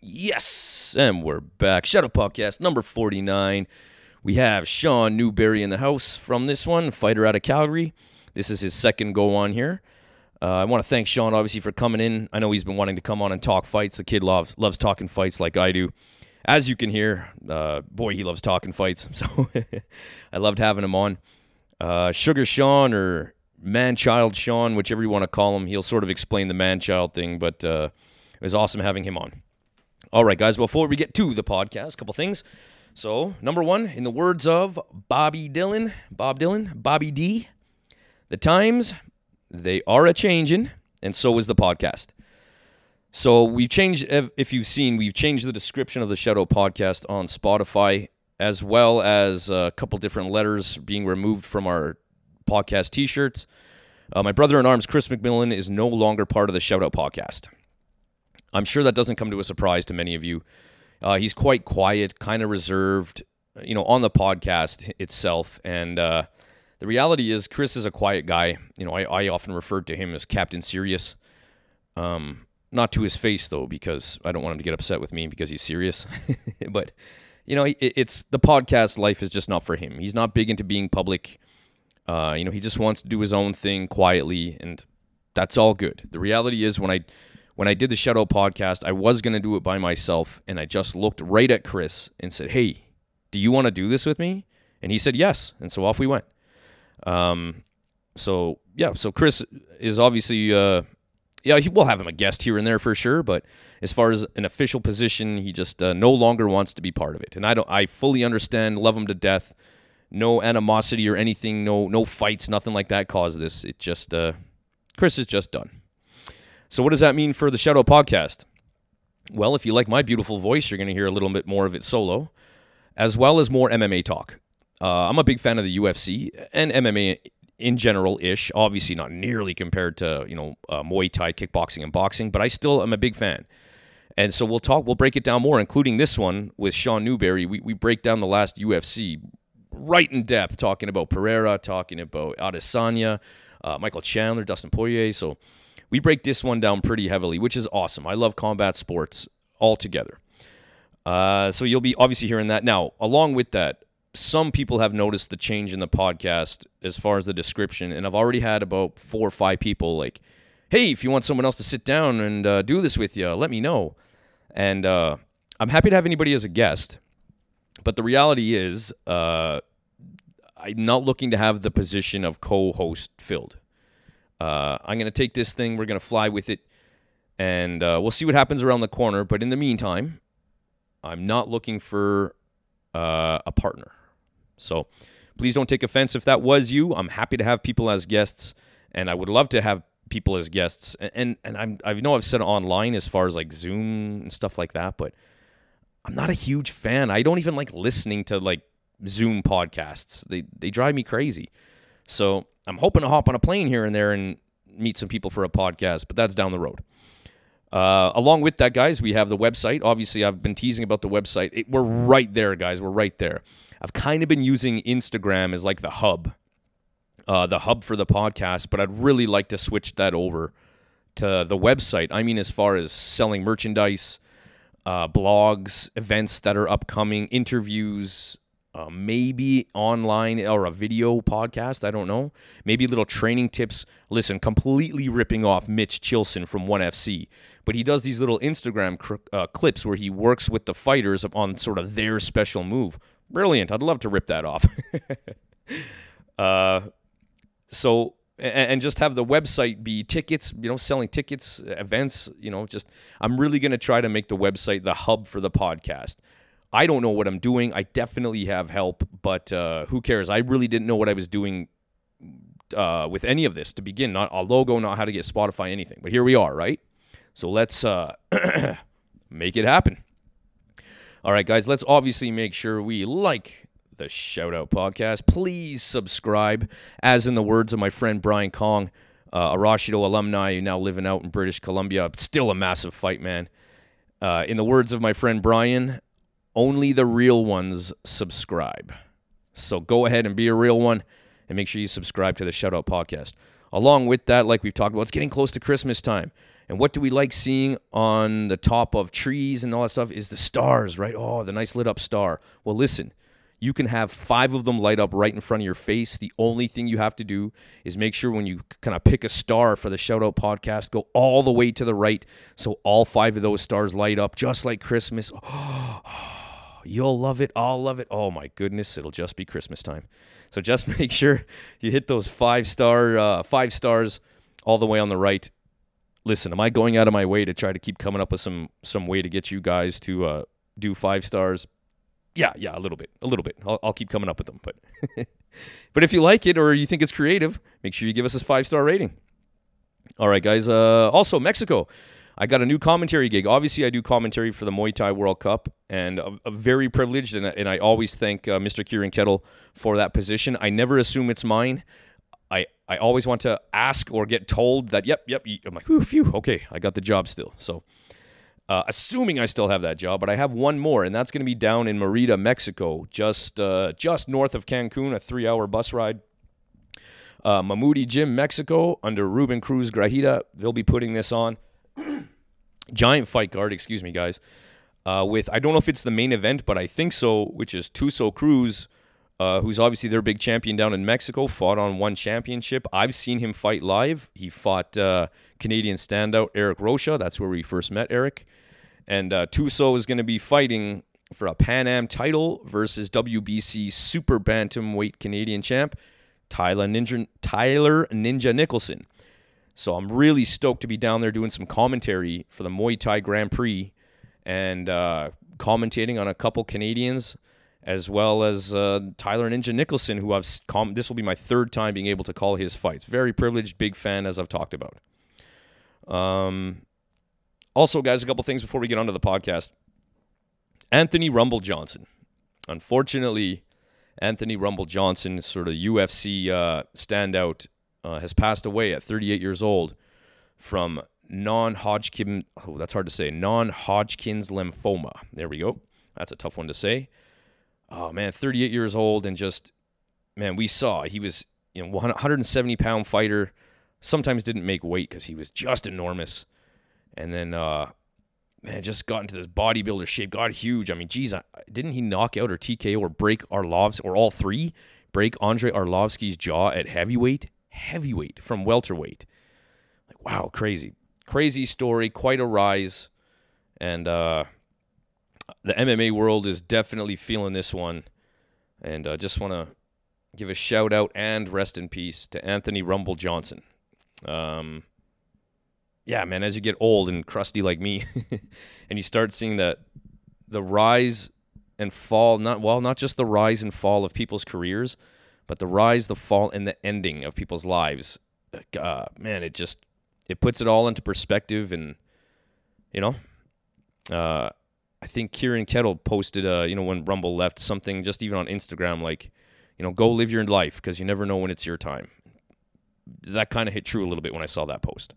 Yes, and we're back. Shout Out Podcast number 49. We have Sean Newberry in the house from this one, fighter out of Calgary. This is his second go on here. Uh, I want to thank Sean, obviously, for coming in. I know he's been wanting to come on and talk fights. The kid loves, loves talking fights like I do. As you can hear, uh, boy, he loves talking fights. So I loved having him on. Uh, Sugar Sean or Man Child Sean, whichever you want to call him, he'll sort of explain the man child thing, but uh, it was awesome having him on. All right, guys, before we get to the podcast, a couple things. So, number one, in the words of Bobby Dylan, Bob Dylan, Bobby D, the times, they are a changing, and so is the podcast. So, we've changed, if you've seen, we've changed the description of the Shout Out podcast on Spotify, as well as a couple different letters being removed from our podcast t shirts. Uh, my brother in arms, Chris McMillan, is no longer part of the Shoutout podcast. I'm sure that doesn't come to a surprise to many of you. Uh, he's quite quiet, kind of reserved, you know, on the podcast itself. And uh, the reality is, Chris is a quiet guy. You know, I, I often referred to him as Captain Serious. Um, not to his face though, because I don't want him to get upset with me because he's serious. but you know, it, it's the podcast life is just not for him. He's not big into being public. Uh, you know, he just wants to do his own thing quietly, and that's all good. The reality is, when I when I did the Shout Out podcast, I was going to do it by myself. And I just looked right at Chris and said, Hey, do you want to do this with me? And he said, Yes. And so off we went. Um, so, yeah, so Chris is obviously, uh, yeah, he, we'll have him a guest here and there for sure. But as far as an official position, he just uh, no longer wants to be part of it. And I don't, I fully understand, love him to death. No animosity or anything, no, no fights, nothing like that caused this. It just, uh, Chris is just done. So, what does that mean for the Shout Out podcast? Well, if you like my beautiful voice, you're going to hear a little bit more of it solo, as well as more MMA talk. Uh, I'm a big fan of the UFC and MMA in general ish. Obviously, not nearly compared to you know uh, Muay Thai, kickboxing, and boxing, but I still am a big fan. And so we'll talk. We'll break it down more, including this one with Sean Newberry. We we break down the last UFC right in depth, talking about Pereira, talking about Adesanya, uh, Michael Chandler, Dustin Poirier. So we break this one down pretty heavily, which is awesome. I love combat sports altogether. Uh, so you'll be obviously hearing that. Now, along with that, some people have noticed the change in the podcast as far as the description, and I've already had about four or five people like, "Hey, if you want someone else to sit down and uh, do this with you, let me know." And uh, I'm happy to have anybody as a guest, but the reality is, uh, I'm not looking to have the position of co-host filled. Uh, I'm going to take this thing. We're going to fly with it, and uh, we'll see what happens around the corner. But in the meantime, I'm not looking for uh, a partner. So please don't take offense if that was you. I'm happy to have people as guests, and I would love to have people as guests. And and, and I'm I know I've said online as far as like Zoom and stuff like that, but I'm not a huge fan. I don't even like listening to like Zoom podcasts. They they drive me crazy. So I'm hoping to hop on a plane here and there and meet some people for a podcast, but that's down the road. Uh, along with that, guys, we have the website. Obviously, I've been teasing about the website. It, we're right there, guys. We're right there. I've kind of been using Instagram as like the hub, uh, the hub for the podcast, but I'd really like to switch that over to the website. I mean, as far as selling merchandise, uh, blogs, events that are upcoming, interviews, uh, maybe online or a video podcast. I don't know. Maybe little training tips. Listen, completely ripping off Mitch Chilson from ONE FC, but he does these little Instagram cr- uh, clips where he works with the fighters on sort of their special move. Brilliant. I'd love to rip that off. uh, so and just have the website be tickets, you know, selling tickets, events, you know, just I'm really going to try to make the website the hub for the podcast. I don't know what I'm doing. I definitely have help, but uh, who cares? I really didn't know what I was doing uh, with any of this to begin. Not a logo, not how to get Spotify, anything. But here we are, right? So let's uh, make it happen. All right, guys, let's obviously make sure we like the Shout Out Podcast. Please subscribe. As in the words of my friend Brian Kong, uh, a Rashido alumni now living out in British Columbia. Still a massive fight, man. Uh, in the words of my friend Brian, only the real ones subscribe. So go ahead and be a real one and make sure you subscribe to the Shoutout Podcast. Along with that, like we've talked about, it's getting close to Christmas time. And what do we like seeing on the top of trees and all that stuff is the stars, right? Oh, the nice lit up star. Well, listen, you can have five of them light up right in front of your face. The only thing you have to do is make sure when you kind of pick a star for the Shout Out podcast, go all the way to the right so all five of those stars light up just like Christmas. Oh, You'll love it. I'll love it. Oh my goodness, it'll just be Christmas time. So just make sure you hit those five star uh, five stars all the way on the right. Listen, am I going out of my way to try to keep coming up with some some way to get you guys to uh, do five stars? Yeah, yeah, a little bit, a little bit. I'll, I'll keep coming up with them, but but if you like it or you think it's creative, make sure you give us a five star rating. All right, guys. Uh, also, Mexico. I got a new commentary gig. Obviously, I do commentary for the Muay Thai World Cup, and a very privileged, and, and, I always thank uh, Mr. Kieran Kettle for that position. I never assume it's mine. I, I always want to ask or get told that, yep, yep. I'm like, whew, phew, okay, I got the job still. So uh, assuming I still have that job, but I have one more, and that's going to be down in Merida, Mexico, just uh, just north of Cancun, a three-hour bus ride. Uh, Mamudi Gym, Mexico, under Ruben Cruz Grajeda. They'll be putting this on. Giant fight card, excuse me, guys. Uh, with I don't know if it's the main event, but I think so, which is Tuso Cruz, uh, who's obviously their big champion down in Mexico, fought on one championship. I've seen him fight live. He fought uh, Canadian standout Eric Rocha. That's where we first met Eric. And uh, Tuso is going to be fighting for a Pan Am title versus WBC Super Bantamweight Canadian champ Tyler Ninja, Tyler Ninja Nicholson. So I'm really stoked to be down there doing some commentary for the Muay Thai Grand Prix and uh, commentating on a couple Canadians as well as uh, Tyler Ninja Nicholson, who I've com- this will be my third time being able to call his fights. Very privileged, big fan, as I've talked about. Um, also, guys, a couple things before we get onto the podcast. Anthony Rumble Johnson. Unfortunately, Anthony Rumble Johnson, sort of UFC uh, standout, uh, has passed away at 38 years old from non-Hodgkin. Oh, that's hard to say. Non-Hodgkin's lymphoma. There we go. That's a tough one to say. Oh man, 38 years old and just man, we saw he was you know 170 pound fighter. Sometimes didn't make weight because he was just enormous and then uh, man just got into this bodybuilder shape, got huge. I mean, geez, didn't he knock out or TKO or break Arlovs or all three break Andre Arlovski's jaw at heavyweight, heavyweight from welterweight? Like wow, crazy, crazy story, quite a rise, and uh, the MMA world is definitely feeling this one, and uh, just want to give a shout out and rest in peace to Anthony Rumble Johnson. Um, yeah, man, as you get old and crusty like me, and you start seeing that the rise and fall, not well, not just the rise and fall of people's careers, but the rise, the fall, and the ending of people's lives. Uh, man, it just it puts it all into perspective, and you know, uh, I think Kieran Kettle posted, uh, you know, when Rumble left something just even on Instagram, like, you know, go live your life because you never know when it's your time. That kind of hit true a little bit when I saw that post.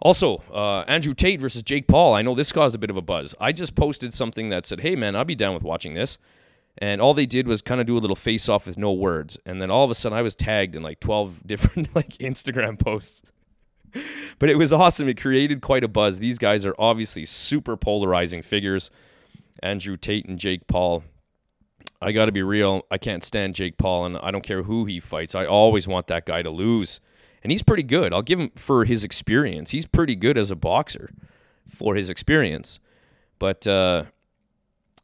Also, uh, Andrew Tate versus Jake Paul. I know this caused a bit of a buzz. I just posted something that said, "Hey man, I'll be down with watching this," and all they did was kind of do a little face off with no words. And then all of a sudden, I was tagged in like twelve different like Instagram posts. but it was awesome. It created quite a buzz. These guys are obviously super polarizing figures. Andrew Tate and Jake Paul. I got to be real. I can't stand Jake Paul, and I don't care who he fights. I always want that guy to lose and he's pretty good. I'll give him for his experience. He's pretty good as a boxer for his experience. But uh,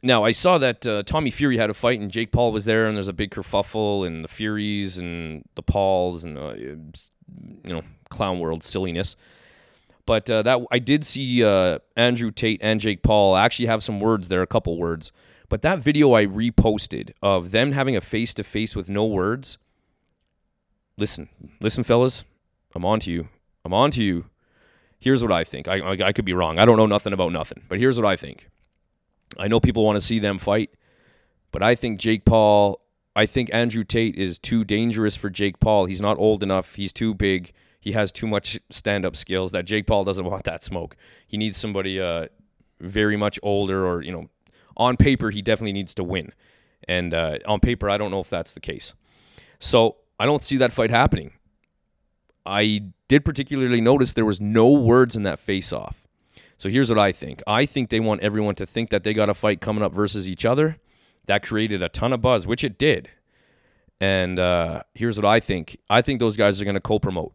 now I saw that uh, Tommy Fury had a fight and Jake Paul was there, and there's a big kerfuffle and the Furies and the Pauls and uh, you know clown world silliness. But uh, that I did see uh, Andrew Tate and Jake Paul actually have some words there, a couple words. But that video I reposted of them having a face to face with no words. Listen, listen, fellas. I'm on to you. I'm on to you. Here's what I think. I, I, I could be wrong. I don't know nothing about nothing, but here's what I think. I know people want to see them fight, but I think Jake Paul, I think Andrew Tate is too dangerous for Jake Paul. He's not old enough. He's too big. He has too much stand up skills that Jake Paul doesn't want that smoke. He needs somebody uh, very much older, or, you know, on paper, he definitely needs to win. And uh, on paper, I don't know if that's the case. So I don't see that fight happening. I did particularly notice there was no words in that face off. So here's what I think. I think they want everyone to think that they got a fight coming up versus each other. That created a ton of buzz, which it did. And uh, here's what I think. I think those guys are going to co-promote.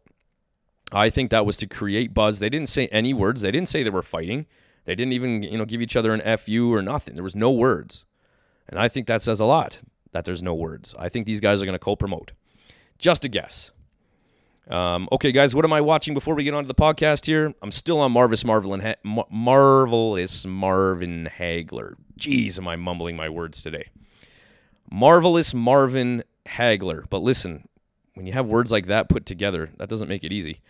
I think that was to create buzz. They didn't say any words. They didn't say they were fighting. They didn't even, you know, give each other an FU or nothing. There was no words. And I think that says a lot that there's no words. I think these guys are going to co-promote. Just a guess. Um, okay, guys, what am I watching before we get on to the podcast here? I'm still on Marvis ha- Mar- Marvelous Marvin Hagler. Jeez, am I mumbling my words today? Marvelous Marvin Hagler. But listen, when you have words like that put together, that doesn't make it easy.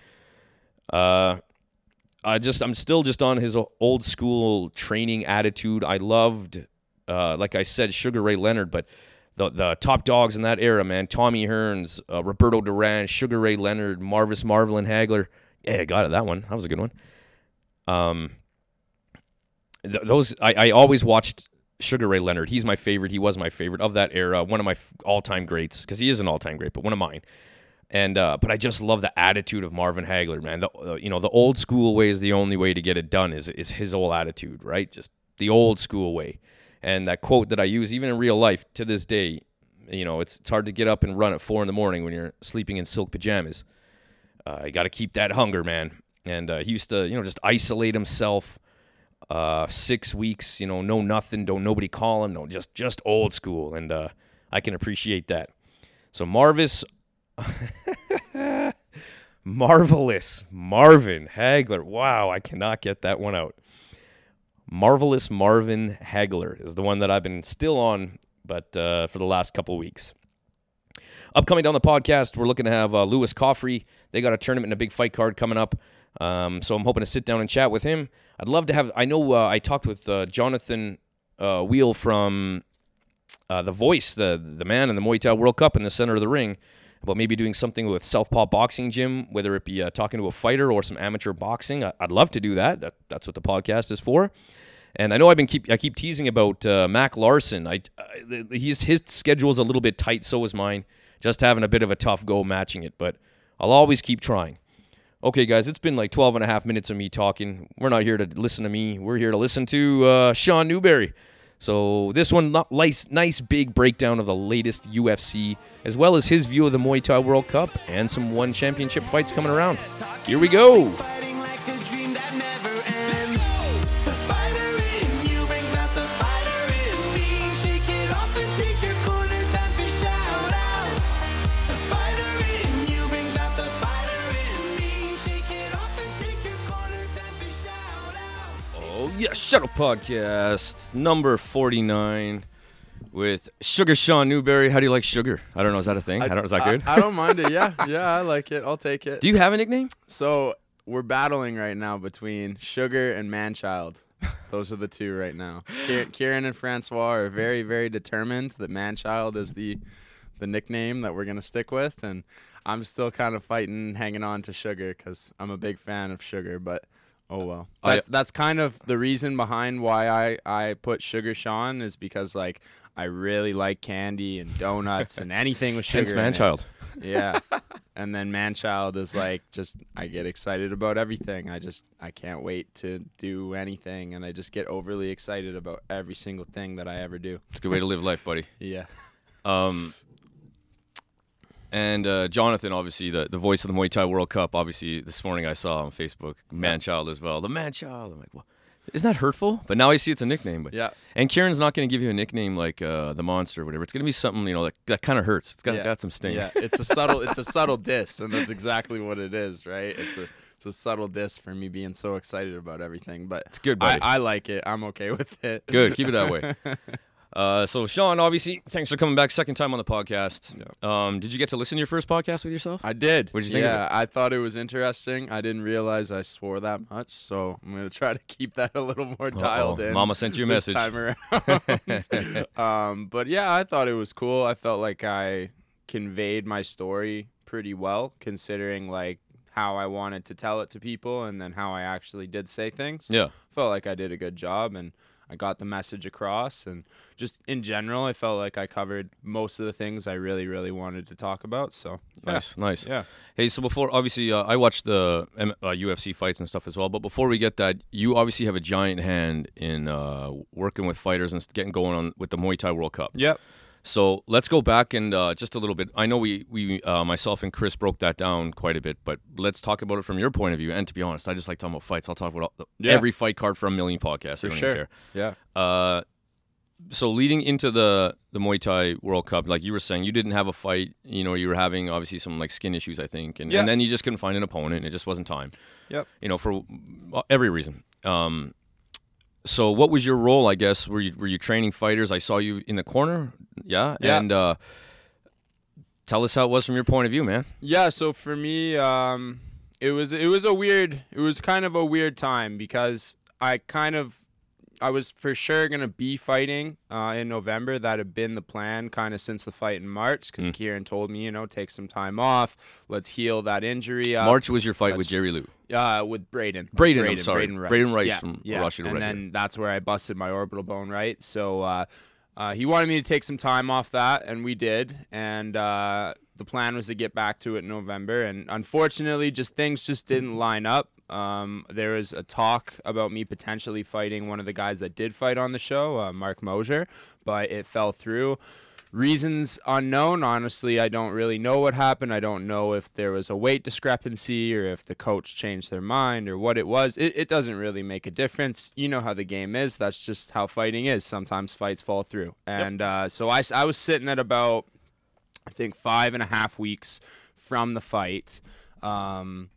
Uh, I just, I'm still just on his old school training attitude. I loved, uh, like I said, Sugar Ray Leonard, but the the top dogs in that era, man. Tommy Hearns, uh, Roberto Duran, Sugar Ray Leonard, Marvis Marvelin Hagler. Yeah, I got it. That one. That was a good one. Um, th- those I, I always watched Sugar Ray Leonard. He's my favorite. He was my favorite of that era. One of my all time greats because he is an all time great, but one of mine. And uh, but I just love the attitude of Marvin Hagler, man. The uh, you know the old school way is the only way to get it done. Is is his whole attitude, right? Just the old school way. And that quote that I use, even in real life to this day, you know, it's, it's hard to get up and run at four in the morning when you're sleeping in silk pajamas. Uh, you got to keep that hunger, man. And uh, he used to, you know, just isolate himself. Uh, six weeks, you know, no nothing, don't nobody call him, no, just just old school, and uh, I can appreciate that. So Marvis, marvelous Marvin Hagler. Wow, I cannot get that one out. Marvelous Marvin Hagler is the one that I've been still on, but uh, for the last couple weeks. Upcoming down the podcast, we're looking to have uh, Lewis Coffrey. They got a tournament and a big fight card coming up. Um, so I'm hoping to sit down and chat with him. I'd love to have. I know uh, I talked with uh, Jonathan uh, Wheel from uh, The Voice, the the man in the Muay Thai World Cup in the center of the ring, about maybe doing something with Southpaw Boxing Gym, whether it be uh, talking to a fighter or some amateur boxing. I, would love to do that. that. That's what the podcast is for. And I know I've been keep I keep teasing about uh, Mac Larson. I, I he's his schedule is a little bit tight, so is mine. Just having a bit of a tough go matching it, but I'll always keep trying. Okay, guys, it's been like 12 and a half minutes of me talking. We're not here to listen to me. We're here to listen to uh, Sean Newberry. So this one, nice, nice big breakdown of the latest UFC, as well as his view of the Muay Thai World Cup and some one championship fights coming around. Here we go. Yes, Shout Out Podcast number 49 with Sugar Sean Newberry. How do you like sugar? I don't know. Is that a thing? I, I don't Is that I, good? I, don't mind it. Yeah. Yeah, I like it. I'll take it. Do you have a nickname? So we're battling right now between Sugar and Manchild. Those are the two right now. Kieran and Francois are very, very determined that Manchild is the the nickname that we're gonna stick with, and I'm still kind of fighting, hanging on to Sugar because I'm a big fan of Sugar, but Oh well, that's that's kind of the reason behind why I I put Sugar Sean is because like I really like candy and donuts and anything with sugar. Hence Manchild. Yeah, and then Manchild is like just I get excited about everything. I just I can't wait to do anything, and I just get overly excited about every single thing that I ever do. It's a good way to live life, buddy. yeah. Um, and uh, Jonathan, obviously, the, the voice of the Muay Thai World Cup. Obviously, this morning I saw on Facebook, man child as well. The man child. I'm like, well, isn't that hurtful? But now I see it's a nickname. But yeah. And Kieran's not going to give you a nickname like uh, the monster or whatever. It's going to be something you know that, that kind of hurts. It's got, yeah. got some sting. Yeah, it's a subtle it's a subtle diss, and that's exactly what it is, right? It's a it's a subtle diss for me being so excited about everything. But it's good, buddy. I, I like it. I'm okay with it. Good. Keep it that way. Uh, so Sean, obviously, thanks for coming back. Second time on the podcast. Yeah. Um, did you get to listen to your first podcast with yourself? I did. What did you think? Yeah, I thought it was interesting. I didn't realize I swore that much, so I'm gonna try to keep that a little more dialed Uh-oh. in. Mama sent you a message. time around. um, but yeah, I thought it was cool. I felt like I conveyed my story pretty well, considering like how I wanted to tell it to people, and then how I actually did say things. Yeah, felt like I did a good job, and I got the message across, and just in general, I felt like I covered most of the things I really, really wanted to talk about. So yeah. Nice, nice. Yeah. Hey, so before obviously uh, I watched the M- uh, UFC fights and stuff as well, but before we get that, you obviously have a giant hand in uh, working with fighters and getting going on with the Muay Thai World Cup. Yep. So let's go back and uh, just a little bit. I know we we uh, myself and Chris broke that down quite a bit, but let's talk about it from your point of view. And to be honest, I just like talking about fights. I'll talk about all, Yeah. every fight card for a million podcasts. I For don't sure. Yeah. Uh, so leading into the the Muay Thai World Cup, like you were saying, you didn't have a fight. You know, you were having obviously some like skin issues, I think, and, Yeah. and then you just couldn't find an opponent. and It just wasn't time. Yep. You know, for uh, every reason. Um, so what was your role? I guess were you were you training fighters? I saw you in the corner. Yeah. Yeah. And uh, tell us how it was from your point of view, man. Yeah, so for me, um, it was it was a weird it was kind of a weird time because I kind of I was for sure gonna be fighting uh, in November. That had been the plan kind of since the fight in March because Kieran told me, you know, take some time off. Let's heal that injury. Up. March was your fight with Jerry Lou. Uh, with Braden. Braden, I'm sorry. Braden Rice. Braden Rice yeah, from yeah. Russia And Red then that's where I busted my orbital bone, right? So uh, uh, he wanted me to take some time off that, and we did. And uh, the plan was to get back to it in November. And unfortunately, just things just didn't line up. Um, there was a talk about me potentially fighting one of the guys that did fight on the show, uh, Mark Mosier, but it fell through. Reasons unknown. Honestly i don't really know what happened. I don't know if there was a weight discrepancy or if the coach changed their mind or what it was. It, it doesn't really make a difference. You know how the game is. That's just how fighting is. Sometimes fights fall through. And uh, so I was sitting at about i think five and a half weeks from the fight. Um,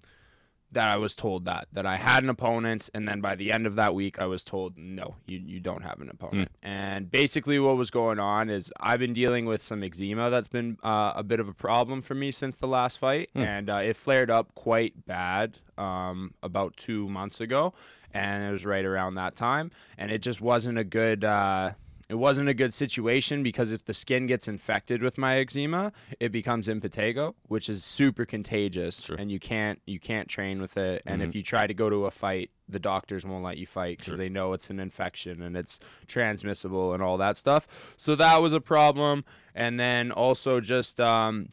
that I was told that that I had an opponent, and then by the end of that week, I was told no, you you don't have an opponent. And basically, what was going on is I've been dealing with some eczema that's been uh, a bit of a problem for me since the last fight, and uh, it flared up quite bad um, about two months ago, and it was right around that time, and it just wasn't a good. Uh, it wasn't a good situation because if the skin gets infected with my eczema, it becomes impetigo, which is super contagious, and you can't you can't train with it. And if you try to go to a fight, the doctors won't let you fight because they know it's an infection and it's transmissible and all that stuff. So that was a problem. And then also just um,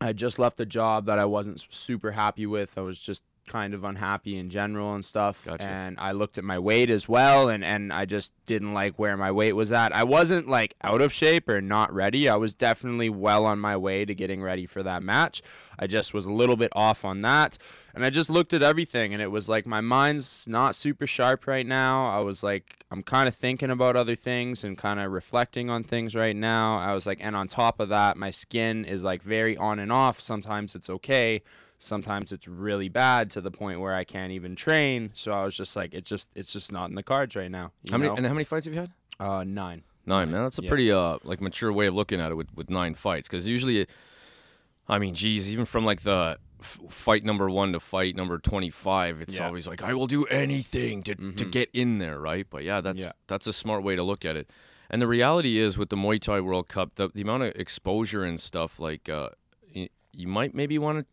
I just left a job that I wasn't super happy with. I was just kind of unhappy in general and stuff. Gotcha. And I looked at my weight as well and, and I just didn't like where my weight was at. I wasn't like out of shape or not ready. I was definitely well on my way to getting ready for that match. I just was a little bit off on that. And I just looked at everything and it was like my mind's not super sharp right now. I was like I'm kind of thinking about other things and kind of reflecting on things right now. I was like and on top of that, my skin is like very on and off. Sometimes it's okay sometimes it's really bad to the point where I can't even train. So I was just like, it just it's just not in the cards right now. you How many know? and how many fights have you had? uh, nine. Nine, man. That's a Yeah. pretty uh like mature way of looking at it with, with nine fights. Because usually, I mean, geez, even from like the f- fight number one to fight number twenty five, it's Yeah. always like I will do anything to to Mhm. get in there, right? But yeah, that's Yeah. that's a smart way to look at it. And the reality is with the Muay Thai World Cup, the the amount of exposure and stuff, like uh, you might maybe want to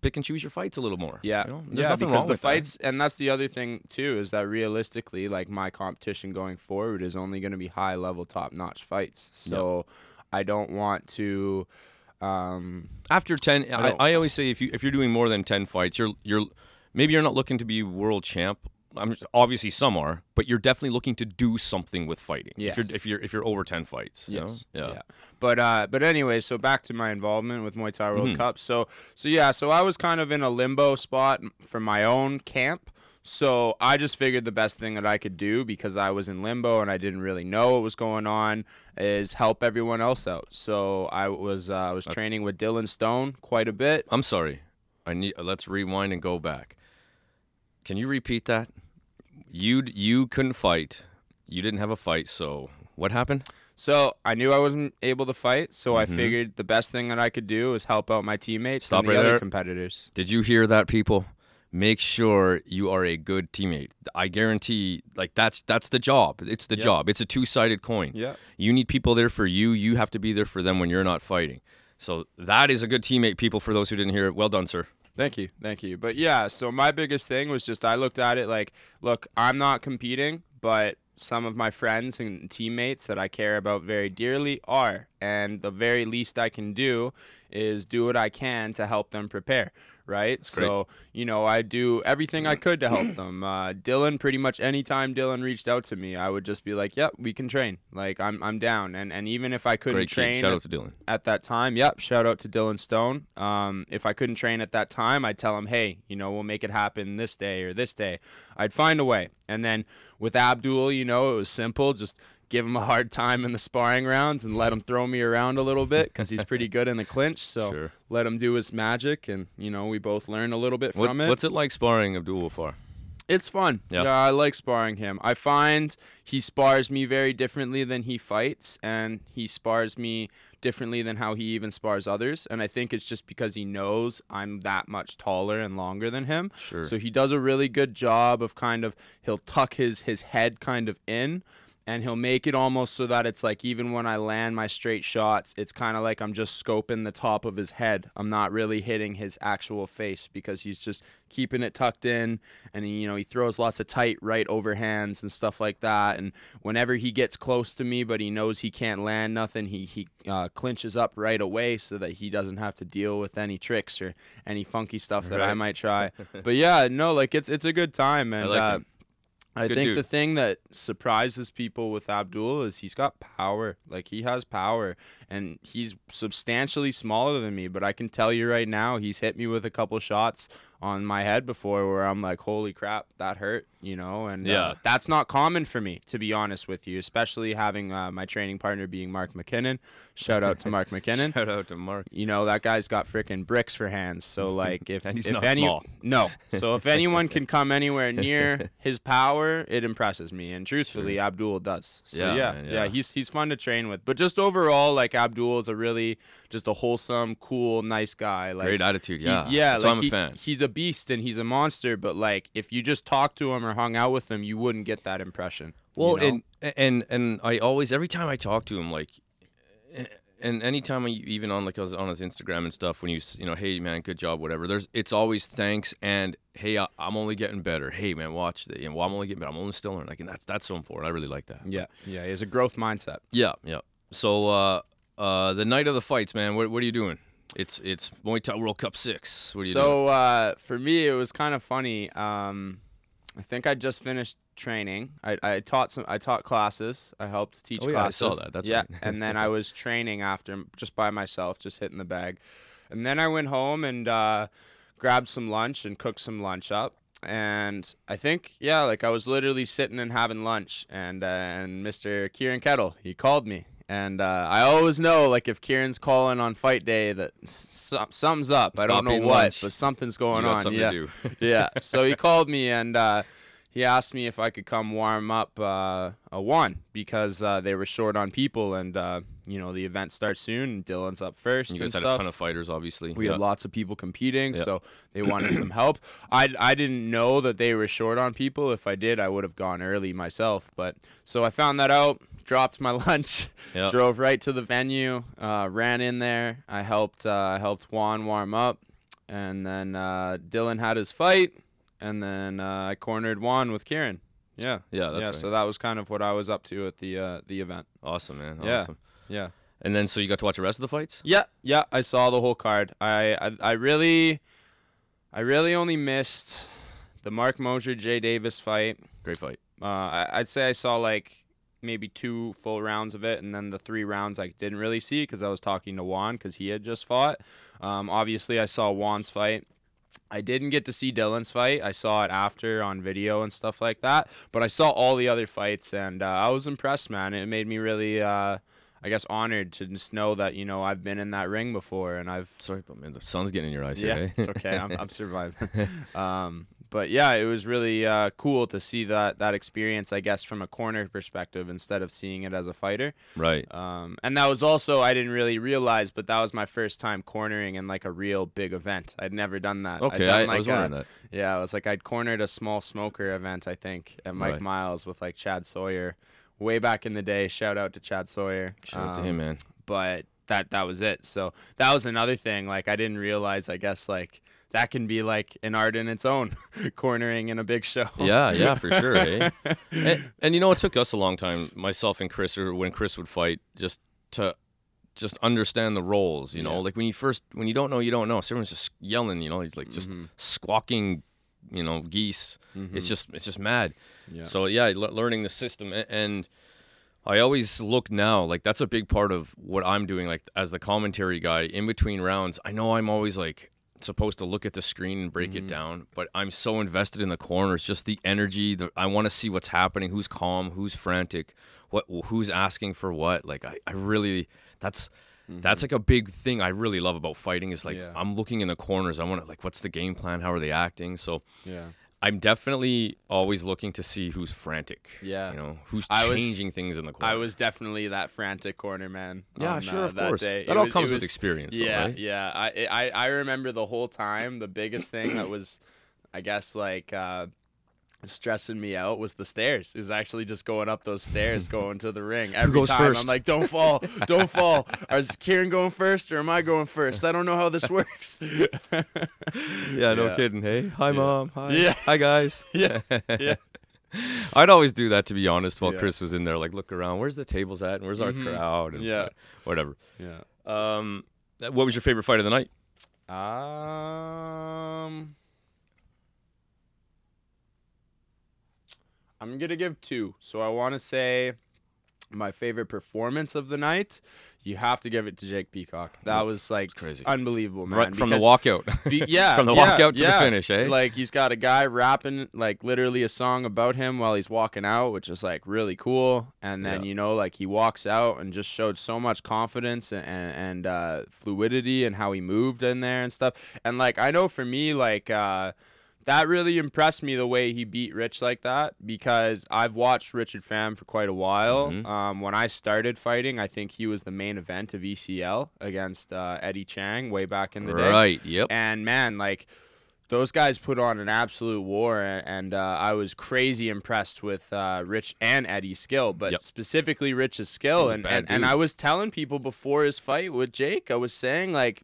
pick and choose your fights a little more. Yeah, you know? There's yeah, nothing because wrong the with that. fights, and that's the other thing too, is that realistically, like my competition going forward is only going to be high level, top notch fights. So I don't want to. Um, After ten, I, don't- I, always say if you if you're doing more than ten fights, you're you're maybe you're not looking to be world champ. I'm obviously some are, but you're definitely looking to do something with fighting. If you're if you're if you're over ten fights. you know? Yes. Yeah. But uh, but anyway, so back to my involvement with Muay Thai World Mhm. Cup. So so yeah, so I was kind of in a limbo spot for my own camp. So I just figured the best thing that I could do because I was in limbo and I didn't really know what was going on is help everyone else out. So I was uh, I was training with Dylan Stone quite a bit. I'm sorry. I need. Let's rewind and go back. Can you repeat that? You you couldn't fight. You didn't have a fight. So what happened? So I knew I wasn't able to fight. So I Mhm. figured the best thing that I could do was help out my teammates Stop and the right other there. competitors. Did you hear that, people? Make sure you are a good teammate. I guarantee, like that's that's the job. It's the Yeah. job. It's a two-sided coin. Yeah. You need people there for you. You have to be there for them when you're not fighting. So that is a good teammate, people. For those who didn't hear it, well done, sir. Thank you, thank you. But yeah, so my biggest thing was just I looked at it like, look, I'm not competing, but some of my friends and teammates that I care about very dearly are. And the very least I can do is do what I can to help them prepare. Right. So, you know, I do everything I could to help them. Uh, Dylan, pretty much anytime Dylan reached out to me, I would just be like, yep, we can train. Like, I'm, I'm down. And, and even if I couldn't Great train Shout at, out to Dylan. at that time, yep, shout out to Dylan Stone. Um, if I couldn't train at that time, I'd tell him, hey, you know, we'll make it happen this day or this day. I'd find a way. And then with Abdul, you know, it was simple. Just give him a hard time in the sparring rounds and let him throw me around a little bit because he's pretty good in the clinch. So Sure. let him do his magic, and you know, we both learn a little bit What, from it. what's it like sparring Abdul Far? It's fun. Yeah. Yeah. I like sparring him. I find he spars me very differently than he fights, and he spars me differently than how he even spars others. And I think it's just because he knows I'm that much taller and longer than him. Sure. So he does a really good job of kind of he'll tuck his his head kind of in and he'll make it almost so that it's like even when I land my straight shots, it's kind of like I'm just scoping the top of his head. I'm not really hitting his actual face because he's just keeping it tucked in and he, you know, he throws lots of tight right overhands and stuff like that and whenever he gets close to me but he knows he can't land nothing, he he uh, clinches up right away so that he doesn't have to deal with any tricks or any funky stuff that I might try. but yeah, no, like it's it's a good time and like uh. I Good think dude. the thing that surprises people with Abdul is he's got power. Like he has power and he's substantially smaller than me, but I can tell you right now he's hit me with a couple shots on my head before where I'm like, "Holy crap, that hurt," you know? And Yeah. uh, that's not common for me to be honest with you, especially having uh, my training partner being Mark McKinnon. Shout out to Mark McKinnon Shout out to Mark. you know that guy's got freaking bricks for hands. So like if if not any small. no, so if anyone can come anywhere near his power, it impresses me. And truthfully, Abdul does. So Yeah, yeah, man, yeah, yeah. he's he's fun to train with. But just overall, like Abdul is a really just a wholesome, cool, nice guy. Like Great attitude. Yeah. yeah. So like I'm a he- fan. He's a beast and he's a monster. But like if you just talked to him or hung out with him, you wouldn't get that impression. you Well, know? and and and I always every time I talk to him, like, and anytime I even on like I was on his Instagram and stuff, when you you know, hey man, good job, whatever. There's it's always thanks and hey, I, I'm only getting better. Hey man, watch the, you know, well, I'm only getting better. I'm only still learning. Like, and that's that's so important. I really like that. yeah, yeah, It's a growth mindset. Yeah, yeah. So uh, uh, the night of the fights, man. What what are you doing? It's it's Muay Thai World Cup six. What are you doing? So uh, for me, it was kind of funny. Um, I think I just finished training. I, I taught some. I taught classes. I helped teach Oh, yeah, I classes. saw that. That's yeah. right. and then I was training after, just by myself, just hitting the bag. And then I went home and uh, grabbed some lunch and cooked some lunch up. And I think, yeah, like I was literally sitting and having lunch, and uh, and Mr. Kieran Kettle, he called me. And uh, I always know, like, if Kieran's calling on fight day, that s- something's up. I don't know what, lunch. but something's going on. something yeah to do. yeah. So he called me and uh, he asked me if I could come warm up uh, a one because uh, they were short on people and uh, you know the event starts soon and Dylan's up first you and guys had stuff. a ton of fighters, obviously. we yeah. had lots of people competing, Yeah. so they wanted some help. I I didn't know that they were short on people. If I did, I would have gone early myself. But so I found that out. Dropped my lunch, Yeah. drove right to the venue, uh, ran in there. I helped uh, I helped Juan warm up, and then uh, Dylan had his fight, and then uh, I cornered Juan with Kieran. Yeah, Yeah, that's yeah. right. So that was kind of what I was up to at the uh, the event. Awesome, man. Yeah. Awesome. Yeah. And then so you got to watch the rest of the fights? Yeah, yeah, I saw the whole card. I, I, I really, I really only missed the Mark Mosier Jay Davis fight. Great fight. Uh, I, I'd say I saw like maybe two full rounds of it, and then the three rounds I didn't really see because I was talking to Juan because he had just fought. Um, obviously, I saw Juan's fight. I didn't get to see Dylan's fight. I saw it after on video and stuff like that. But I saw all the other fights, and uh, I was impressed, man. It made me really, uh, I guess, honored to just know that you know I've been in that ring before, and I've Sorry, but man, the sun's getting in your eyes yeah, here. eh? it's okay. I'm, I'm surviving. um, but yeah, it was really uh, cool to see that that experience, I guess, from a corner perspective instead of seeing it as a fighter. right. Um, and that was also I didn't really realize, but that was my first time cornering in like a real big event. I'd never done that. Okay, done, I, I like, was a- wondering that. Yeah, it was like I'd cornered a small smoker event, I think, at Mike Right. Miles with like Chad Sawyer, way back in the day. Shout out to Chad Sawyer. Shout out to Um, him, man. but that that was it. So that was another thing. Like I didn't realize, I guess, like that can be like an art in its own, cornering in a big show. Yeah, yeah, for sure. eh? and, and you know, it took us a long time, myself and Chris, or when Chris would fight, just to just understand the roles. You know, Yeah. like when you first when you don't know, you don't know. So everyone's just yelling. You know, it's like just Mhm. squawking. You know, geese. It's Mhm. just it's just mad. yeah. So yeah, le- learning the system a- and. I always look now like that's a big part of what I'm doing like as the commentary guy in between rounds. I know I'm always like supposed to look at the screen and break it mm-hmm. down, but I'm so invested in the corners, just the energy, the I want to see what's happening, who's calm, who's frantic, what who's asking for what. Like I, I really that's that's mm-hmm. like a big thing I really love about fighting is like Yeah. I'm looking in the corners. I want to like what's the game plan? How are they acting? So yeah. I'm definitely always looking to see who's frantic. Yeah. You know, who's I was- changing things in the corner. I was definitely that frantic corner man. Yeah, on, sure, uh, of that course. day. That It all was- comes with was- experience, though, Yeah, right? yeah. I, I I remember the whole time. The biggest thing that was, I guess, like uh, stressing me out was the stairs. It was actually just going up those stairs, going to the ring. Every goes time first? I'm like, "Don't fall, don't fall." Is Kieran going first or am I going first? I don't know how this works. Yeah, no Yeah. kidding. Hey, hi mom. Hi. Yeah. Hi guys. Yeah, yeah. I'd always do that to be honest while Yeah. Chris was in there, like look around. Where's the tables at? And where's our Mhm. crowd? And Yeah. Whatever. Yeah. Um, what was your favorite fight of the night? Um, I'm gonna give two. So I want to say my favorite performance of the night. You have to give it to Jake Peacock. That was like crazy. unbelievable, man. right from the walkout. be- yeah, from the yeah, walkout to yeah. the finish, eh? Like he's got a guy rapping like literally a song about him while he's walking out, which is like really cool. And then Yeah. you know, like he walks out and just showed so much confidence and and, and uh, fluidity and how he moved in there and stuff. And like I know for me, like. Uh, that really impressed me the way he beat Rich like that because I've watched Richard Pham for quite a while. Mhm. Um, when I started fighting, I think he was the main event of ECL against uh, Eddie Chang way back in the day. right. Yep. And man, like those guys put on an absolute war, and uh, I was crazy impressed with uh, Rich and Eddie's skill, but Yep. specifically Rich's skill. And, and and. I was telling people before his fight with Jake, I was saying like.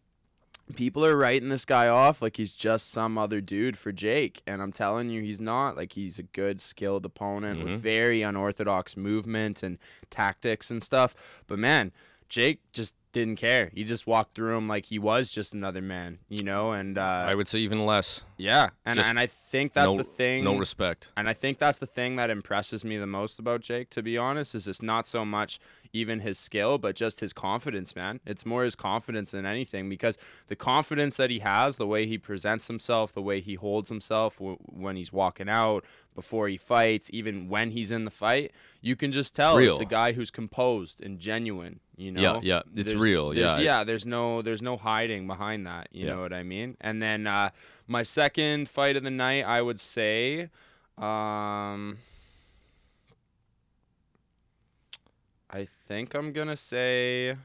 People are writing this guy off like he's just some other dude for Jake, and I'm telling you, he's not. Like he's a good, skilled opponent Mhm. with very unorthodox movement and tactics and stuff. But man, Jake just didn't care. He just walked through him like he was just another man, you know. And uh, I would say even less. yeah, and Just and I think that's no, the thing. No respect. and I think that's the thing that impresses me the most about Jake, to be honest, is it's not so much even his skill, but just his confidence, man. It's more his confidence than anything because the confidence that he has, the way he presents himself, the way he holds himself w- when he's walking out, before he fights, even when he's in the fight, you can just tell real. it's a guy who's composed and genuine. You know, Yeah, yeah, it's There's- real, there's- yeah. yeah. There's no, there's no hiding behind that. You Yeah. know what I mean? And then uh, my second fight of the night, I would say, um, I think I'm gonna say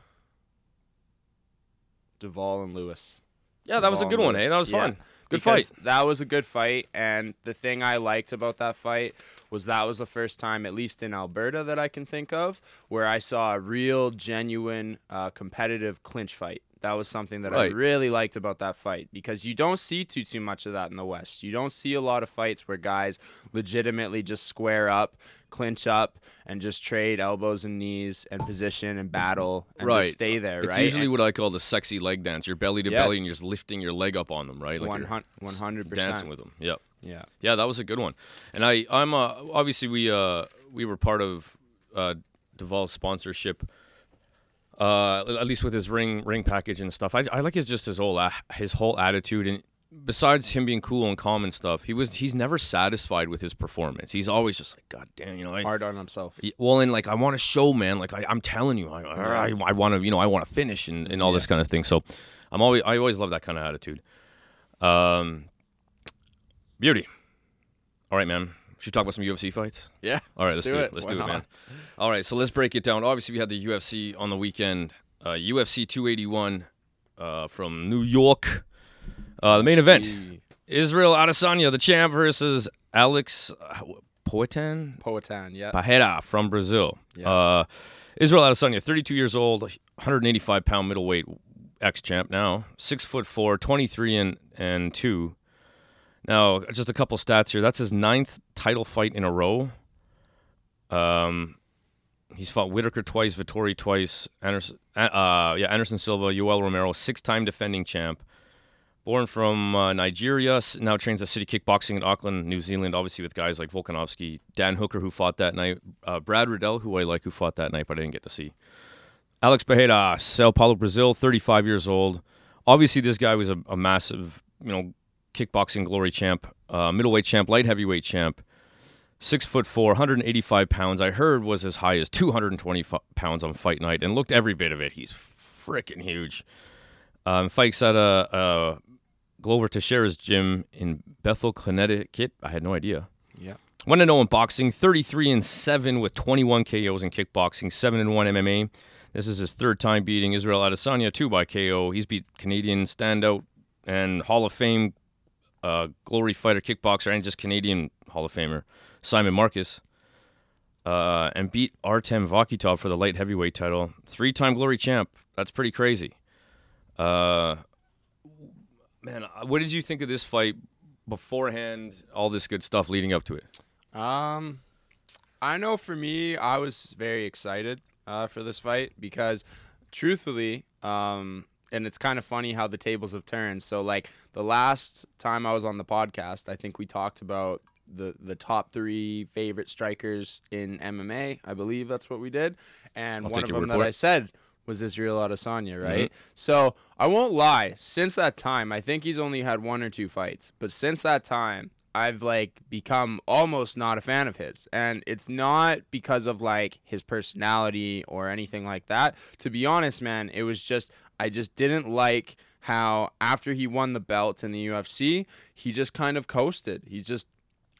Duvall and Lewis. Yeah, that was a good one. Hey, Lewis. that was Yeah. fun. Good Because fight. That was a good fight, and the thing I liked about that fight was that was the first time, at least in Alberta, that I can think of, where I saw a real, genuine, uh, competitive clinch fight. That was something that I really liked about that fight because you don't see too too much of that in the West. You don't see a lot of fights where guys legitimately just square up, clinch up, and just trade elbows and knees and position and battle and Right. just stay there. It's right? usually what I call the sexy leg dance. You're belly to belly and you're just lifting your leg up on them, right? hun- one hundred dancing with them. Yep. Yeah. Yeah, that was a good one. And I, I'm uh, obviously we uh we were part of uh Duvall's sponsorship. Uh, at least with his ring ring package and stuff. I, I like his just his whole a- his whole attitude and besides him being cool and calm and stuff, he was he's never satisfied with his performance. He's always just like, God damn, you know. I, Hard on himself. Well, and like I want to show, man. Like I, I'm telling you, I, I, I want to, you know, I want to finish and, and all this kind of thing. So, I'm always, I always love that kind of attitude. Um, beauty. All right, man. Should we talk about some UFC fights? Yeah. All right, let's, do it. Let's Why do it, not? man. All right, so let's break it down. Obviously, we had the UFC on the weekend. Uh, UFC 281 uh, from New York. Uh, the main event: Israel Adesanya, the champ, versus Alex uh, Poitin. Poatan, yeah. Pajeda from Brazil. Yeah. Uh, Israel Adesanya, 32 years old, 185 pound middleweight. ex champ now, six foot four, 23 and and two. Now, just a couple stats here. That's his ninth title fight in a row. Um, he's fought Whittaker twice, Vettori twice, Anderson, uh, yeah, Anderson Silva, Yoel Romero, six-time defending champ. Born from uh, Nigeria, now trains at City Kickboxing in Auckland, New Zealand. Obviously, with guys like Volkanovski, Dan Hooker, who fought that night, uh, Brad Riddell, who I like, who fought that night, but I didn't get to see. Alex Bejeda, Sao Paulo, Brazil, 35 years old. Obviously, this guy was a, a massive, you know, kickboxing glory champ, uh, middleweight champ, light heavyweight champ. Six foot four, 185 pounds. I heard was as high as 220 fu- pounds on fight night, and looked every bit of it. He's freaking huge. Um, fights at a, a Glover Teixeira's gym in Bethel, Connecticut. I had no idea. Yeah. One and zero in boxing, 33 and seven with 21 KOs in kickboxing, seven and one MMA. This is his third time beating Israel Adesanya two by KO. He's beat Canadian standout and Hall of Fame uh, glory fighter kickboxer and just Canadian Hall of Famer Simon Marcus. Uh, and beat Artem Vakhitov for the light heavyweight title. Three time glory champ. That's pretty crazy. Uh, man, uh, what did you think of this fight beforehand? All this good stuff leading up to it. Um, I know for me, I was very excited uh, for this fight because, truthfully, um, and it's kind of funny how the tables have turned. So, like the last time I was on the podcast, I think we talked about the the top three favorite strikers in MMA. I believe that's what we did, and I'll one of them that I said was Israel Adesanya, right? So I won't lie. Since that time, I think he's only had one or two fights, but since that time, I've like become almost not a fan of his, and it's not because of like his personality or anything like that. To be honest, man, it was just I just didn't like how after he won the belt in the UFC, he just kind of coasted. He just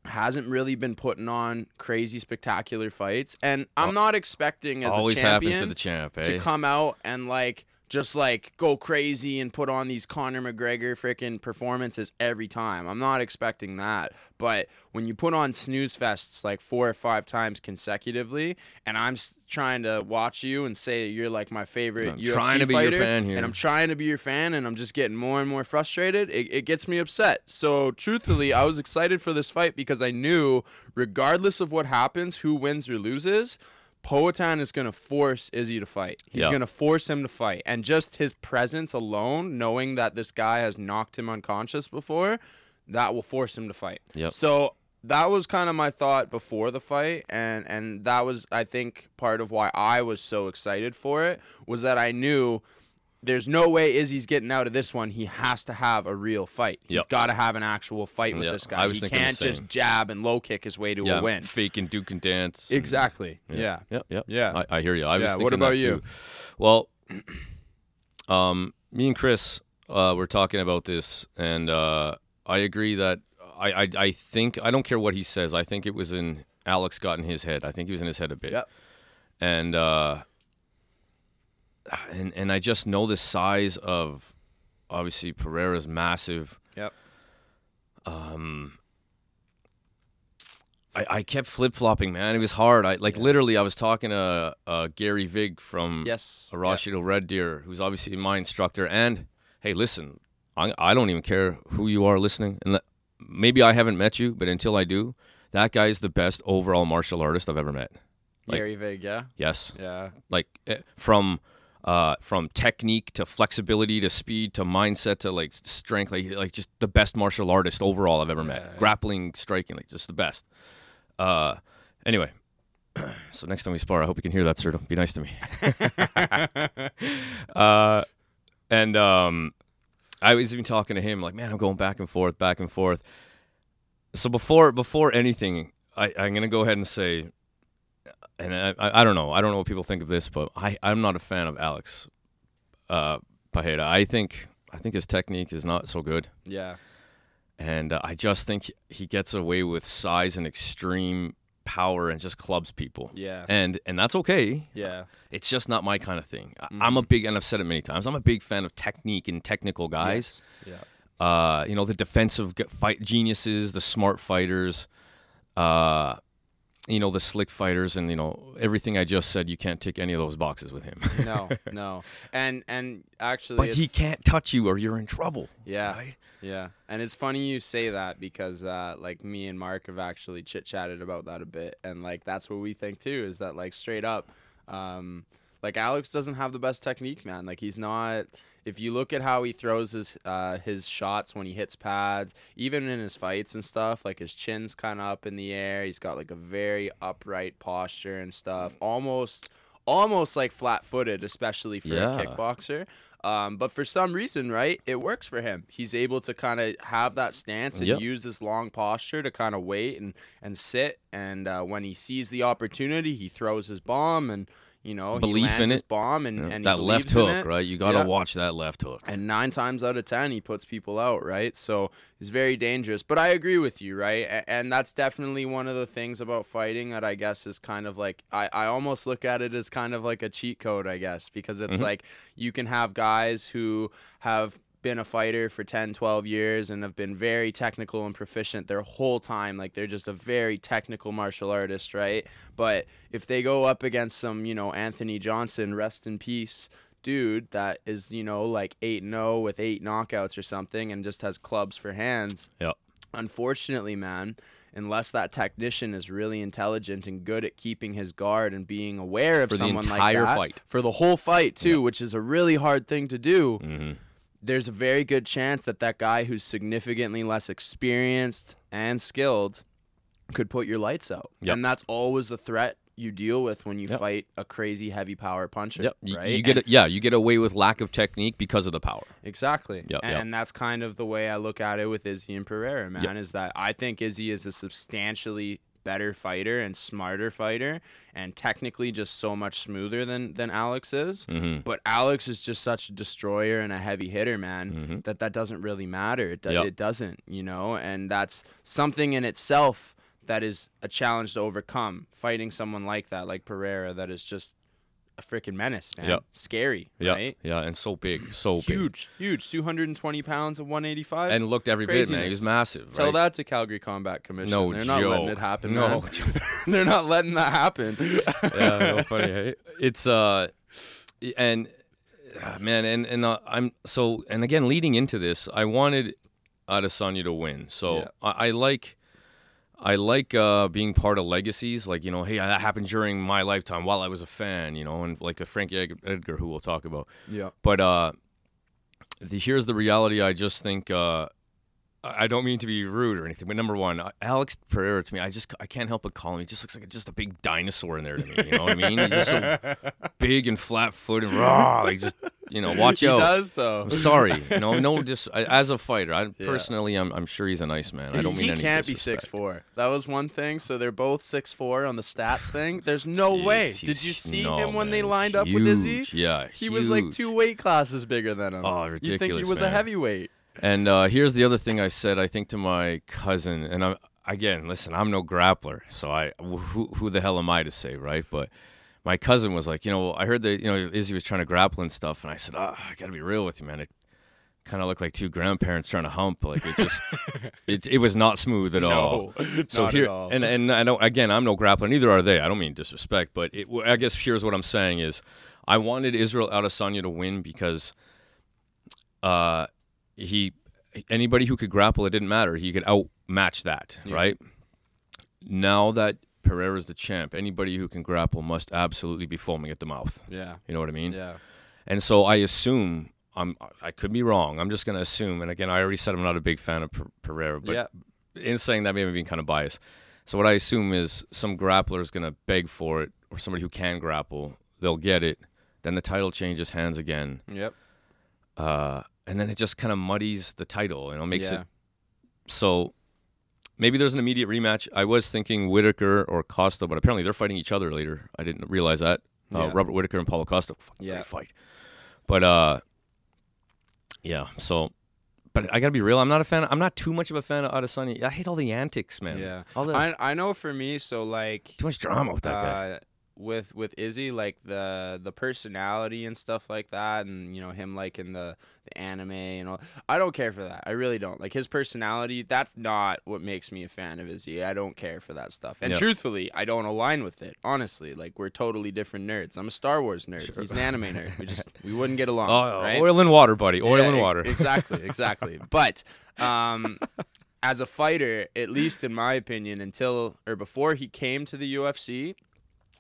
hasn't really been putting on crazy spectacular fights and i'm not expecting as Always a champion happens to the champ, eh? to come out and like just like go crazy and put on these Conor McGregor freaking performances every time. I'm not expecting that. But when you put on snooze fests like four or five times consecutively, and I'm trying to watch you and say you're like my favorite I'm UFC trying to be your fighter, fan here. and I'm trying to be your fan, and I'm just getting more and more frustrated. It, it gets me upset. So truthfully, I was excited for this fight because I knew, regardless of what happens, who wins or loses. Poatan is going to force Izzy to fight. He's Yeah. going to force him to fight. And just his presence alone, knowing that this guy has knocked him unconscious before, that will force him to fight. Yep. So that was kind of my thought before the fight and and that was I think part of why I was so excited for it was that I knew there's no way Izzy's getting out of this one. He has to have a real fight. He's Yep. got to have an actual fight with Yep. this guy. was he can't just jab and low kick his way to yeah, a win. fake and Duke and dance. and- Exactly. Yeah. Yep, yep. Yeah. I, I hear you. I was Yeah, thinking what about you? Well, um, me and Chris uh, were talking about this, and uh, I agree that I, I I think I don't care what he says. I think it was in Alex got in his head. I think he was in his head a bit. Yep. And uh, and and I just know the size of obviously Pereira's massive. Yep. Um. I, I kept flip flopping, man. It was hard. I like literally. I was talking to uh, Gary Vig from Yes. Arashito Red Deer, who's obviously my instructor. And hey, listen, I, I don't even care who you are listening. And maybe I haven't met you, but until I do, that guy is the best overall martial artist I've ever met. like- Gary Vig, yeah. Yes, Yeah. like eh, from uh, from technique to flexibility to speed to mindset to like strength, like like just the best martial artist overall I've ever met. Yeah. Grappling, striking, like just the best. Uh, anyway. So next time we spar, I hope you can hear that, sir. Don't be nice to me. uh, and um, I was even talking to him like, man, I'm going back and forth, back and forth. So before before anything, I, I'm gonna go ahead and say, and I, I I don't know, I don't know what people think of this, but I I'm not a fan of Alex uh, Pajeda. I think I think his technique is not so good, yeah. and uh, I just think he gets away with size and extreme power and just clubs people. Yeah. And and that's okay. Yeah. It's just not my kind of thing. I I'm a big, and I've said it many times. I'm a big fan of technique and technical guys. Yeah. Uh, you know, the defensive fight geniuses, the smart fighters. Uh, you know the slick fighters and you know everything I just said. You can't tick any of those boxes with him. no, no, and and actually, but he can't touch you or you're in trouble. yeah, Right? yeah, and it's funny you say that because uh, like me and Mark have actually chit chatted about that a bit, and like that's what we think too. Is that like straight up, um, like Alex doesn't have the best technique, man. Like he's not. If you look at how he throws his uh, his shots when he hits pads, even in his fights and stuff, like his chin's kind of up in the air. He's got like a very upright posture and stuff, almost almost like flat footed, especially for Yeah. a kickboxer. Um, but for some reason, right, it works for him. He's able to kind of have that stance and Yep. use this long posture to kind of wait and and sit. And uh, when he sees the opportunity, he throws his bomb and you know Belief in his it. bomb and, know, and that left hook, right? You got to Yeah. watch that left hook. And nine times out of ten, he puts people out, right? So he's very dangerous. But I agree with you, right? And that's definitely one of the things about fighting that I guess is kind of like, I, I almost look at it as kind of like a cheat code, I guess, because it's Mhm. like you can have guys who have been a fighter for 10, 12 years and have been very technical and proficient their whole time. Like they're just a very technical martial artist, right? But if they go up against some, you know, Anthony Johnson, rest in peace, dude that is, you know, like 8 0 with eight knockouts or something and just has clubs for hands. Yep. Unfortunately, man, unless that technician is really intelligent and good at keeping his guard and being aware of For the someone entire like that fight. for the whole fight too, which is a really hard thing to do hmm there's a very good chance that that guy who's significantly less experienced and skilled could put your lights out. Yep. And that's always the threat you deal with when you Yep. fight a crazy heavy power puncher. Yep. Right? you get And- it. Yeah, you get away with lack of technique because of the power. Exactly. Yep, and, yep. that's kind of the way I look at it with Izzy and Pereira, man, is that I think Izzy is a substantially better fighter and smarter fighter and technically just so much smoother than than Alex is. hmm But Alex is just such a destroyer and a heavy hitter, man, Mhm. that that doesn't really matter. It, do- Yep. it doesn't, you know, and that's something in itself that is a challenge to overcome. Fighting someone like that, like Pereira, that is just a freaking menace, man. Yep. Scary, Yeah. right? Yeah, and so big, so big, Huge, huge. 220 pounds of 185. and looked every bit, man. He was Craziness. massive. Tell right? that to Calgary Combat Commission. No They're not letting it happen, No. They're not letting that happen. yeah, no funny. Hey? It's uh, and uh, man, and and uh, I'm so and again leading into this, I wanted Adesanya to win. So Yeah. I, I like. I like uh, being part of legacies, like you know, hey, that happened during my lifetime while I was a fan, you know, and like a Frankie Edgar, who we'll talk about. yeah. But uh, the, here's the reality. I just think uh, I don't mean to be rude or anything, but number one, uh, Alex Pereira to me, I just I can't help but call him. He just looks like just a big dinosaur in there to me. You know what I mean? He's just so big and flat footed, raw. Like just you know, watch he out. He does though. I'm sorry, know, no. Just as a fighter, I Yeah. personally, I'm, I'm sure he's a nice man. I don't mean he any can't be six four. That was one thing. So they're both six four on the stats thing. There's no way. Did you see no, him when man, they lined up with Izzy? Yeah, He was like two weight classes bigger than him. Oh, ridiculous! You think he was a heavyweight? And uh, here's the other thing I said. I think to my cousin, and I'm, again, listen, I'm no grappler, so I who, who the hell am I to say, right? But my cousin was like, you know, I heard that you know Izzy was trying to grapple and stuff, and I said, ah, I gotta be real with you, man. It kind of looked like two grandparents trying to hump. Like it just, it, it was not smooth at all. No, So not here, at all. and and I don't. Again, I'm no grappler. Neither are they. I don't mean disrespect, but it, I guess here's what I'm saying is, I wanted Israel Adesanya to win because, uh, he anybody who could grapple, it didn't matter. He could outmatch that, Yeah. right? Now that Pereira's the champ, anybody who can grapple must absolutely be foaming at the mouth. yeah, You know what I mean? yeah, And so I assume I'm. I could be wrong. I'm just gonna assume. And again, I already said I'm not a big fan of Per- Pereira, but yeah. in saying that, maybe being kind of biased. So what I assume is some grappler is going to beg for it, or somebody who can grapple, they'll get it. Then the title changes hands again, Yep. uh, and then it just kind of muddies the title. You know, makes yeah. it so. Maybe there's an immediate rematch. I was thinking Whittaker or Costa, but apparently they're fighting each other later. I didn't realize that. Uh, Yeah. Robert Whittaker and Paulo Costa, fucking Yeah. fight. But uh, yeah. So, but I gotta be real. I'm not a fan. I'm not too much of a fan of Adesanya. I hate all the antics, man. Yeah. all the I I know for me, so like too much drama with that guy. With with Izzy, like the the personality and stuff like that, and you know him liking the the anime and all. I don't care for that. I really don't. Like his personality, that's not what makes me a fan of Izzy. I don't care for that stuff. And Yeah. truthfully, I don't align with it. Honestly, like we're totally different nerds. I'm a Star Wars nerd. He's an anime nerd. We just we wouldn't get along. Oh, right? oil and water, buddy. Oil Yeah, and water. exactly, exactly. But um, as a fighter, at least in my opinion, until or before he came to the UFC,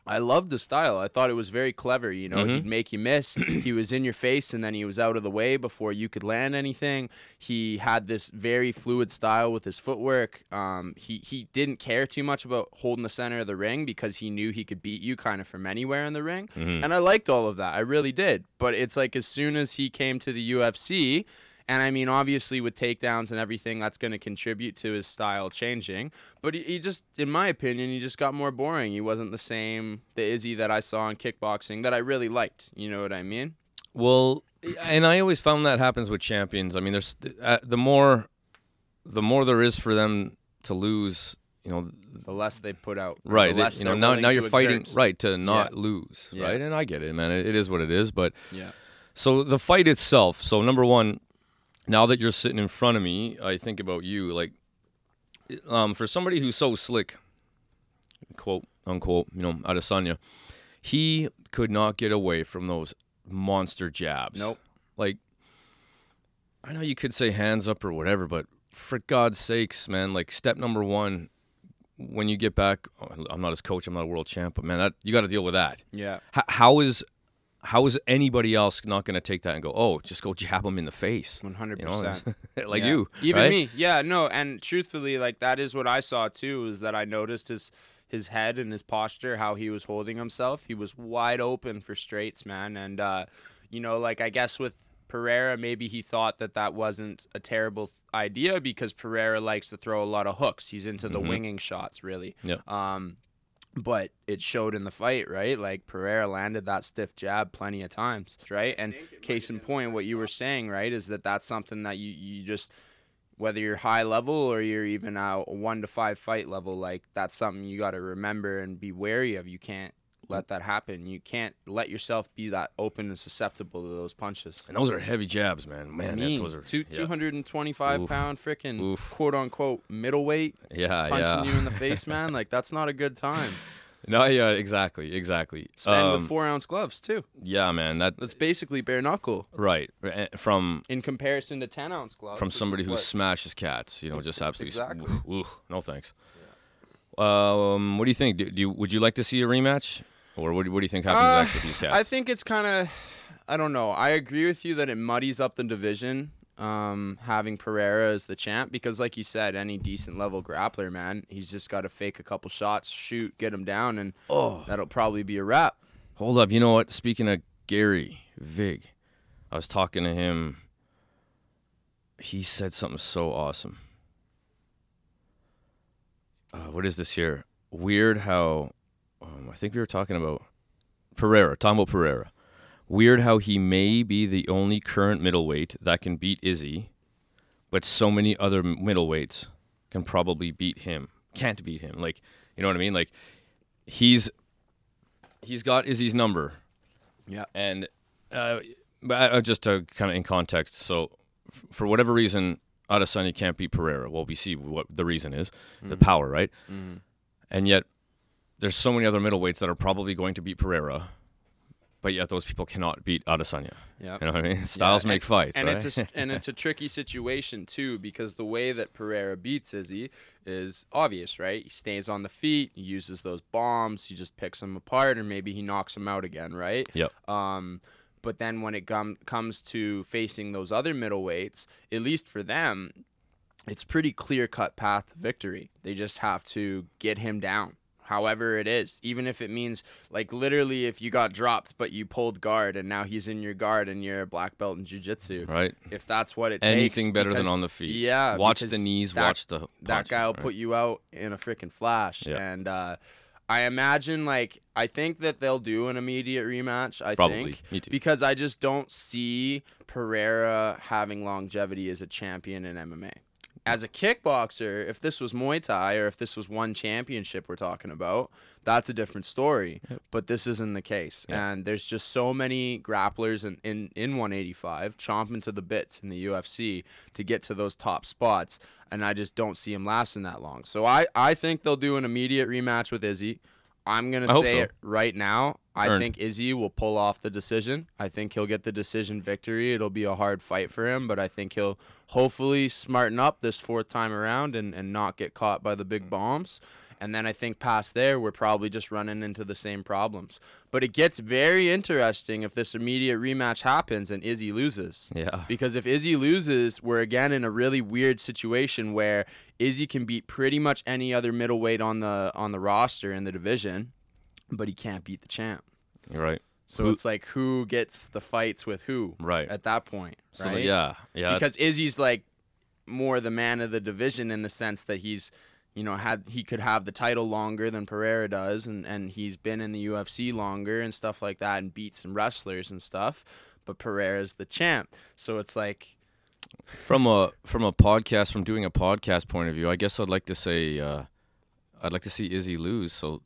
I loved the style. I thought it was very clever. You know, Mhm. he'd make you miss. he was in your face, and then he was out of the way before you could land anything. He had this very fluid style with his footwork. Um, he he didn't care too much about holding the center of the ring because he knew he could beat you kind of from anywhere in the ring. Mhm. And I liked all of that. I really did. But it's like as soon as he came to the UFC, and I mean, obviously with takedowns and everything, that's going to contribute to his style changing. But he, he just, in my opinion, he just got more boring. He wasn't the same, the Izzy that I saw in kickboxing that I really liked. You know what I mean? Well, and I always found that happens with champions. I mean, there's uh, the more, the more there is for them to lose. You know, The less they put out. the right? they- you know, now now you're fighting right to not lose, Yeah. right? And I get it, man. It, it is what it is. But Yeah. so the fight itself. So number one, now that you're sitting in front of me, I think about you. Like, um, for somebody who's so slick, quote unquote, you know, Adesanya, he could not get away from those monster jabs. Nope. Like, I know you could say hands up or whatever, but for God's sakes, man, like step number one, when you get back, oh, I'm not his coach, I'm not a world champ, but man, that you got to deal with that. Yeah. H- how is how is anybody else not going to take that and go, oh, just go jab him in the face? 100%. You know, like Yeah. you, even right? me yeah no and truthfully like that is what i saw too is that i noticed his his head and his posture how he was holding himself he was wide open for straights man and uh you know like i guess with Pereira, maybe he thought that that wasn't a terrible idea because Pereira likes to throw a lot of hooks. He's into the Mhm. winging shots, really. Yeah. Um, but it showed in the fight, right? Like Pereira landed that stiff jab plenty of times, right? And case in point, what you were saying, right, is that that's something that you you just whether you're high level or you're even a one to five fight level, like that's something you got to remember and be wary of. You can't let that happen. You can't let yourself be that open and susceptible to those punches. And those are heavy jabs, man. Man, that, Mean. those are Two yeah. two hundred and twenty five pound freaking quote unquote middleweight Yeah, punching yeah. you in the face, man. Like that's not a good time. No, yeah, exactly, exactly. And Um, with four ounce gloves too. yeah, man. That That's basically bare knuckle right eh, from in comparison to ten ounce gloves. from somebody who what- smashes cats. You know, just absolutely. Exactly. no thanks. Um, what do you think? Do, do you, would you like to see a rematch, or what, do- what do you think happens Uh, next with these cats? I think it's kind of, I don't know. I agree with you that it muddies up the division, um, having Pereira as the champ because, like you said, any decent level grappler, man, he's just got to fake a couple shots, shoot, get him down, and oh, that'll probably be a wrap. hold up. You know what? Speaking of Gary Vig, I was talking to him. He said something so awesome. Uh, what is this here? Weird how um, I think we were talking about Pereira, Tombo Pereira. Weird how he may be the only current middleweight that can beat Izzy, but so many other middleweights can probably beat him. Can't beat him. Like, you know what I mean? Like, he's he's got Izzy's number, Yeah. and uh, but uh, just to kind of in context, so for whatever reason, Adesanya can't beat Pereira. Well, we see what the reason is, the power, right? Mm-hmm. And yet, there's so many other middleweights that are probably going to beat Pereira, but yet those people cannot beat Adesanya. Yeah. You know what I mean? Styles and- make fights, and right? it's a, and it's a tricky situation too because the way that Pereira beats Izzy is obvious, right? He stays on the feet, he uses those bombs, he just picks them apart, or maybe he knocks them out again, right? Yep. Um, but then when it com- comes to facing those other middleweights, at least for them, it's pretty clear cut path to victory. They just have to get him down. However it is, even if it means like literally if you got dropped but you pulled guard and now he's in your guard and you're a black belt in jiu-jitsu. right? If that's what it takes. Anything better than on the feet. Yeah. Watch the knees, that- watch the that guy will right? put you out in a freaking flash. Yeah. And uh, I imagine like I think that they'll do an immediate rematch. I Probably. think Me too. because I just don't see Pereira having longevity as a champion in MMA. As a kickboxer, if this was Muay Thai or if this was one championship we're talking about, that's a different story. But this isn't the case. Yeah. And there's just so many grapplers in, in, in 185 chomping to the bits in the UFC to get to those top spots. And I just don't see him lasting that long. So I, I think they'll do an immediate rematch with Izzy. I'm gonna hope say so. it right now. I Earned. think Izzy will pull off the decision. I think he'll get the decision victory. It'll be a hard fight for him, but I think he'll hopefully smarten up this fourth time around and, and not get caught by the big bombs. And then I think past there, we're probably just running into the same problems. But it gets very interesting if this immediate rematch happens and Izzy loses. Yeah. Because if Izzy loses, we're again in a really weird situation where Izzy can beat pretty much any other middleweight on the on the roster in the division, but he can't beat the champ. You're right. So Who- it's like who gets the fights with who Right. at that point, So right? the- yeah, yeah. because Izzy's like more the man of the division in the sense that he's you know had he could have the title longer than Pereira does and and he's been in the UFC longer and stuff like that and beat some wrestlers and stuff but Pereira's the champ. So it's like from a from a podcast from doing a podcast point of view, I guess I'd like to say uh, I'd like to see Izzy lose, so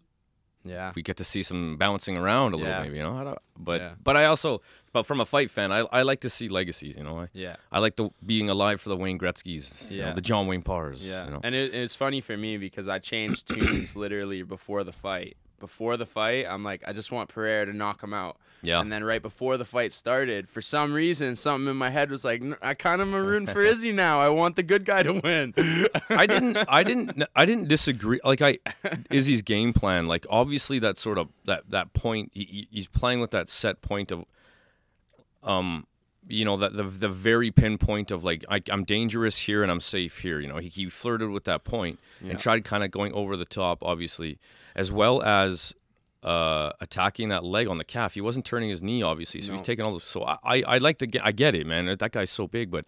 yeah we get to see some bouncing around a little, Yeah. maybe. You know, but Yeah. but I also, but from a fight fan, I I like to see legacies. You know, I, yeah I like the being alive for the Wayne Gretzky's, you know, Yeah. the John Wayne Parrs. Yeah, you know? and it, it's funny for me because I changed tunes literally before the fight. Before the fight, I'm like, I just want Pereira to knock him out. Yeah. And then right before the fight started, for some reason, something in my head was like, I kind of am rooting for Izzy now. I want the good guy to win. I didn't I didn't I didn't disagree like I Izzy's game plan like obviously that sort of that that point he, he- he's playing with that set point of um you know that the the very pinpoint of like I, I'm dangerous here and I'm safe here you know he, he flirted with that point Yeah. and tried kind of going over the top obviously as well as uh, attacking that leg on the calf he wasn't turning his knee obviously so he's taking all this so I I, I like to get I get it man that guy's so big but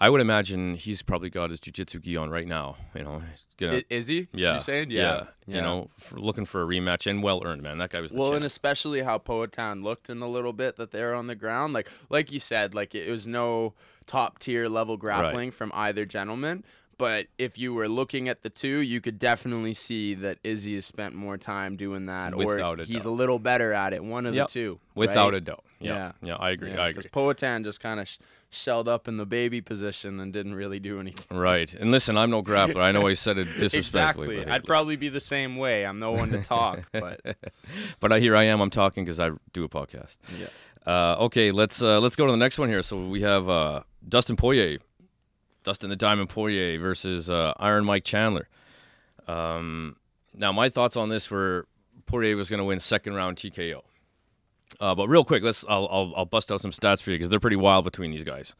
I would imagine he's probably got his jujitsu gi on right now. You know, gonna, I- Izzy? yeah, You saying? yeah, Yeah. You know, for looking for a rematch and well earned, man. That guy was the Well, and especially how Poatan looked in the little bit that they're on the ground, like like you said, like it was no top tier level grappling from either gentleman. But if you were looking at the two, you could definitely see that Izzy has spent more time doing that, Without or a he's doubt. a little better at it. One of Yep. the two, without right? a doubt. Yeah, Yeah. yeah, I agree. I agree. Because Poatan just kind of sh- shelled up in the baby position and didn't really do anything. Right. And listen, I'm no grappler. I know I said it disrespectfully. Exactly. But, I'd listen. probably be the same way. I'm no one to talk, but But I here I am. I'm talking because I do a podcast. yeah. Uh, okay, let's uh, let's go to the next one here. So we have uh, Dustin Poirier, Dustin the Diamond Poirier versus uh, Iron Mike Chandler. Um, now my thoughts on this were Poirier was going to win second round TKO. Uh, but real quick, let's I'll, I'll I'll bust out some stats for you because they're pretty wild between these guys.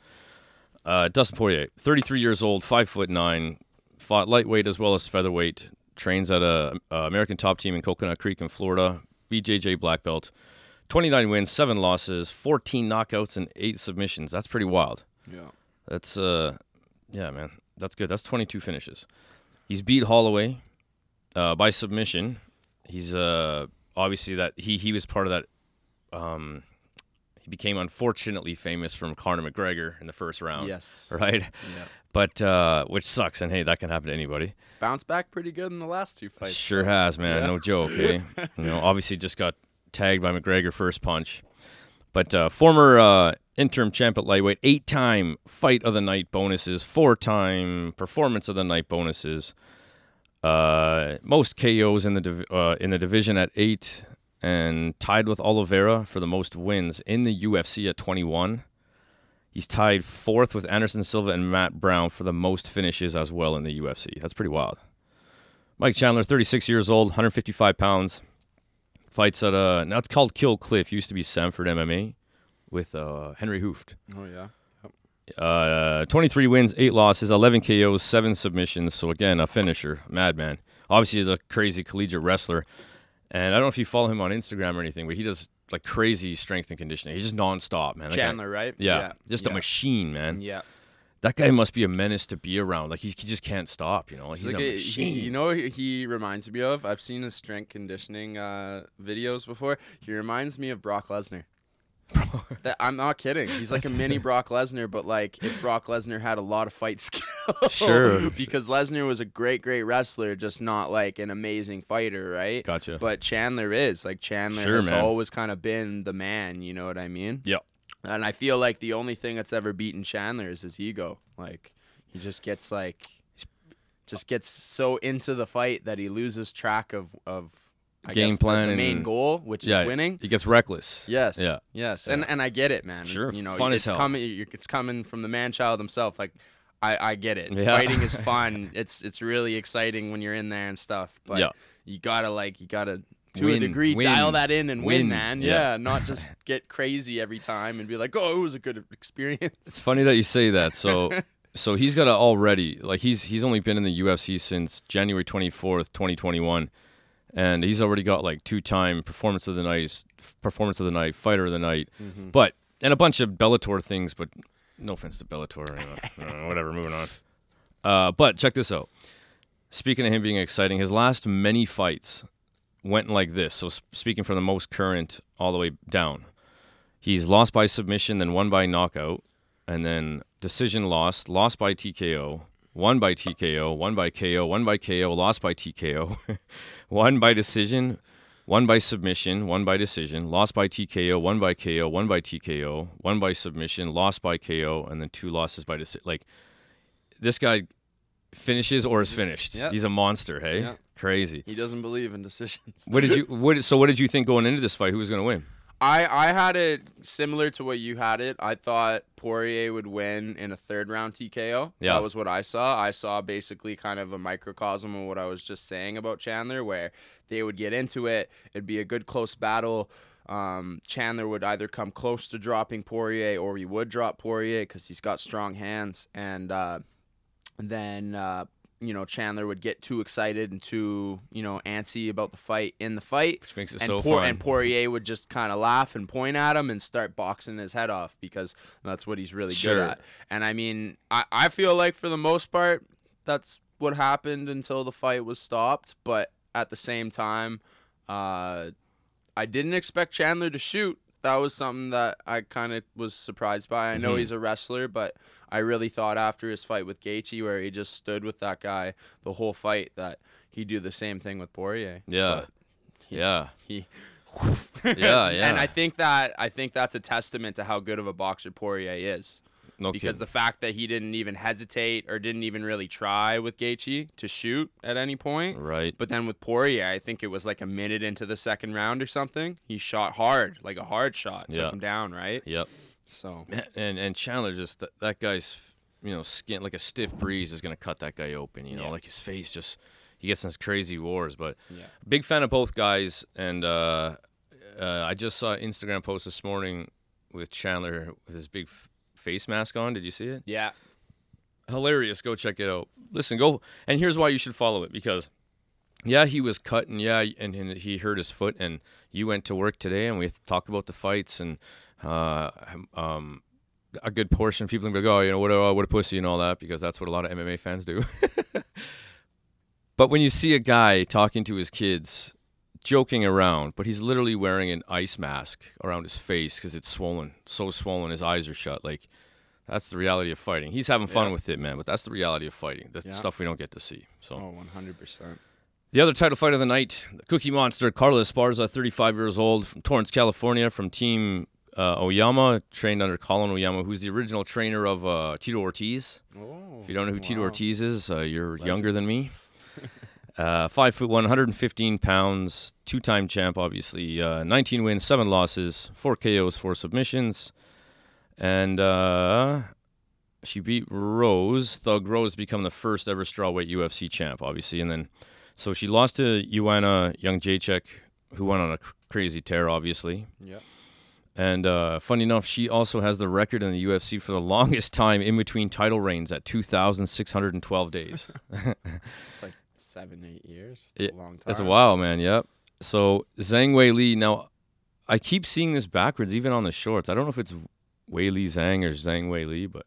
Uh, Dustin Poirier, 33 years old, five foot nine, fought lightweight as well as featherweight. Trains at a, a American top team in Coconut Creek in Florida. BJJ black belt. 29 wins, seven losses, 14 knockouts, and eight submissions. That's pretty wild. Yeah. That's uh, yeah, man, that's good. That's 22 finishes. He's beat Holloway uh, by submission. He's uh, obviously that he he was part of that. Um, he became unfortunately famous from Conor McGregor in the first round. Yes. Right, Yeah. but uh, which sucks, and hey, that can happen to anybody. Bounced back pretty good in the last two fights. Sure has, man. Yeah. No joke. Eh? you know, obviously just got tagged by McGregor first punch. But uh, former uh, interim champ at lightweight, eight-time fight of the night bonuses, four-time performance of the night bonuses, uh, most KOs in the div- uh, in the division at eight, and tied with Oliveira for the most wins in the UFC at 21. He's tied fourth with Anderson Silva and Matt Brown for the most finishes as well in the UFC. That's pretty wild. Mike Chandler, 36 years old, 155 pounds. Fights at uh now it's called Kill Cliff. Used to be Sanford MMA with uh, Henry Hooft. Oh yeah. Uh, 23 wins, eight losses, 11 KOs, seven submissions. So again, a finisher, madman. Obviously, the crazy collegiate wrestler. And I don't know if you follow him on Instagram or anything, but he does like crazy strength and conditioning. He's just nonstop, man. That guy- Chandler, right? yeah, just a machine, man. Yeah. That guy must be a menace to be around. Like he, he just can't stop, you know. Like, He's he's like a machine. he, you know he reminds me of? I've seen his strength conditioning uh, videos before. He reminds me of Brock Lesnar. that, I'm not kidding. He's like a mini Brock Lesnar, but like if Brock Lesnar had a lot of fight skill. Sure. because Lesnar was a great, great wrestler, just not like an amazing fighter, right? Gotcha. But Chandler is like Chandler Sure, has man. always kind of been the man. You know what I mean? Yep. And I feel like the only thing that's ever beaten Chandler is his ego. Like he just gets like, just gets so into the fight that he loses track of of I Game guess, plan the, main and- goal, which yeah, is winning. He gets reckless. Yes. Yeah. Yes. And and I get it, man. Sure, You know, fun as it's hell. coming. It's coming from the man child himself. Like, I I get it. Yeah. Fighting is fun. it's it's really exciting when you're in there and stuff. But Yeah. you gotta like you gotta to Win, a degree win, dial that in and win, win. man. Yeah. Yeah. Not just get crazy every time and be like, oh, it was a good experience. It's funny that you say that. So, so he's got a already like he's he's only been in the UFC since January twenty fourth, twenty twenty one, and he's already got like two time performance of the night, performance of the night, fighter of the night, Mm-hmm. but and a bunch of Bellator things. But no offense to Bellator, uh, whatever. Moving on. Uh, but check this out. Speaking of him being exciting, his last many fights went like this. So speaking from the most current all the way down, he's lost by submission, then won by knockout, and then decision lost, lost by TKO, won by TKO, won by KO, won by KO, lost by TKO, won by decision, won by submission, won by decision, lost by TKO, won by KO, won by TKO, won by submission, lost by KO, and then two losses by decision. Like this guy finishes or is finished. Yeah. He's a monster. Hey, Yeah. crazy. He doesn't believe in decisions. What did you? What? So what did you think going into this fight? Who was going to win? I, I had it similar to what you had it. I thought Poirier would win in a third round TKO. Yeah. That was what I saw. I saw basically kind of a microcosm of what I was just saying about Chandler, where they would get into it. It'd be a good close battle. Um, Chandler would either come close to dropping Poirier or he would drop Poirier because he's got strong hands. And uh, then, uh, you know, Chandler would get too excited and too, you know, antsy about the fight in the fight Which makes it and, so Por- fun. and Poirier would just kind of laugh and point at him and start boxing his head off because that's what he's really Sure. good at. And I mean, I, I feel like for the most part, that's what happened until the fight was stopped. But at the same time, uh, I didn't expect Chandler to shoot. That was something that I kind of was surprised by. I know Mhm. he's a wrestler, but I really thought after his fight with Gaethje, where he just stood with that guy the whole fight, that he'd do the same thing with Poirier. Yeah. Yeah. he Yeah, yeah. and i think that i think that's a testament to how good of a boxer poirier is No because kidding. the fact that he didn't even hesitate or didn't even really try with Gaethje to shoot at any point right. but then with Poirier, I think it was like a minute into the second round or something. He shot hard, like a hard shot, took Yeah. him down, right? Yep. So And and Chandler just that, that guy's you know skin like a stiff breeze is gonna cut that guy open. You know, Yeah. like his face just he gets in his crazy wars. But Yeah. big fan of both guys. And uh, uh, I just saw Instagram post this morning with Chandler with his big face mask on. Did you see it? yeah, hilarious. Go check it out. Listen, go and here's why you should follow it because yeah, he was cut and yeah, and, and he hurt his foot and you went to work today and we talked about the fights and uh, um, a good portion of people will be like, oh, you know, what a, what a pussy and all that because that's what a lot of MMA fans do. but when you see a guy talking to his kids, joking around, but he's literally wearing an ice mask around his face because it's swollen, so swollen, his eyes are shut. Like that's the reality of fighting. He's having fun Yeah. with it, man. But that's the reality of fighting. That's Yeah. stuff we don't get to see. So oh, one hundred percent. the other title fight of the night, the Cookie Monster, Carla Esparza, 35 years old, from Torrance, California, from Team uh, Oyama, trained under Colin Oyama, who's the original trainer of uh, Tito Ortiz. Oh, If you don't know who Tito. Ortiz is, uh, you're younger than me. Uh, five foot one, 115 pounds, two-time champ, obviously. Uh, 19 wins, seven losses, four KOs, four submissions, and uh, she beat Rose. Thug Rose become the first ever strawweight UFC champ, obviously, and then so she lost to Joanna Jędrzejczyk, who went on a cr- crazy tear, obviously. Yep. And uh, funny enough, she also has the record in the UFC for the longest time in between title reigns at 2,612 days. It's like seven, eight years. It's Yeah, a long time. That's a while, man. Yep. So Zhang Wei Li. Now, I keep seeing this backwards, even on the shorts. I don't know if it's Wei Li Zhang or Zhang Wei Li, but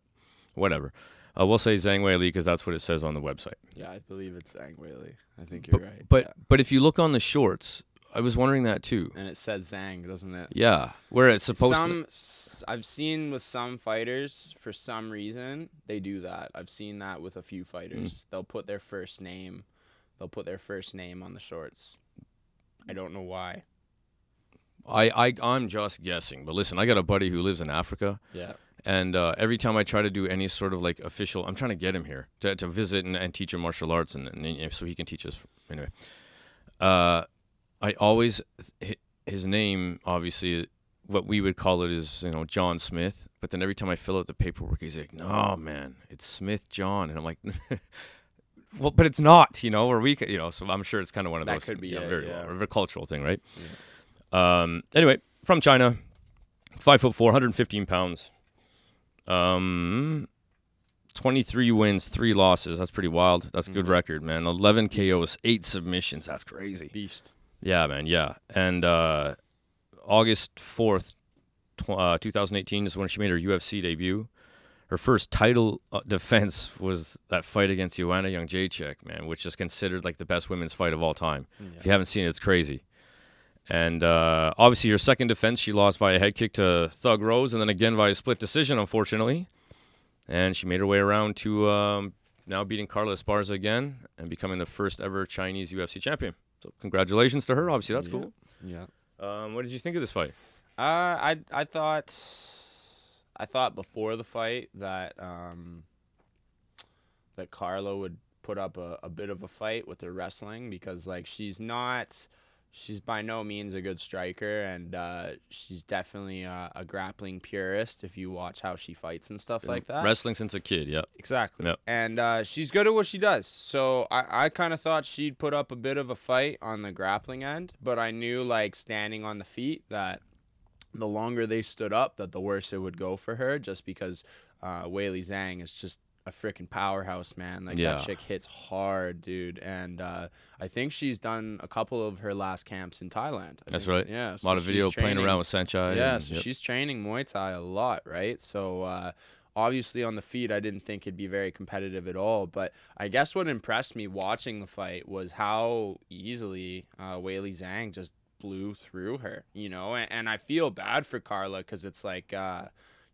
whatever. Uh, we'll say Zhang Wei Li because that's what it says on the website. Yeah, I believe it's Zhang Wei Li. I think you're But right. but, yeah. but if you look on the shorts, I was wondering that too. and it says Zhang, doesn't it? Yeah, where it's supposed to some s- I've seen with some fighters for some reason they do that. I've seen that with a few fighters. They'll put their first name, they'll put their first name on the shorts. I don't know why. I, I I'm just guessing, but listen, I got a buddy who lives in Africa, Yeah. and uh, every time I try to do any sort of like official, I'm trying to get him here to, to visit and, and teach him martial arts, and, and know, so he can teach us. Anyway, uh, I always his name obviously what we would call it is you know John Smith, but then every time I fill out the paperwork, he's like, "No, man, it's Smith John," and I'm like. Well, but it's not, you know, or we, you know, so I'm sure it's kind of one of That those. could be yeah, it, very yeah. well, cultural thing, right? Um, anyway, from China, five foot four, 115 pounds. Um, 23 wins, three losses. That's pretty wild. That's a good record, man. 11 KOs, eight submissions. That's crazy. Beast. Yeah, man. Yeah. And uh, August 4th, tw- uh, 2018 is when she made her UFC debut. Her first title uh, defense was that fight against Joanna Jędrzejczyk, man, which is considered like the best women's fight of all time. If you haven't seen it, it's crazy. And uh, obviously, her second defense, she lost via head kick to Thug Rose, and then again via split decision, unfortunately. And she made her way around to um, now beating Carla Esparza again and becoming the first ever Chinese UFC champion. So congratulations to her. Obviously, that's Yeah. cool. Yeah. Um, what did you think of this fight? Uh, I I thought I thought before the fight that um that Carla would put up a, a bit of a fight with her wrestling because like she's not she's by no means a good striker and uh, she's definitely a, a grappling purist if you watch how she fights and stuff like that. Wrestling since a kid, yeah. Exactly. Yep. And uh, she's good at what she does. So I, I kind of thought she'd put up a bit of a fight on the grappling end, but I knew like standing on the feet that the longer they stood up, that the worse it would go for her just because uh, Weili Zhang is just a freaking powerhouse, man. Like Yeah. that chick hits hard, dude. And uh, I think she's done a couple of her last camps in Thailand. I That's think- right. Yeah. A lot of video playing around with Sanchez. Yeah, and- so yep. she's training Muay Thai a lot, right? So uh, obviously on the feet, I didn't think it'd be very competitive at all. But I guess what impressed me watching the fight was how easily uh, Weili Zhang just blew through her, you know. And, and I feel bad for Carla because it's like, uh,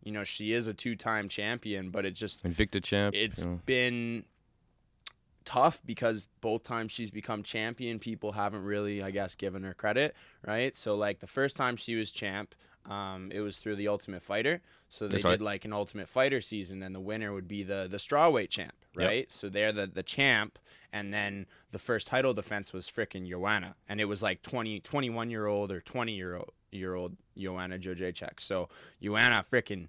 you know, she is a two-time champion, but it just Invicta champ. it's know. been tough because both times she's become champion, people haven't really, I guess, given her credit, right? So like the first time she was champ, um, it was through the Ultimate Fighter. So they That's did right. like an Ultimate Fighter season, and the winner would be the the strawweight champ, Yep. right? So they're the the champ, and then the first title defense was frickin' Joanna, and it was like 20, 21 year old or twenty year old year old Joanna Jędrzejczyk. So Joanna frickin'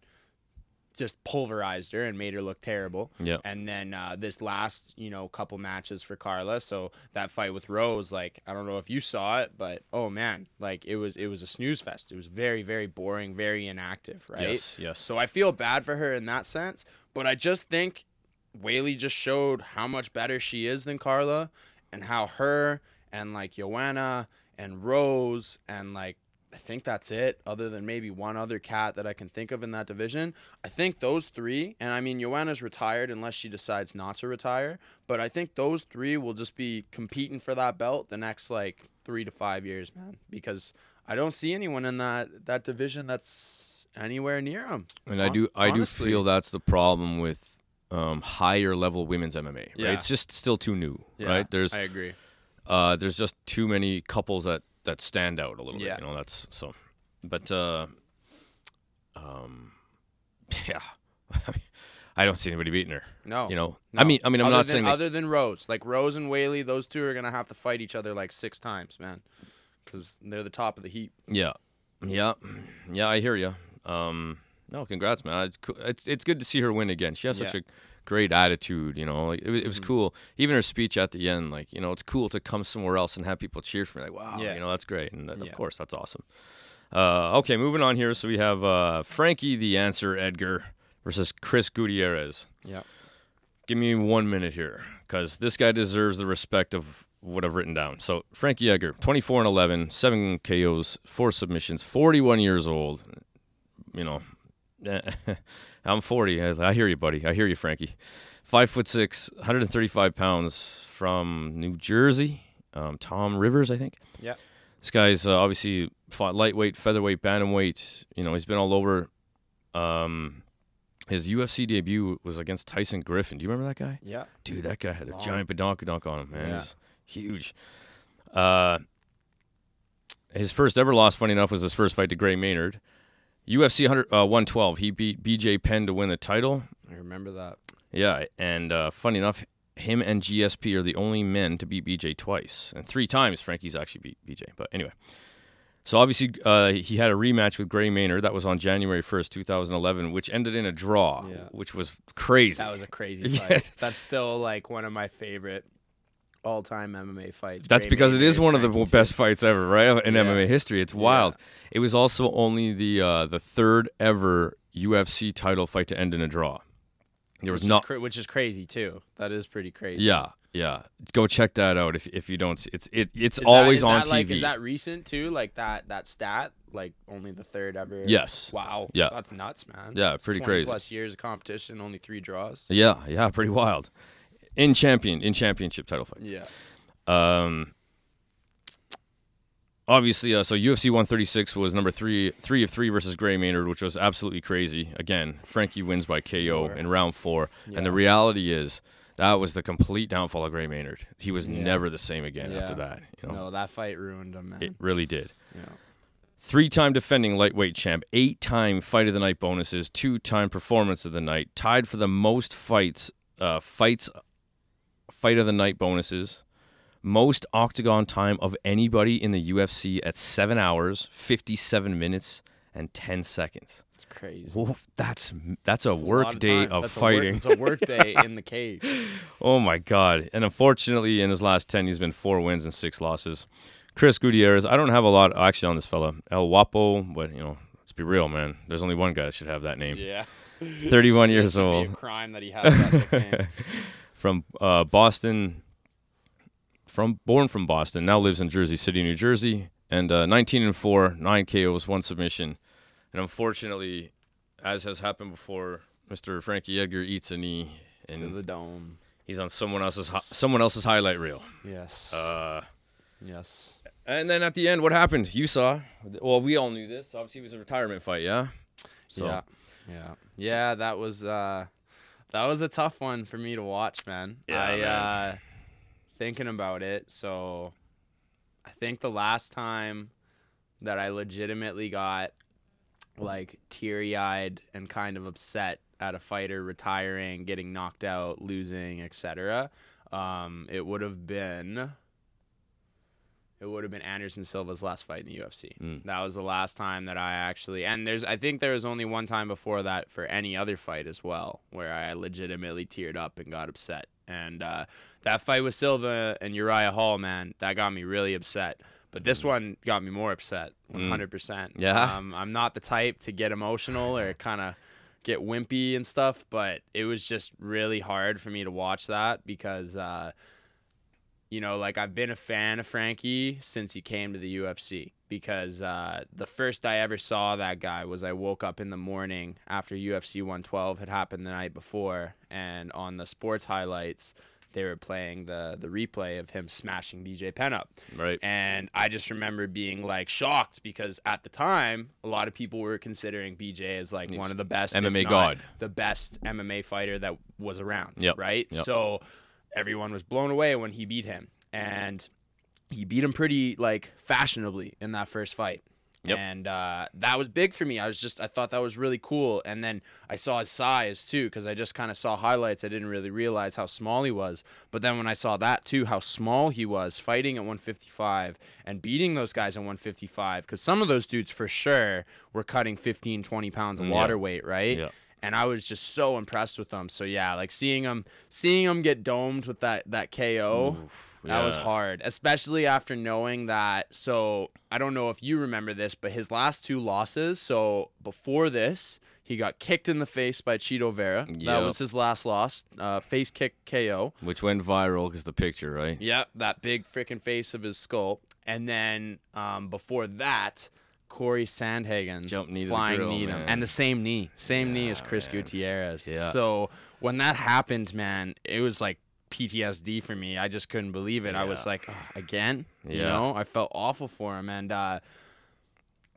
just pulverized her and made her look terrible. Yeah. And then uh, this last, you know, couple matches for Carla. So that fight with Rose, like I don't know if you saw it, but oh man, like it was it was a snooze fest. It was very very boring, very inactive, right? Yes, yes. So I feel bad for her in that sense, but I just think Weili just showed how much better she is than Carla, and how her and like Joanna and Rose and like I think that's it, other than maybe one other cat that I can think of in that division. I think those three, and I mean, Joanna's retired unless she decides not to retire, but I think those three will just be competing for that belt the next like three to five years, man, because I don't see anyone in that, that division that's anywhere near them. And I do I honestly. do feel that's the problem with um, higher level women's MMA. Right? Yeah. It's just still too new, right? There's I agree. uh, there's just too many couples that that stand out a little Yeah. bit. You know, that's so. But uh, um, yeah, I don't see anybody beating her. No. You know, no. I mean, I mean, I'm other not than, saying that, other than Rose, like Rose and Weili, those two are gonna have to fight each other like six times, man, because they're the top of the heap. Yeah, yeah, yeah. I hear you. Um, no, congrats, man. It's cool. It's it's good to see her win again. She has such a great attitude. You know, like it, was- it was Mhm. cool. Even her speech at the end, like you know, it's cool to come somewhere else and have people cheer for me. Like, wow, Yeah. you know, that's great. And uh, of course, that's awesome. Uh, okay, moving on here. So we have uh, Frankie the Answer Edgar versus Chris Gutierrez. Yep. Give me one minute here, because this guy deserves the respect of what I've written down. So Frankie Edgar, 24 and 11, seven KOs, four submissions, 41 years old. You know, I'm 40. I, hear you, buddy. I hear you, Frankie. Five foot six, 135 pounds from New Jersey. Um, Toms River, I think. Yeah. This guy's uh, obviously fought lightweight, featherweight, bantamweight. You know, he's been all over. Um, his UFC debut was against Tyson Griffin. Do you remember that guy? Yeah. Dude, that guy had a Long. giant badonkadonk on him, man. Yeah. He's huge. Uh, his first ever loss, funny enough, was his first fight to Gray Maynard. UFC 100, uh, 112. He beat BJ Penn to win the title. I remember that. Yeah, and uh, funny enough, him and GSP are the only men to beat BJ twice, and three times Frankie's actually beat BJ. But anyway, so obviously uh, he had a rematch with Gray Maynard. That was on January 1st, 2011, which ended in a draw, Yeah. which was crazy. That was a crazy Yeah. fight. That's still like one of my favorite all-time MMA fights. That's because it is one of the best fights ever, right? In Yeah. MMA history, it's Yeah. wild. It was also only the uh, the third ever UFC title fight to end in a draw. There was which not. is cra- which is crazy too. That is pretty crazy. Yeah, yeah. Go check that out if if you don't. See, it's it it's Is always on TV. Like, is that recent too? Like that that stat? Like only the third ever? Yes. Wow. Yeah. That's nuts, man. Yeah, It's pretty crazy. Plus years of competition, only three draws. Yeah, yeah, pretty wild. In champion, in championship title fights. Yeah. Um, obviously, uh, so UFC 136 was number three, three of three versus Gray Maynard, which was absolutely crazy. Again, Frankie wins by KO Four. in round four, and the reality is that was the complete downfall of Gray Maynard. He was Yeah. never the same again after that. You know, No, that fight ruined him, man. it really did. yeah. Three-time defending lightweight champ, eight-time fight of the night bonuses, two-time performance of the night, tied for the most fights, uh, fights, fight of the night bonuses, most octagon time of anybody in the UFC at seven hours, fifty-seven minutes, and ten seconds. It's crazy. Whoa, that's that's a a lot work day time. of That's a fighting. it's a work day in the cage. Oh my god! And unfortunately, in his last ten, he's been four wins and six losses. Chris Gutierrez. I don't have a lot actually on this fella. El Guapo, but you know, let's be real, man. There's only one guy that should have that name. Yeah. 31 years old. A crime that he has that nickname. From uh, Boston, from born from Boston, now lives in Jersey City, New Jersey, and uh, 19 and four, nine KOs, one submission, and unfortunately, as has happened before, Mr. Frankie Edgar eats a knee, to and the dome. he's on someone else's hi- someone else's highlight reel. Yes. Uh, yes. And then at the end, what happened? You saw. Well, we all knew this. Obviously, it was a retirement fight, yeah. So Yeah. Yeah. Yeah, that was uh that was a tough one for me to watch, man. Yeah, I man. uh thinking about it, so I think the last time that I legitimately got like teary-eyed and kind of upset at a fighter retiring, getting knocked out, losing, etc. Um, it would have been it would have been Anderson Silva's last fight in the UFC. Mm. That was the last time that I actually and there's I think there was only one time before that for any other fight as well where I legitimately teared up and got upset. And uh, that fight with Silva and Uriah Hall, man, that got me really upset. But this one got me more upset, 100%. Yeah? Um, I'm not the type to get emotional or kind of get wimpy and stuff, but it was just really hard for me to watch that because uh, you know, like I've been a fan of Frankie since he came to the UFC because uh, the first I ever saw that guy was I woke up in the morning after UFC 112 had happened the night before, and on the sports highlights they were playing the the replay of him smashing BJ Penn up. right. And I just remember being like shocked because at the time, a lot of people were considering BJ as like one of the best MMA god. the best MMA fighter that was around. Yep. Right. Yep. So everyone was blown away when he beat him, and he beat him pretty like fashionably in that first fight. Yep. And uh, that was big for me. I was just I thought that was really cool. And then I saw his size too because I just kind of saw highlights. I didn't really realize how small he was. But then when I saw that too, how small he was fighting at 155 and beating those guys at 155 because some of those dudes for sure were cutting 15, 20 pounds of Yeah. water weight, right? Yeah. And I was just so impressed with them. So yeah, like seeing him seeing him get domed with that that KO, that was hard, especially after knowing that. So I don't know if you remember this, but his last two losses. So before this, he got kicked in the face by Chito Vera. That was his last loss, uh, face kick KO. Which went viral because the picture, right? Yep, that big freaking face of his skull. And then um, before that, Corey Sandhagen Jump knee flying grill, knee him. man. and the same knee, same knee as Chris man. Gutierrez. Yeah. So when that happened, man, it was like PTSD for me. I just couldn't believe it. I was like, "Ugh, again, you know, I felt awful for him, and uh,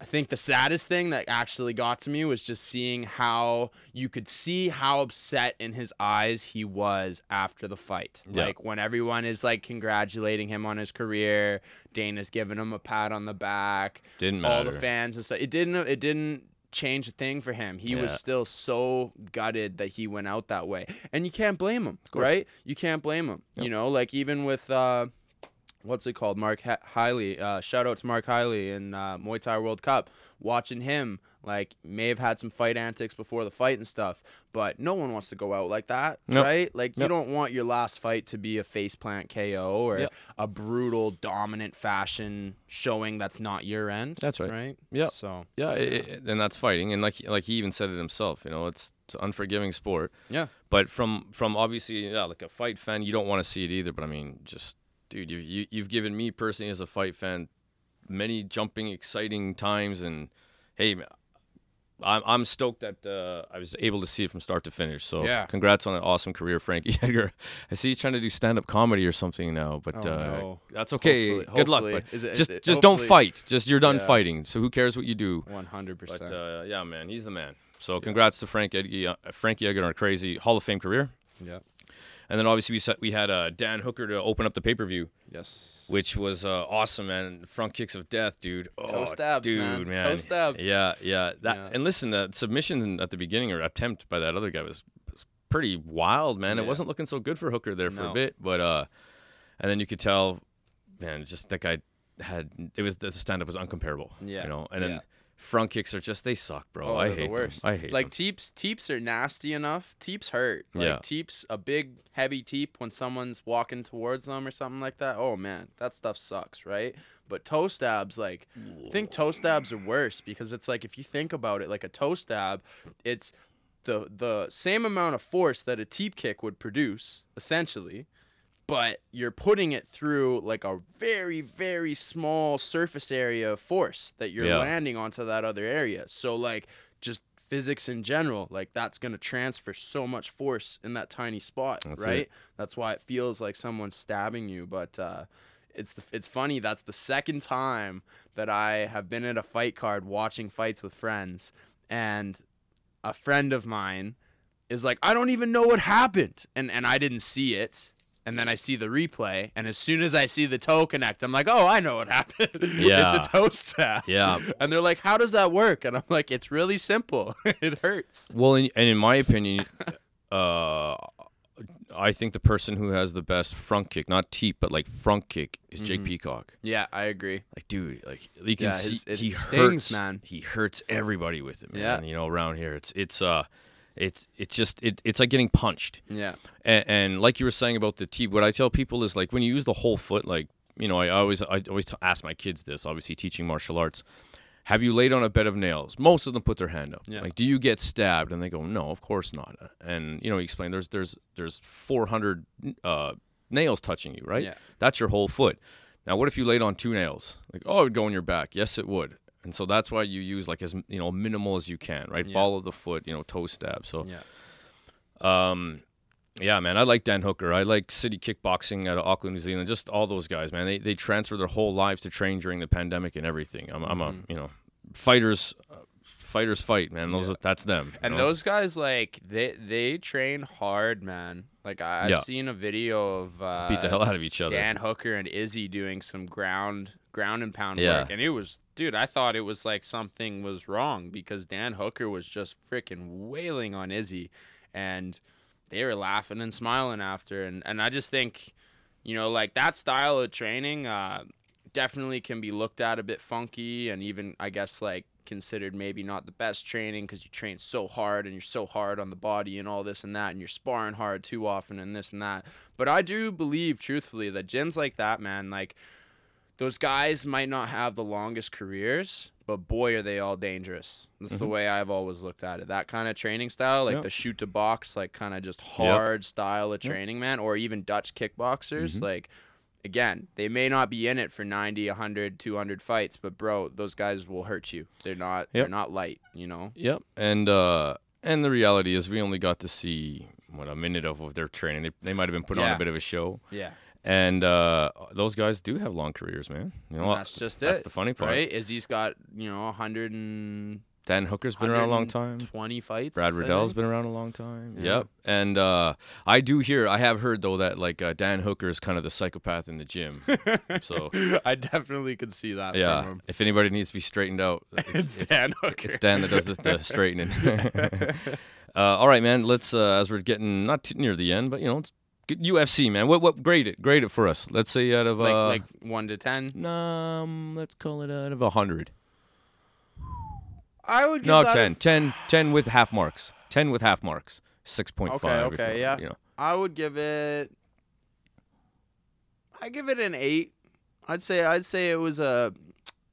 I think the saddest thing that actually got to me was just seeing how you could see how upset in his eyes he was after the fight. Yeah. Like when everyone is like congratulating him on his career, Dana's giving him a pat on the back, Didn't matter. all the fans and stuff. It didn't. It didn't change a thing for him. He was still so gutted that he went out that way, and you can't blame him, right? You can't blame him. Yep. You know, like even with. Uh, What's it called? Mark H- Hiley. Uh, shout out to Mark Hiley in uh, Muay Thai World Cup. Watching him, like, may have had some fight antics before the fight and stuff, but no one wants to go out like that, Nope. right? Like, you don't want your last fight to be a faceplant KO or Yep. a brutal, dominant fashion showing that's not your end. That's right. Right. Yep. So. Yeah, i i and that's fighting, and like like he even said it himself. You know, it's, it's an unforgiving sport. Yeah. But from from obviously, yeah, like a fight fan, you don't want to see it either. But I mean, just dude, you, you you've given me personally as a fight fan many jumping, exciting times, and hey, I'm I'm stoked that uh, I was able to see it from start to finish. So Yeah. congrats on an awesome career, Frankie Edgar. I see you trying to do stand up comedy or something now, but Oh, uh, no. that's okay. Hopefully- Good luck, hopefully. but Is it- just it- just don't fight. Just you're done Yeah. fighting. So who cares what you do? One hundred But percent. uh, yeah, man, he's the man. So congrats to Frank Edgy, uh, Frankie Edgar on a crazy Hall of Fame career. Yeah. And then obviously we set, we had uh, Dan Hooker to open up the pay per view, Yes. which was uh, awesome, man. Front kicks of death, dude. Toe Oh, stabs, dude, man. man. Toe stabs. Yeah, yeah. That Yeah. and listen, that submission at the beginning or attempt by that other guy was, was pretty wild, man. It wasn't looking so good for Hooker there for a bit, but uh, and then you could tell, man, just that guy had it was the stand up was uncomparable. Yeah, you know, and then. yeah. Front kicks are just they suck, bro. Oh, I hate the worst. them. I hate like them. teeps. Teeps are nasty enough. Teeps hurt. Like Yeah. teeps, a big heavy teep when someone's walking towards them or something like that. Oh man, that stuff sucks, right? But toe stabs, like, I think toe stabs are worse because it's like if you think about it, like a toe stab, it's the the same amount of force that a teep kick would produce, essentially, but you're putting it through like a very very small surface area of force that you're Yeah. landing onto that other area so like just physics in general like that's going to transfer so much force in that tiny spot That's right it. that's why it feels like someone's stabbing you but uh it's the, it's funny that's the second time that I have been at a fight card watching fights with friends and a friend of mine is like I don't even know what happened and and I didn't see it and then I see the replay and as soon as I see the toe connect I'm like oh I know what happened Yeah. it's a toe stab Yeah. and they're like how does that work and I'm like it's really simple it hurts Well, in, and in my opinion, uh, I think the person who has the best front kick, not teep, but like front kick, is Jake Mhm. Peacock. yeah I agree Like, dude, like you can Yeah, see his- he stings, hurts, man. He hurts everybody with it, man. Yeah. You know, around here, it's it's uh, it's it's just it, it's like getting punched. yeah And, and like you were saying about the teep, what I tell people is like when you use the whole foot, like you know, I always I always t- ask my kids this. Obviously, teaching martial arts. Have you laid on a bed of nails? Most of them put their hand up. Yeah. Like, do you get stabbed? And they go, no, of course not. And you know, you explain there's there's there's 400 uh, nails touching you, right? Yeah. That's your whole foot. Now, what if you laid on two nails? Like, oh, it would go in your back. Yes, it would. And so that's why you use like as you know minimal as you can, right? Yeah. Ball of the foot, you know, toe stab. So yeah um, yeah, man, I like Dan Hooker. I like City Kickboxing out of Auckland, New Zealand. Just all those guys, man. They they transfer their whole lives to train during the pandemic and everything. I'm, I'm a Mhm. you know, fighters, uh, fighters fight, man. Those Yeah. are, that's them. And know? those guys, like they they train hard, man. Like I, I've Yeah. seen a video of uh, beat the hell out of each other. Dan Hooker and Izzy doing some ground ground and pound Yeah. work, and it was, dude. I thought it was like something was wrong because Dan Hooker was just freaking wailing on Izzy, and they were laughing and smiling after, and and I just think, you know, like that style of training, uh, definitely can be looked at a bit funky, and even I guess like considered maybe not the best training because you train so hard and you're so hard on the body and all this and that and you're sparring hard too often and this and that but i do believe truthfully that gyms like that man like those guys might not have the longest careers but boy are they all dangerous that's the Mhm. way i've always looked at it that kind of training style like Yeah. the shoot to box like kind of just hard style of Yep. training man or even dutch kickboxers Mhm. like again they may not be in it for 90 100 200 fights but bro those guys will hurt you they're not Yep. they're not light you know Yep. And uh, and the reality is, we only got to see what a minute of of their training. They they might have been putting on a bit of a show, Yeah. And uh, those guys do have long careers, man. You know, And that's just that's it. That's the funny part. Right? Izzy's got, you know, 120 Dan Hooker's been around a long time. 20 fights. Brad Riddell's been around a long time. Yeah. Yep. And uh, I do hear, I have heard though that like uh, Dan Hooker is kind of the psychopath in the gym. so I definitely could see that yeah, from him. if anybody needs to be straightened out, It's, Dan Hooker. It's Dan that does the, the straightening. uh, all right, man. Let's uh, as we're getting not too near the end, but you know, it's UFC, man. What what grade it? Grade it for us. Let's say out of like, uh, like 1 to 10. um, let's call it out of a hundred. I would give No, that a 10. 10. 10 with half marks. Ten with half marks. Six point Okay, five. okay, yeah. You know. I would give it. I give it an eight. I'd say I'd say it was a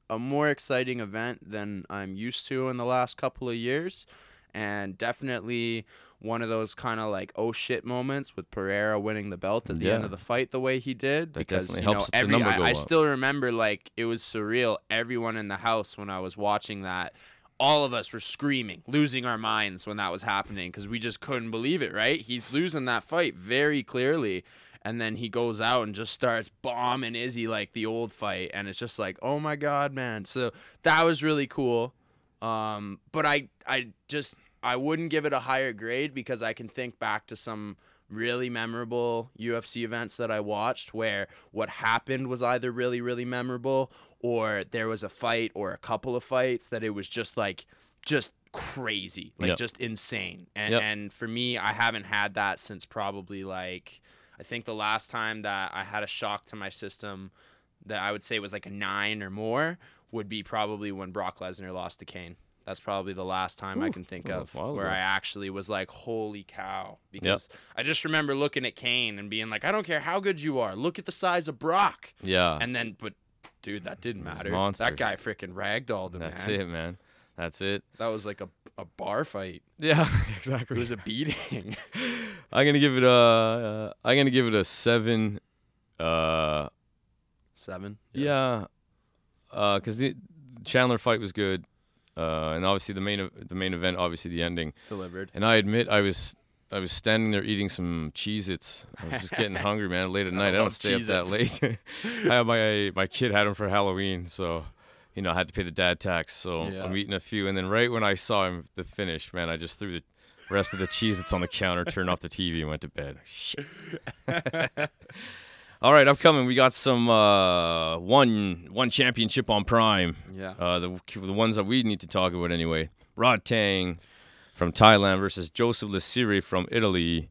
a more exciting event than I'm used to in the last couple of years, and definitely one of those kind of like oh shit moments with Pereira winning the belt at the end of the fight the way he did That because you helps know every I, I still remember like it was surreal. Everyone in the house when I was watching that all of us were screaming, losing our minds when that was happening because we just couldn't believe it, right? He's losing that fight very clearly. And then he goes out and just starts bombing Izzy like the old fight. And it's just like, oh my God, man. So that was really cool. Um, but I, I just, I wouldn't give it a higher grade because I can think back to some really memorable UFC events that I watched where what happened was either really, really memorable or there was a fight or a couple of fights that it was just like, just crazy, like Yep. just insane. And, Yep. and for me, I haven't had that since probably like, I think the last time that I had a shock to my system that I would say was like a nine or more would be probably when Brock Lesnar lost to Cain. That's probably the last time I can think of where. I actually was like, "Holy cow!" Because I just remember looking at Cain and being like, "I don't care how good you are. Look at the size of Brock." Yeah. And then, but dude, that didn't matter. monster. That guy freaking ragdolled him. That's man. it, man. That's it. That was like a a bar fight. Yeah, exactly. It was a beating. I'm gonna give it a. Uh, I'm gonna give it a seven. Uh, Seven. yeah, because the Chandler fight was good, uh, and obviously the main the main event, obviously the ending. Delivered. And I admit, I was I was standing there eating some Cheez-Its. I was just getting hungry, man. Late at night, I, don't love stay up that late. I have my my kid had them for Halloween, so you know I had to pay the dad tax. So Yeah. I'm eating a few, and then right when I saw him the finish, man, I just threw the rest of the Cheez-Its on the counter, turned off the TV, and went to bed. All right, upcoming, we got some uh, one one championship on Prime. Yeah. Uh, the the ones that we need to talk about anyway. Rodtang from Thailand versus Joseph Lasiri from Italy.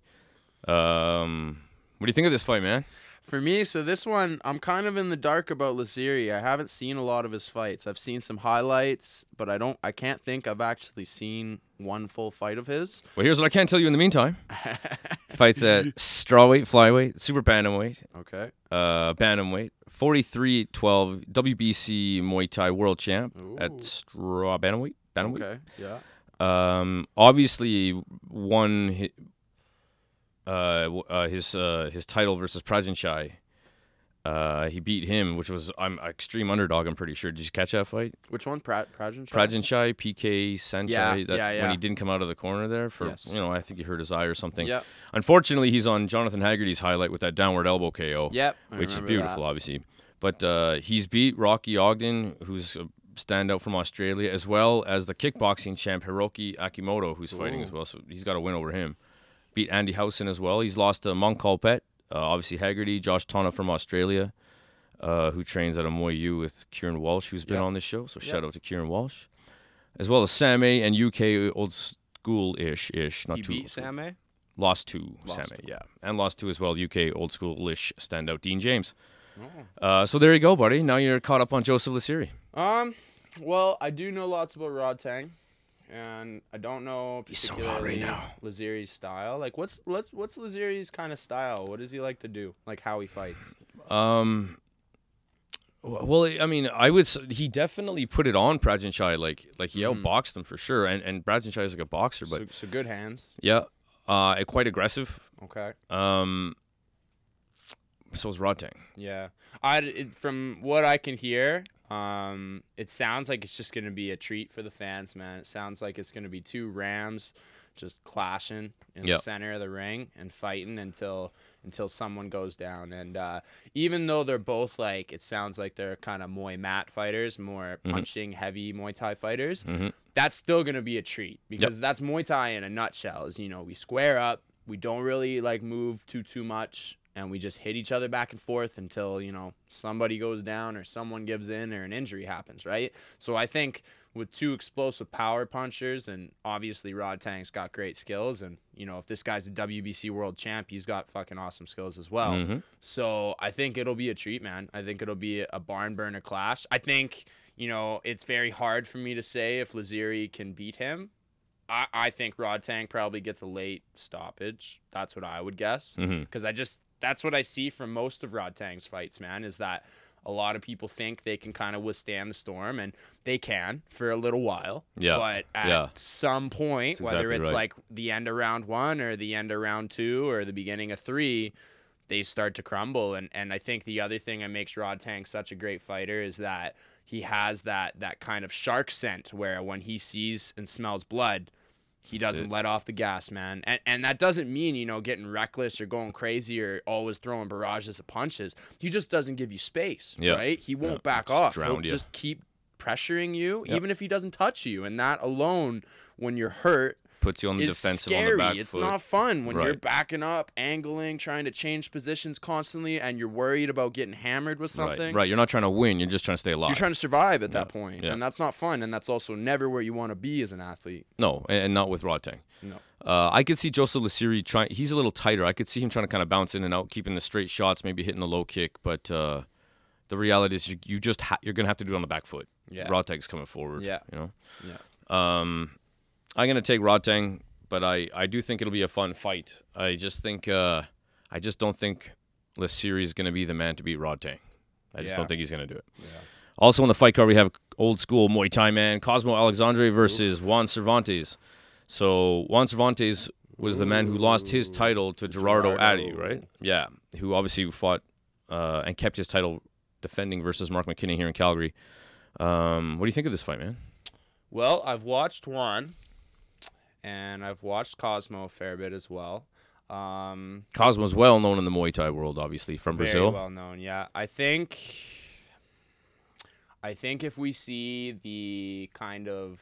Um, what do you think of this fight, man? For me, so this one, I'm kind of in the dark about Lasiri. I haven't seen a lot of his fights. I've seen some highlights, but I don't. I can't think I've actually seen one full fight of his. Well, here's what I can tell you in the meantime. Fights at strawweight, flyweight, super bantamweight, Okay. uh, bantamweight, 43-12 WBC Muay Thai world champ Ooh. at straw bantamweight. Bantamweight. Okay. Yeah. Um, obviously won hi- uh, uh, his uh, his title versus Prajanchai. Uh, he beat him, which was I'm extreme underdog. I'm pretty sure. Did you catch that fight? Which one? Pra- Prajan? Prajanchai, PK Saenchai. Yeah, that, yeah, When he didn't come out of the corner there for Yes. you know I think he hurt his eye or something. Yep. Unfortunately, he's on Jonathan Haggerty's highlight with that downward elbow KO Yep. I which is beautiful, obviously. But uh, he's beat Rocky Ogden, who's a standout from Australia, as well as the kickboxing champ Hiroki Akimoto, who's fighting as well. So he's got a win over him. Beat Andy Howson as well. He's lost to Mongkolpetch, uh, obviously Haggerty, Josh Tonna from Australia, uh, who trains at a Muay U with Kieran Walsh, who's been Yep. on this show. So Yep. shout out to Kieran Walsh, as well as Sam A and UK old school ish ish, not He too beat old school. Sam A? Lost to Lost Sam A, to. yeah, and lost to as well UK old school ish standout Dean James. Oh. Uh, so there you go, buddy. Now you're caught up on Joseph Lasiri. Um. Well, I do know lots about Rodtang, and I don't know He's so particularly hot right now. Lasiri's style. Like, what's let's what's Lasiri's kind of style? What does he like to do? Like how he fights? Um, well, I mean, I would. He definitely put it on Prajanchai. Like, like he Mhm. outboxed him for sure. And and Prajanchai is like a boxer, but so, so good hands. yeah, uh, quite aggressive. Okay. Um, so is Rodtang. Yeah. I it, from what I can hear, Um, it sounds like it's just gonna be a treat for the fans, man. It sounds like it's gonna be two Rams just clashing in Yep. the center of the ring and fighting until until someone goes down. And uh, even though they're both like, it sounds like they're kind of Muay mat fighters, more Mhm. punching heavy Muay Thai fighters. Mhm. That's still gonna be a treat because that's Muay Thai in a nutshell. Is you know we square up, we don't really like move too too much, and we just hit each other back and forth until you know somebody goes down or someone gives in or an injury happens, right? So I think with two explosive power punchers, and obviously Rodtang's got great skills, and you know if this guy's a WBC world champ, he's got fucking awesome skills as well. Mhm. So I think it'll be a treat, man. I think it'll be a barn burner clash. I think you know it's very hard for me to say if Lasiri can beat him. I, I think Rodtang probably gets a late stoppage. That's what I would guess Mhm. because I just that's what I see from most of Rodtang's fights, man, is that a lot of people think they can kind of withstand the storm, and they can for a little while. Yeah, But at yeah. some point, That's whether it's right. like the end of round one or the end of round two or the beginning of three, they start to crumble. And and I think the other thing that makes Rodtang such a great fighter is that he has that that kind of shark scent where when he sees and smells blood, he doesn't let off the gas, man. And and that doesn't mean, you know, getting reckless or going crazy or always throwing barrages of punches. He just doesn't give you space, Yeah. right? He won't Yeah. back Just off. He'll ya. just keep pressuring you Yep. even if he doesn't touch you. And that alone when you're hurt Puts you on the is defensive scary. on the back it's foot. not fun when you're backing up, angling, trying to change positions constantly, and you're worried about getting hammered with something. Right, right. You're not trying to win. You're just trying to stay alive. You're trying to survive at Yeah, that point, yeah. and that's not fun, and that's also never where you want to be as an athlete. no, and, not with Rodtang. No. Uh, I could see Joseph Lasiri trying. He's a little tighter. I could see him trying to kind of bounce in and out, keeping the straight shots, maybe hitting the low kick. But uh, the reality is, you, you just ha- you're gonna have to do it on the back foot. Yeah. Rod coming forward. Yeah. you know. Yeah. Um, I'm gonna take Rodtang, but I I do think it'll be a fun fight. I just think uh, I just don't think Lasiri is gonna be the man to beat Rodtang. I just Yeah. don't think he's gonna do it. Yeah. Also on the fight card, we have old school Muay Thai man Cosmo Alexandre versus Juan Cervantes. So Juan Cervantes was the man who lost his title to Gerardo Gerardo. Addy, right? Yeah, who obviously fought uh, and kept his title defending versus Mark McKinney here in Calgary. Um, what do you think of this fight, man? Well, I've watched one, and I've watched Cosmo a fair bit as well. Um, Cosmo's well known in the Muay Thai world, obviously from very Brazil. well known. Yeah, I think. I think if we see the kind of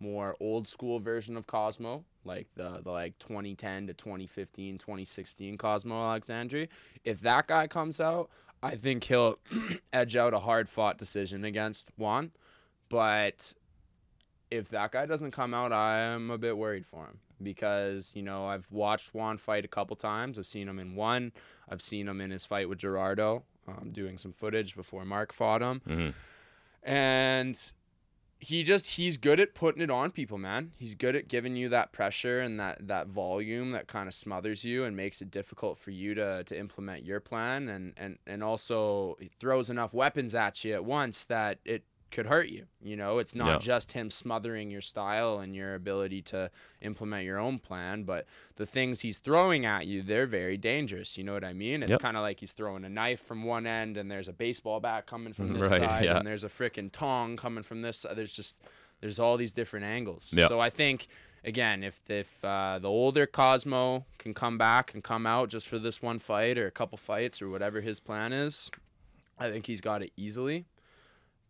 more old school version of Cosmo, like the, the like 2010 to 2015, 2016 Cosmo Alexandre, if that guy comes out, I think he'll edge out a hard fought decision against Juan. But if that guy doesn't come out, I am a bit worried for him because you know I've watched Juan fight a couple times. I've seen him in one. I've seen him in his fight with Gerardo, um, doing some footage before Mark fought him, Mhm. and he just he's good at putting it on people, man. He's good at giving you that pressure and that that volume that kind of smothers you and makes it difficult for you to to implement your plan and and and also he throws enough weapons at you at once that it could hurt you. You know, it's not Yeah. just him smothering your style and your ability to implement your own plan, but the things he's throwing at you, they're very dangerous. You know what I mean? It's Yep. kind of like he's throwing a knife from one end and there's a baseball bat coming from this right, side yeah. and there's a freaking tong coming from this side. There's just there's all these different angles. Yep. So I think again, if if uh, the older Cosmo can come back and come out just for this one fight or a couple fights or whatever his plan is, I think he's got it easily.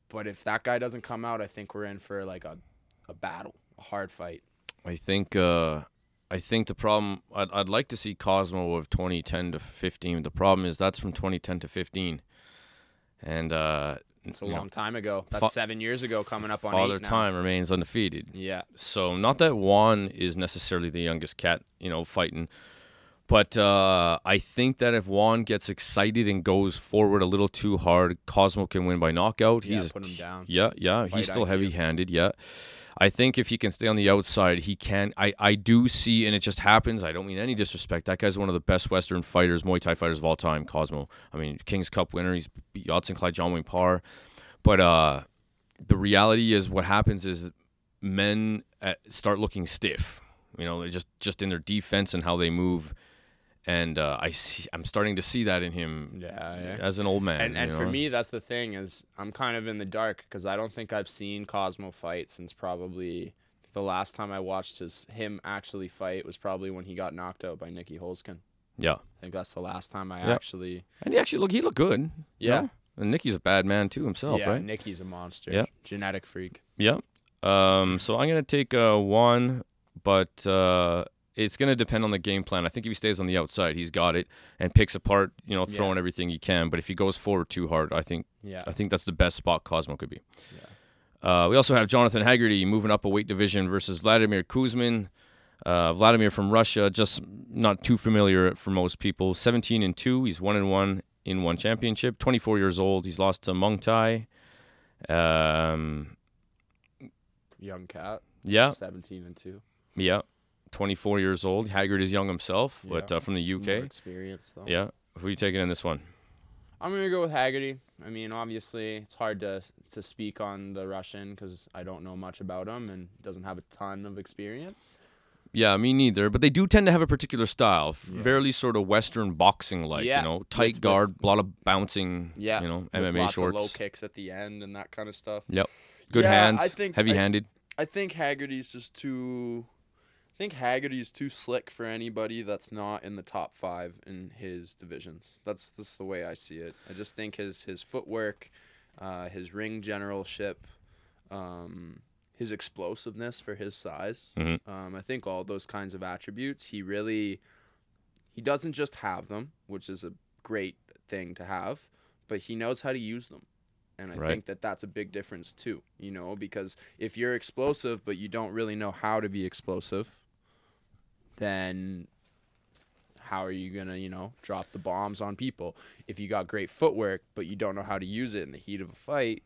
But if that guy doesn't come out, I think we're in for like a, a battle, a hard fight. I think uh, I think the problem I'd, I'd like to see Cosmo of 2010 to 15. The problem is that's from 2010 to 15, and uh, It's a you know, long time ago. That's fa- seven years ago, coming up on Father. Time remains undefeated. Yeah, So not that Juan is necessarily the youngest cat, you know, fighting. But uh, I think that if Juan gets excited and goes forward a little too hard, Cosmo can win by knockout. Yeah, He's put him down. Yeah, yeah, Fight he's still IQ. heavy-handed. Yeah, I think if he can stay on the outside, he can. I I do see, and it just happens. I don't mean any disrespect. That guy's one of the best Western fighters, Muay Thai fighters of all time. Cosmo. I mean, King's Cup winner. He's beat Yodsanklai, John Wayne Parr. But uh, the reality is, what happens is men uh, start looking stiff. You know, just just in their defense and how they move. And uh, I see I'm starting to see that in him Yeah, as an old man. and and for me that's the thing is i'm kind of in the dark because i don't think i've seen cosmo fight since probably the last time i watched his him actually fight was probably when he got knocked out by Nicky Holzken. yeah, i think that's the last time i Yep. actually and he actually look he looked good. you Yeah. know? and Nicky's a bad man too himself, right? yeah right? Nicky's a monster Yeah. genetic freak Yeah. Um, so I'm gonna take uh, one, but uh, it's gonna depend on the game plan. I think if he stays on the outside, he's got it and picks apart, you know, Yeah. throwing everything he can. But if he goes forward too hard, I think yeah I think that's the best spot Cosmo could be. Uh, we also have Jonathan Haggerty moving up a weight division versus Vladimir Kuzmin. Uh, Vladimir from Russia, just not too familiar for most people. 17 and two, he's one and one in one championship. 24 years old, he's lost to Muangthai. Um, young cat yeah, 17 and 2 yeah, 24 years old. Haggard is young himself, but uh, from the More UK. experience though Yeah, who are you taking in this one? I'm gonna go with Haggerty. I mean, obviously, it's hard to to speak on the Russian because I don't know much about him and doesn't have a ton of experience. Yeah, me neither. But they do tend to have a particular style, Yeah. fairly sort of Western boxing like. Yeah, You know, tight with- guard, a lot of bouncing. Yeah, you know, MMA shorts. of low kicks at the end and that kind of stuff. Yep. Good Yeah, hands, I think- heavy-handed. I think Haggerty's just too. I think Haggerty's too slick for anybody that's not in the top five in his divisions. That's that's the way I see it. I just think his his footwork, uh, his ring generalship, um, his explosiveness for his size. Mhm. Um, I think all those kinds of attributes. He really, he doesn't just have them, which is a great thing to have, but he knows how to use them. And I Right. think that that's a big difference too, you know, because if you're explosive but you don't really know how to be explosive, then how are you going to, you know, drop the bombs on people? If you got great footwork but you don't know how to use it in the heat of a fight,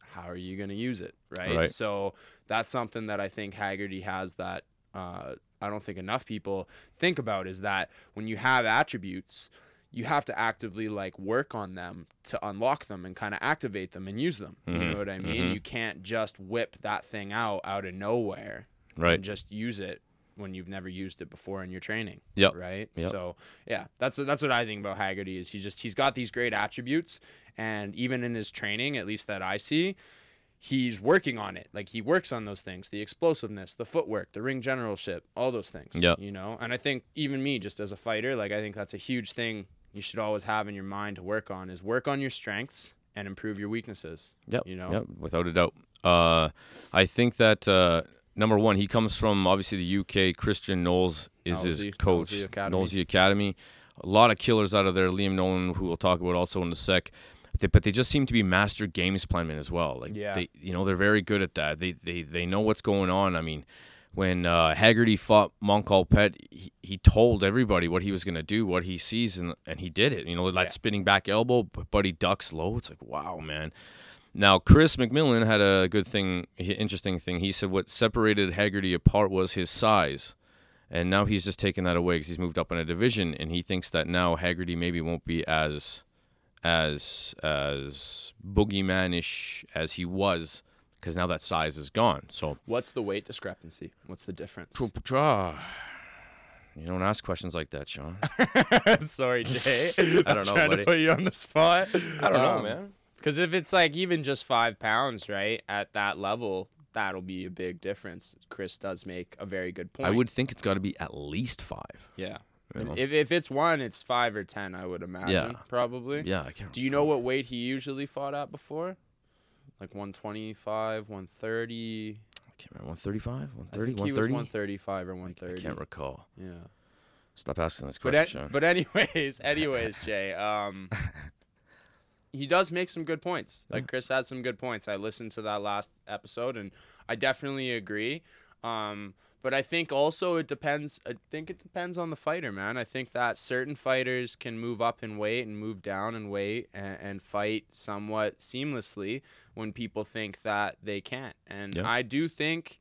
how are you going to use it, right? Right. So that's something that I think Haggerty has that uh, I don't think enough people think about is that when you have attributes, you have to actively like work on them to unlock them and kind of activate them and use them. You Mhm, know what I mean? mhm. You can't just whip that thing out out of nowhere Right. and just use it when you've never used it before in your training. Yep. Right. Yep. So yeah, that's that's what I think about Haggerty is he just he's got these great attributes, and even in his training, at least that I see, he's working on it. Like he works on those things, the explosiveness, the footwork, the ring generalship, all those things. Yep. You know, and I think even me, just as a fighter, like I think that's a huge thing you should always have in your mind to work on is work on your strengths and improve your weaknesses. Yep. You know. Yep. Without a doubt. Uh, I think that uh, number one, he comes from obviously the UK. Christian Knowles is his coach. Knowlesy Academy. Knowlesy Academy. A lot of killers out of there. Liam Nolan, who we'll talk about also in a sec. They, but they just seem to be master games planmen as well. Like Yeah. they, you know, they're very good at that. They they they know what's going on. I mean, when uh, Haggerty fought Mongkolpetch, he, he told everybody what he was going to do, what he sees, and and he did it. You know, that Yeah. spinning back elbow, but, but he ducks low. It's like wow, man. Now, Chris McMillan had a good thing, interesting thing. He said what separated Haggerty apart was his size. And now he's just taken that away because he's moved up in a division, and he thinks that now Haggerty maybe won't be as, as, as boogeymanish as he was, because now that size is gone. So, What's the weight discrepancy? What's the difference? you don't ask questions like that, Sean. Sorry, Jay. I don't know, trying buddy. to put you on the spot. I don't know, Um, man. Because if it's like even just five pounds, right, at that level, that'll be a big difference. Chris does make a very good point. I would think it's got to be at least five. Yeah. you know? If, if it's one, it's five or ten, I would imagine. Yeah. Probably. Yeah, I can't. Do you know what weight he usually fought at before? Like 125, 130. I can't remember. 135, I 130, think he was 130. 135 or I 130. can't recall. Yeah. Stop asking this question, an- Sean. but anyways, anyways, Jay, um, he does make some good points. Like Chris had some good points. I listened to that last episode, and I definitely agree. Um, but I think also it depends. I think it depends on the fighter, man. I think that certain fighters can move up in weight and move down in weight and, and fight somewhat seamlessly when people think that they can't. And Yeah. I do think.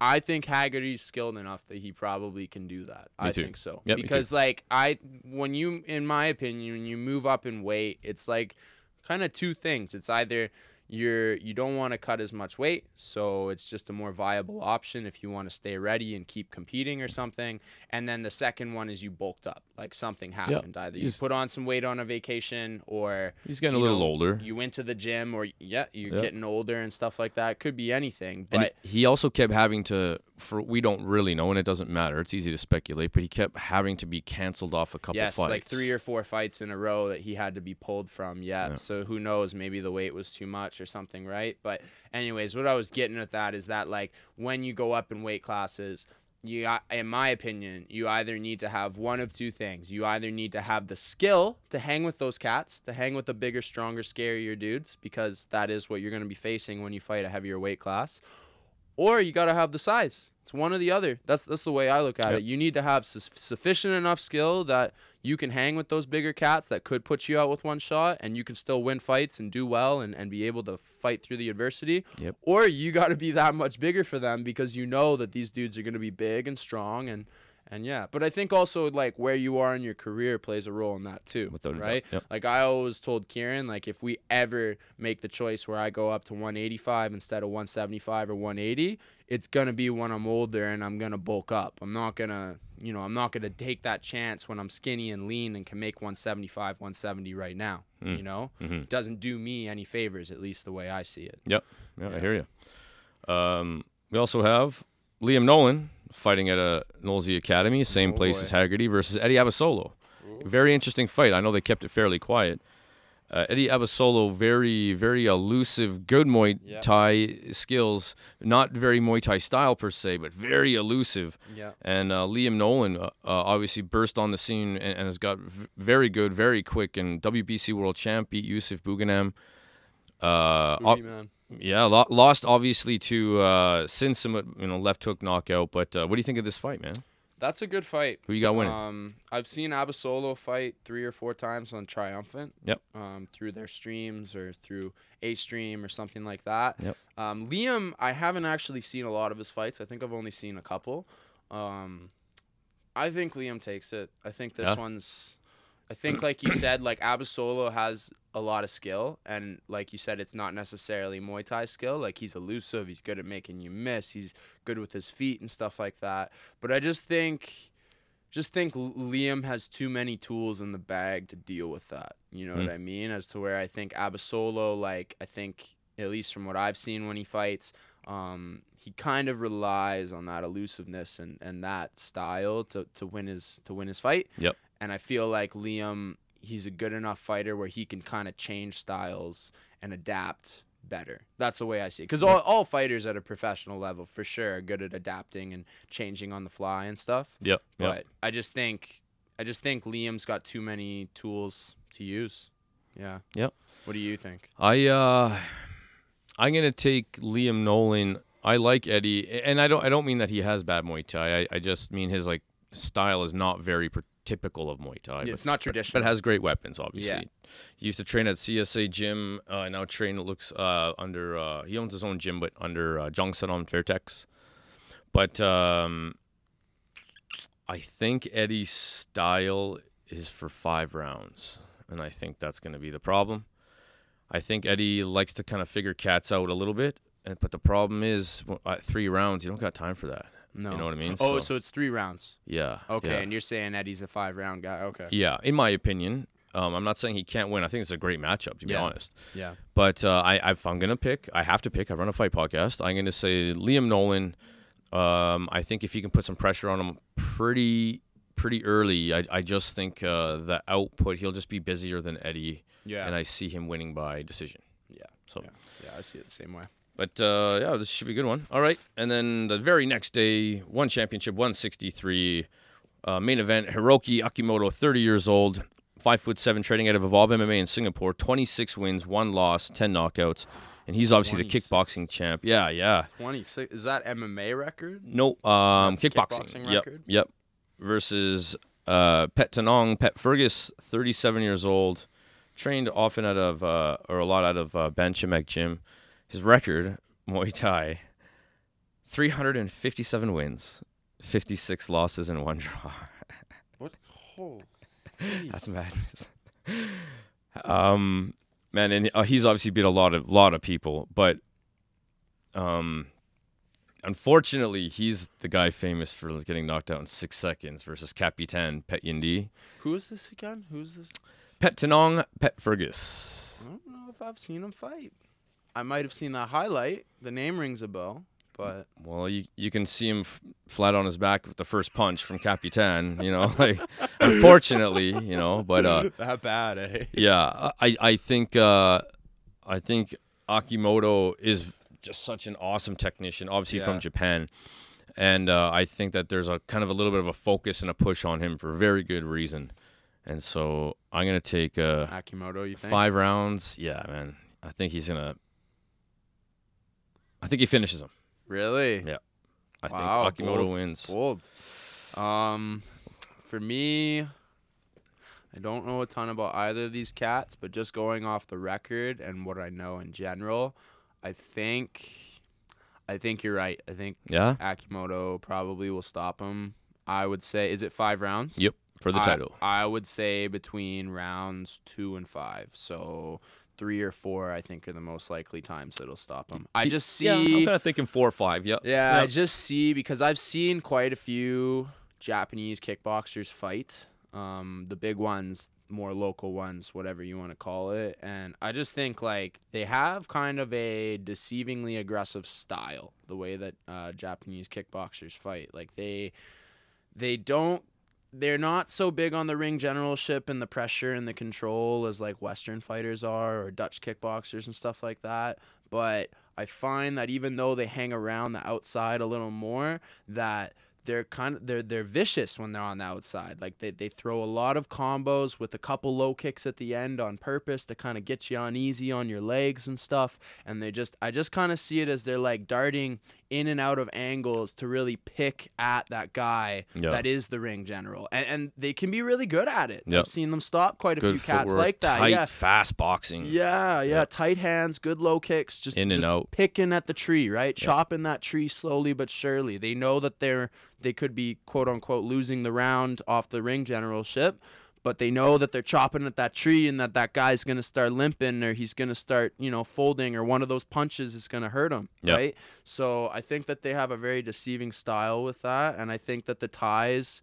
I think Haggerty's skilled enough that he probably can do that. Me I too. think so. Yep, because like I when you in my opinion when you move up in weight, it's like kind of two things. It's either you're you don't want to cut as much weight, so it's just a more viable option if you want to stay ready and keep competing or something. And then the second one is you bulked up, like something happened. Either you He's- put on some weight on a vacation, or He's getting a little know, older. you went to the gym, or yeah, you're Yeah. getting older and stuff like that. Could be anything, And but he also kept having to, for we don't really know, and it doesn't matter. It's easy to speculate, but he kept having to be canceled off a couple yes, fights. like three or four fights in a row that he had to be pulled from. Yeah, Yeah. so who knows? Maybe the weight was too much or something, right? But anyways, what I was getting at that is that like when you go up in weight classes. You, in my opinion, you either need to have one of two things. You either need to have the skill to hang with those cats, to hang with the bigger, stronger, scarier dudes, because that is what you're going to be facing when you fight a heavier weight class, or you got to have the size. It's one or the other. That's that's the way I look at Yep. it. You need to have su- sufficient enough skill that you can hang with those bigger cats that could put you out with one shot, and you can still win fights and do well and, and be able to fight through the adversity. Yep. Or you got to be that much bigger for them because you know that these dudes are going to be big and strong and and yeah. But I think also like where you are in your career plays a role in that too, Without right? Yep. Like I always told Kieran, like if we ever make the choice where I go up to 185 instead of 175 or 180, it's gonna be when I'm older and I'm gonna bulk up. I'm not gonna, you know, I'm not gonna take that chance when I'm skinny and lean and can make 175, 170 right now. Mm. You know, Mhm. doesn't do me any favors, at least the way I see it. Yep. Yeah, I hear you. Um, we also have Liam Nolan fighting at a Knowlesy Academy, same Oh, place boy. as Haggerty versus Eddie Abasolo. Very interesting fight. I know they kept it fairly quiet. Uh, Eddie Abasolo, very, very elusive, good Muay Yeah. Thai skills. Not very Muay Thai style per se, but very elusive. Yeah. And uh, Liam Nolan uh, uh, obviously burst on the scene and, and has got v- very good, very quick, and WBC world champ beat Youssef Boughanem. Uh, ob- man. yeah, lost obviously to uh, Sinsim, you know, left hook knockout. But uh, what do you think of this fight, man? That's a good fight. Who you got winning? Um, I've seen Abasolo fight three or four times on Triumphant. Yep. Um, through their streams or through a stream or something like that. Yep. Um, Liam, I haven't actually seen a lot of his fights. I think I've only seen a couple. Um, I think Liam takes it. I think this Yeah? one's. I think, like you said, like Abasolo has a lot of skill, and like you said, it's not necessarily Muay Thai skill. Like he's elusive, he's good at making you miss, he's good with his feet and stuff like that. But I just think, just think Liam has too many tools in the bag to deal with that. You know Mm. what I mean? As to where I think Abasolo, like I think at least from what I've seen when he fights, um, he kind of relies on that elusiveness and, and that style to, to win his to win his fight. Yep. And I feel like Liam, he's a good enough fighter where he can kind of change styles and adapt better. That's the way I see it. Because all, all fighters at a professional level, for sure, are good at adapting and changing on the fly and stuff. Yep. Yep. But I just think, I just think Liam's got too many tools to use. Yeah. Yep. What do you think? I uh, I'm gonna take Liam Nolan. I like Eddie, and I don't. I don't mean that he has bad Muay Thai. I, I just mean his like style is not very typical of Muay Thai. Yeah, but- it's not traditional. But has great weapons, obviously. Yeah. He used to train at CSA gym. Uh, now train looks uh, under. Uh, he owns his own gym, but under uh, on Fairtex. But um, I think Eddie's style is for five rounds, and I think that's going to be the problem. I think Eddie likes to kind of figure cats out a little bit, and but the problem is at three rounds, you don't got time for that. No. You know what I mean? Oh, so, it's three rounds. yeah. Okay, yeah. and you're saying that he's a five round guy. Okay. Yeah, in my opinion, um, I'm not saying he can't win. I think it's a great matchup, to be Yeah. honest. Yeah. But uh, I, if I'm gonna pick, I have to pick. I run a fight podcast. I'm gonna say Liam Nolan. Um, I think if he can put some pressure on him pretty, pretty early, I, I just think uh, the output he'll just be busier than Eddie, Yeah. and I see him winning by decision. yeah. So, Yeah. Yeah, I see it the same way. But uh, yeah, this should be a good one. All right, and then the very next day, one championship, 163 uh, main event. Hiroki Akimoto, 30 years old, five foot seven, training out of Evolve MMA in Singapore. 26 wins, one loss, 10 knockouts, and he's obviously the kickboxing champ. Yeah, yeah. 26. Is that MMA record? No, um, kickboxing. kickboxing Yep, record? yep. Versus uh, Petchtanong, Pet Fergus, 37 years old, trained often out of uh, or a lot out of uh, Banchamek Gym. His record, Muay Thai, 357 wins, 56 losses, and one draw. What? Oh. That's madness. um, man, and uh, he's obviously beat a lot of lot of people, but um, unfortunately, he's the guy famous for getting knocked out in six seconds versus Capitan Petchyindee. Who is this again? Who's this? Petchtanong, Pet Fergus. I don't know if I've seen him fight. I might have seen that highlight. The name rings a bell, but Well, you you can see him f- flat on his back with the first punch from Capitan. You know, like unfortunately, you know, but uh, that bad, eh? yeah, I I think uh, I think Akimoto is just such an awesome technician, obviously from Japan, and uh, I think that there's a kind of a little bit of a focus and a push on him for very good reason, and so I'm gonna take uh, Akimoto, you think? five rounds. Yeah, man, I think he's gonna. I think he finishes him. Really? Yeah. I Wow, think Akimoto bold. wins. Bold. Um, for me, I don't know a ton about either of these cats, but just going off the record and what I know in general, I think, I think you're right. I think Yeah, Akimoto probably will stop him. I would say, is it five rounds? Yep, for the I- title. I would say between rounds two and five. So three or four, I think, are the most likely times it'll stop him. I just see. Yeah, I'm kind of thinking four or five. Yep. Yeah, I just see because I've seen quite a few Japanese kickboxers fight. Um, the big ones, more local ones, whatever you want to call it, and I just think like they have kind of a deceivingly aggressive style. The way that uh, Japanese kickboxers fight, like they, they don't. They're not so big on the ring generalship and the pressure and the control as like Western fighters are or Dutch kickboxers and stuff like that. But I find that even though they hang around the outside a little more, that they're kind of they're they're vicious when they're on the outside. Like they, they throw a lot of combos with a couple low kicks at the end on purpose to kind of get you uneasy on your legs and stuff. And they just I just kind of see it as they're like darting in and out of angles to really pick at that guy Yeah. that is the ring general. And, and they can be really good at it. Yep. I've seen them stop quite a Good few cats footwork, like that. tight, yeah. fast boxing. Yeah, yeah, tight hands, good low kicks, just In and just out. picking at the tree, right? Chopping that tree slowly but surely. They know that they're they could be quote unquote losing the round off the ring generalship, but they know that they're chopping at that tree and that that guy's going to start limping or he's going to start, you know, folding or one of those punches is going to hurt him, Yeah. right? So, I think that they have a very deceiving style with that and I think that the Thais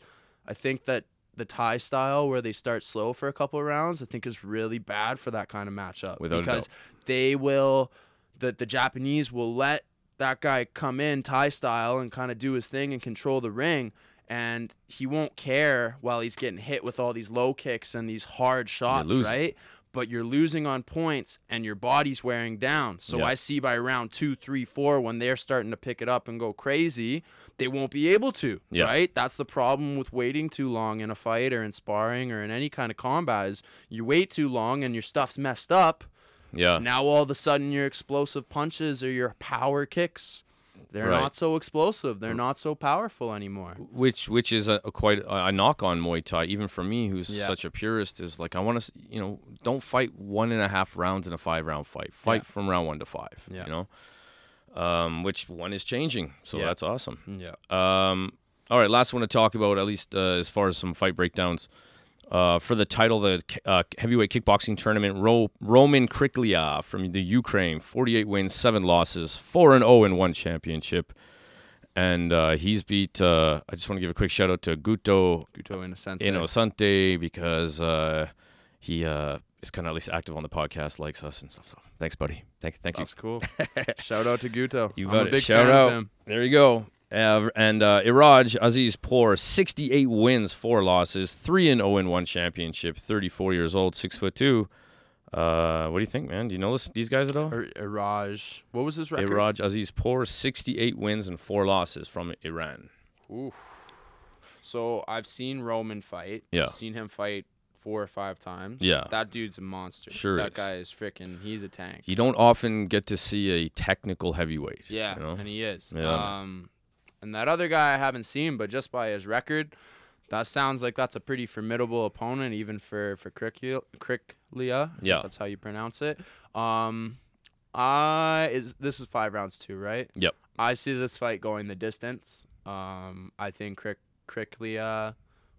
I think that the Thai style where they start slow for a couple of rounds, I think is really bad for that kind of matchup Without because they will the the Japanese will let that guy come in Thai style and kind of do his thing and control the ring and he won't care while he's getting hit with all these low kicks and these hard shots, right? But you're losing on points and your body's wearing down. So Yeah. I see by round two, three, four, when they're starting to pick it up and go crazy, they won't be able to. Yeah. Right? That's the problem with waiting too long in a fight or in sparring or in any kind of combat is you wait too long and your stuff's messed up. Yeah. Now all of a sudden your explosive punches or your power kicks, they're Right. not so explosive. They're not so powerful anymore. Which which is a, a quite a, a knock on Muay Thai, even for me, who's Yeah. such a purist, is like I want to, you know, don't fight one and a half rounds in a five round fight. Fight from round one to five. Yeah. You know, um, which one is changing, so Yeah. that's awesome. Yeah. Um, all right, last one to talk about, at least uh, as far as some fight breakdowns. Uh, for the title, of the uh, heavyweight kickboxing tournament, Ro- Roman Kriklia from the Ukraine, 48 wins, seven losses, 4 and 0 in one championship. And uh, he's beat, uh, I just want to give a quick shout out to Guto Guto Inocente. Inocente because uh, he uh, is kind of at least active on the podcast, likes us and stuff. So thanks, buddy. Thank, thank you. That's cool. Shout out to Guto. You I'm got a it. big Shout fan out. There you go. Uh, and uh, Iraj Azizpour, 68 wins, four losses, three and 0 in one championship. 34 years old, six foot two. Uh, what do you think, man? Do you know this, these guys at all? Ir- Iraj. What was his record? Iraj Azizpour, 68 wins and four losses from Iran. Oof. So I've seen Roman fight. Yeah. I've seen him fight four or five times. Yeah. That dude's a monster. Sure That is. guy is freaking. He's a tank. You don't often get to see a technical heavyweight. Yeah, you know? and he is. Yeah. Um, and that other guy I haven't seen, but just by his record, that sounds like that's a pretty formidable opponent, even for for Kriklia. Kriklia Yeah. that's how you pronounce it. Um, I is this is five rounds too, right? Yep. I see this fight going the distance. Um, I think Krik Kriklia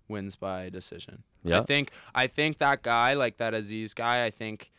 wins by decision. Yeah. I think I think that guy, like that Aziz guy, I think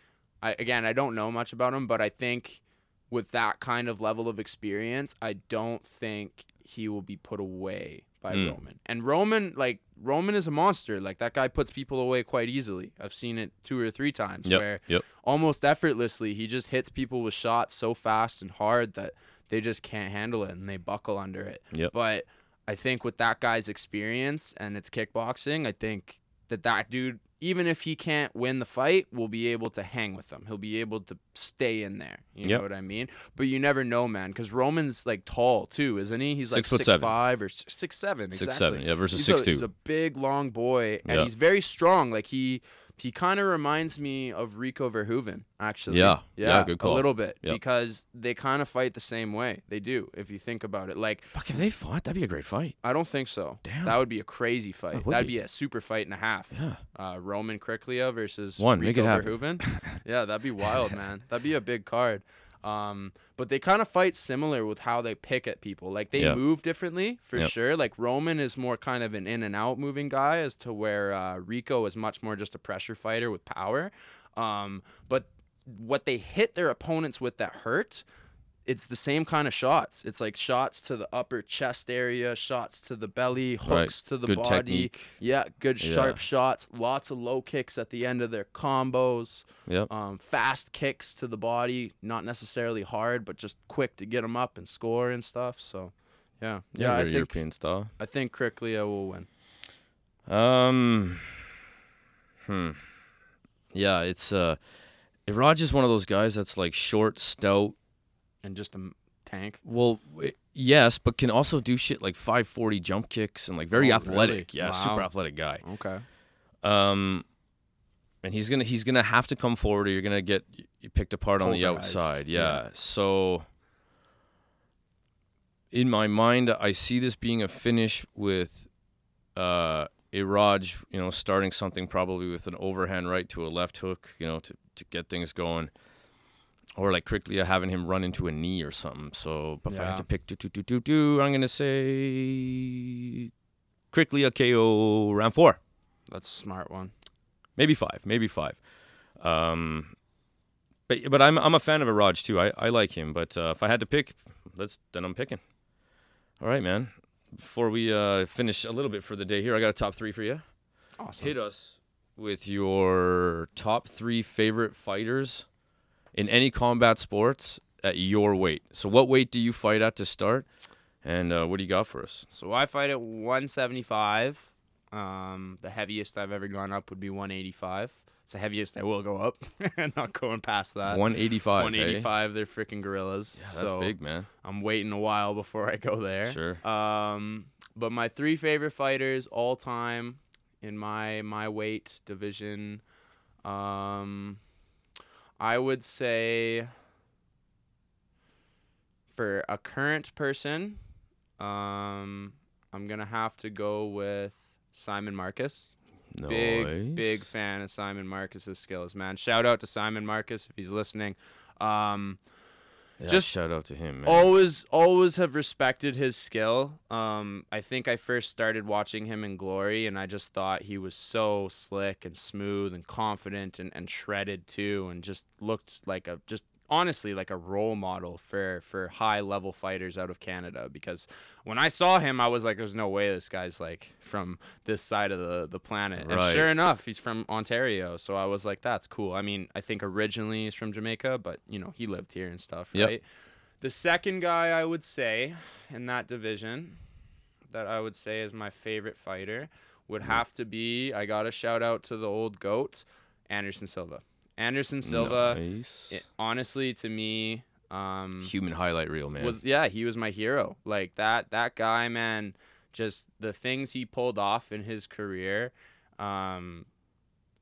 I again, I don't know much about him, but I think with that kind of level of experience, I don't think he will be put away by Mm. Roman. And Roman, like Roman, is a monster. Like that guy puts people away quite easily. I've seen it two or three times Yep. where Yep. almost effortlessly he just hits people with shots so fast and hard that they just can't handle it and they buckle under it. Yep. But I think with that guy's experience and it's kickboxing, I think that that dude, even if he can't win the fight, we'll be able to hang with them. He'll be able to stay in there. You Yep. know what I mean? But you never know, man, because Roman's like tall too, isn't he? He's like Six foot six seven. five or six, six seven. Six exactly. seven, yeah, versus he's six a, two. He's a big, long boy, and Yeah. he's very strong. Like he. He kind of reminds me of Rico Verhoeven, actually. Yeah. Yeah, good call. A little bit Yep. because they kind of fight the same way. They do, if you think about it. Like Fuck, if they fought, that'd be a great fight. I don't think so. Damn. That would be a crazy fight. would That'd be. be a super fight and a half. Yeah. Uh, Roman Kriklia versus One, Rico. Verhoeven. yeah, that'd be wild, man. That'd be a big card. Um, but they kind of fight similar with how they pick at people. Like they move differently for Yep. sure. Like Roman is more kind of an in and out moving guy, as to where uh, Rico is much more just a pressure fighter with power. Um, but what they hit their opponents with that hurt it's the same kind of shots. It's like shots to the upper chest area, shots to the belly, Right. hooks to the Good body. technique. Yeah, good Yeah. sharp shots, lots of low kicks at the end of their combos. Yep. Um, fast kicks to the body, not necessarily hard, but just quick to get them up and score and stuff. So, yeah, yeah, I think European style. I think Kriklia will win. Um. Hmm. Yeah, it's uh, Iraj is one of those guys that's like short, stout. And just a tank. Well, w- yes, but can also do shit like 540 jump kicks and like very Oh, athletic. really? Yeah, super athletic guy. Okay. Um, and he's gonna he's gonna have to come forward, or you're gonna get picked apart on the outside. yeah. Yeah. So in my mind, I see this being a finish with uh, Iraj, you know, starting something probably with an overhand right to a left hook, you know, to to get things going. Or like Kriklia having him run into a knee or something. So, but if I had to pick two, two, two, two, two, I'm gonna say Kriklia KO round four That's a smart one. maybe five, maybe five. Um, but but I'm I'm a fan of Iraj too. I, I like him, but uh, if I had to pick, let's then I'm picking. All right, man. Before we uh, finish a little bit for the day here, I got a top three for you. Awesome. Hit us with your top three favorite fighters in any combat sports at your weight. So, what weight do you fight at to start? And uh, what do you got for us? So I fight at 175. Um, the heaviest I've ever gone up would be 185. It's the heaviest I will go up. And not going past that. 185. 185. They're freaking gorillas. Yeah, that's so big, man. I'm waiting a while before I go there. Sure. Um, but my three favorite fighters all time in my my weight division, um, I would say for a current person, um, I'm gonna have to go with Simon Marcus. Big big fan of Simon Marcus's skills, man. Shout out to Simon Marcus if he's listening. Um, Yeah, just shout out to him, man. always always have respected his skill um i think i first started watching him in glory and i just thought he was so slick and smooth and confident and, and shredded too and just looked like a just honestly like a role model for for high level fighters out of canada because when i saw him i was like there's no way this guy's like from this side of the the planet. And sure enough he's from ontario. So i was like that's cool. I mean i think originally he's from jamaica but you know he lived here and stuff Yep. right? The second guy I would say in that division that I would say is my favorite fighter would mm. have to be I got to shout out to the old goat, Anderson Silva. Anderson Silva, Nice. it- honestly, to me, um, Human highlight reel, man. was yeah, he was my hero. Like that that guy, man, just the things he pulled off in his career. Um,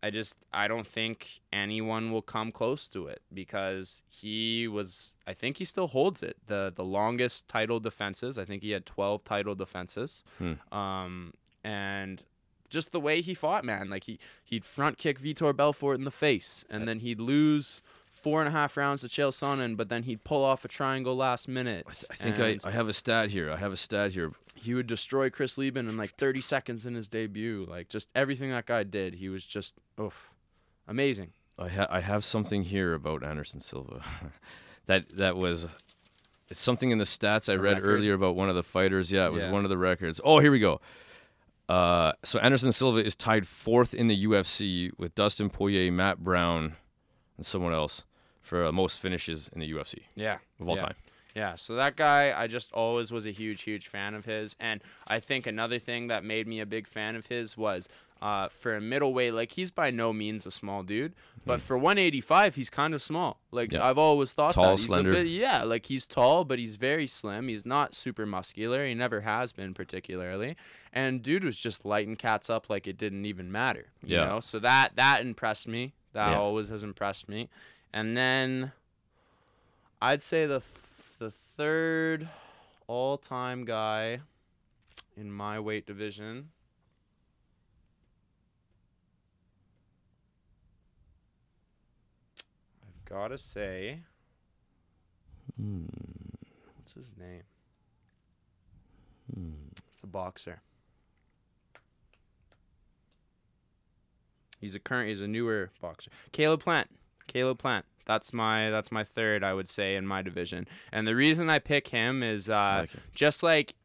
I just I don't think anyone will come close to it because he was I think he still holds it the the longest title defenses. I think he had 12 title defenses. Hmm. Um, and just the way he fought, man, like he he'd front kick Vitor Belfort in the face, and then he'd lose four and a half rounds to Chael Sonnen, but then he'd pull off a triangle last minute. I think I, I have a stat here. I have a stat here. he would destroy Chris Leben in like 30 seconds in his debut. Like just everything that guy did, he was just oof, amazing. I ha- I have something here about Anderson Silva. that that was it's something in the stats I read record? earlier about one of the fighters. Yeah, it was Yeah. one of the records. Oh, here we go. Uh, so Anderson Silva is tied fourth in the UFC with Dustin Poirier, Matt Brown, and someone else for uh, most finishes in the UFC Yeah. of all yeah. time. Yeah, so that guy, I just always was a huge, huge fan of his. And I think another thing that made me a big fan of his was uh, for a middleweight, like he's by no means a small dude, but for 185, he's kind of small. Like Hmm. Yeah. I've always thought Tall, that. He's slender. A bit, yeah, like he's tall, but he's very slim. He's not super muscular. He never has been particularly. And dude was just lighting cats up like it didn't even matter. You Yeah. know? So that that impressed me. That Yeah. always has impressed me. And then I'd say the f- the third all-time guy in my weight division. I've got to say, Hmm. what's his name? It's a boxer. He's a current. He's a newer boxer. Caleb Plant. Caleb Plant. That's my that's my third, I would say, in my division. And the reason I pick him is uh, like just like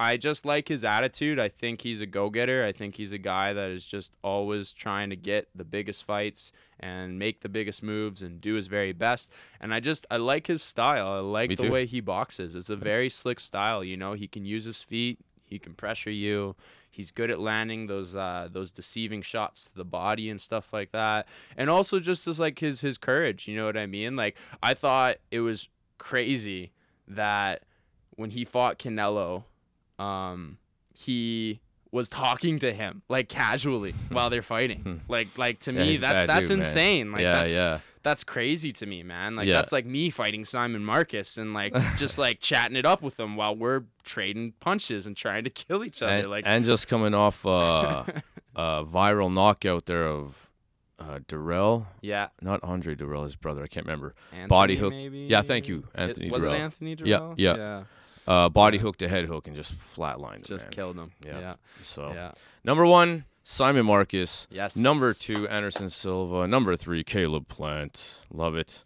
I just like his attitude. I think he's a go-getter. I think he's a guy that is just always trying to get the biggest fights and make the biggest moves and do his very best. And I just I like his style. I like Me the too. way he boxes. It's a very slick style, you know. He can use his feet, he can pressure you. He's good at landing those uh, those deceiving shots to the body and stuff like that. And also just as like his his courage, you know what I mean? Like I thought it was crazy that when he fought Canelo, um, he was talking to him like casually while they're fighting. Like like to. Yeah, me that's that's dude, man. insane. Like yeah, that's yeah. that's crazy to me, man. Like Yeah. that's like me fighting Simon Marcus and like just like chatting it up with him while we're trading punches and trying to kill each other. And, like and just coming off uh, a viral knockout there of uh, Dirrell, yeah, not Andre Dirrell, his brother. I can't remember. Anthony Body hook. Maybe? Yeah, thank you, It- Anthony was Dirrell. it Anthony Yeah, yeah. yeah. Uh, body hook to head hook and just flatlined. Just man. killed him. Yeah. Yeah, So yeah. number one, Simon Marcus. Yes. Number two, Anderson Silva. Number three, Caleb Plant. Love it.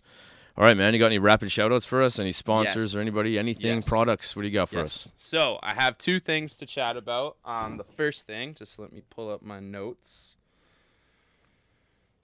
All right, man. You got any rapid shout outs for us? Any sponsors Yes. or anybody? Anything? Yes. Products? What do you got for Yes. us? So I have two things to chat about. Um, the first thing, just let me pull up my notes.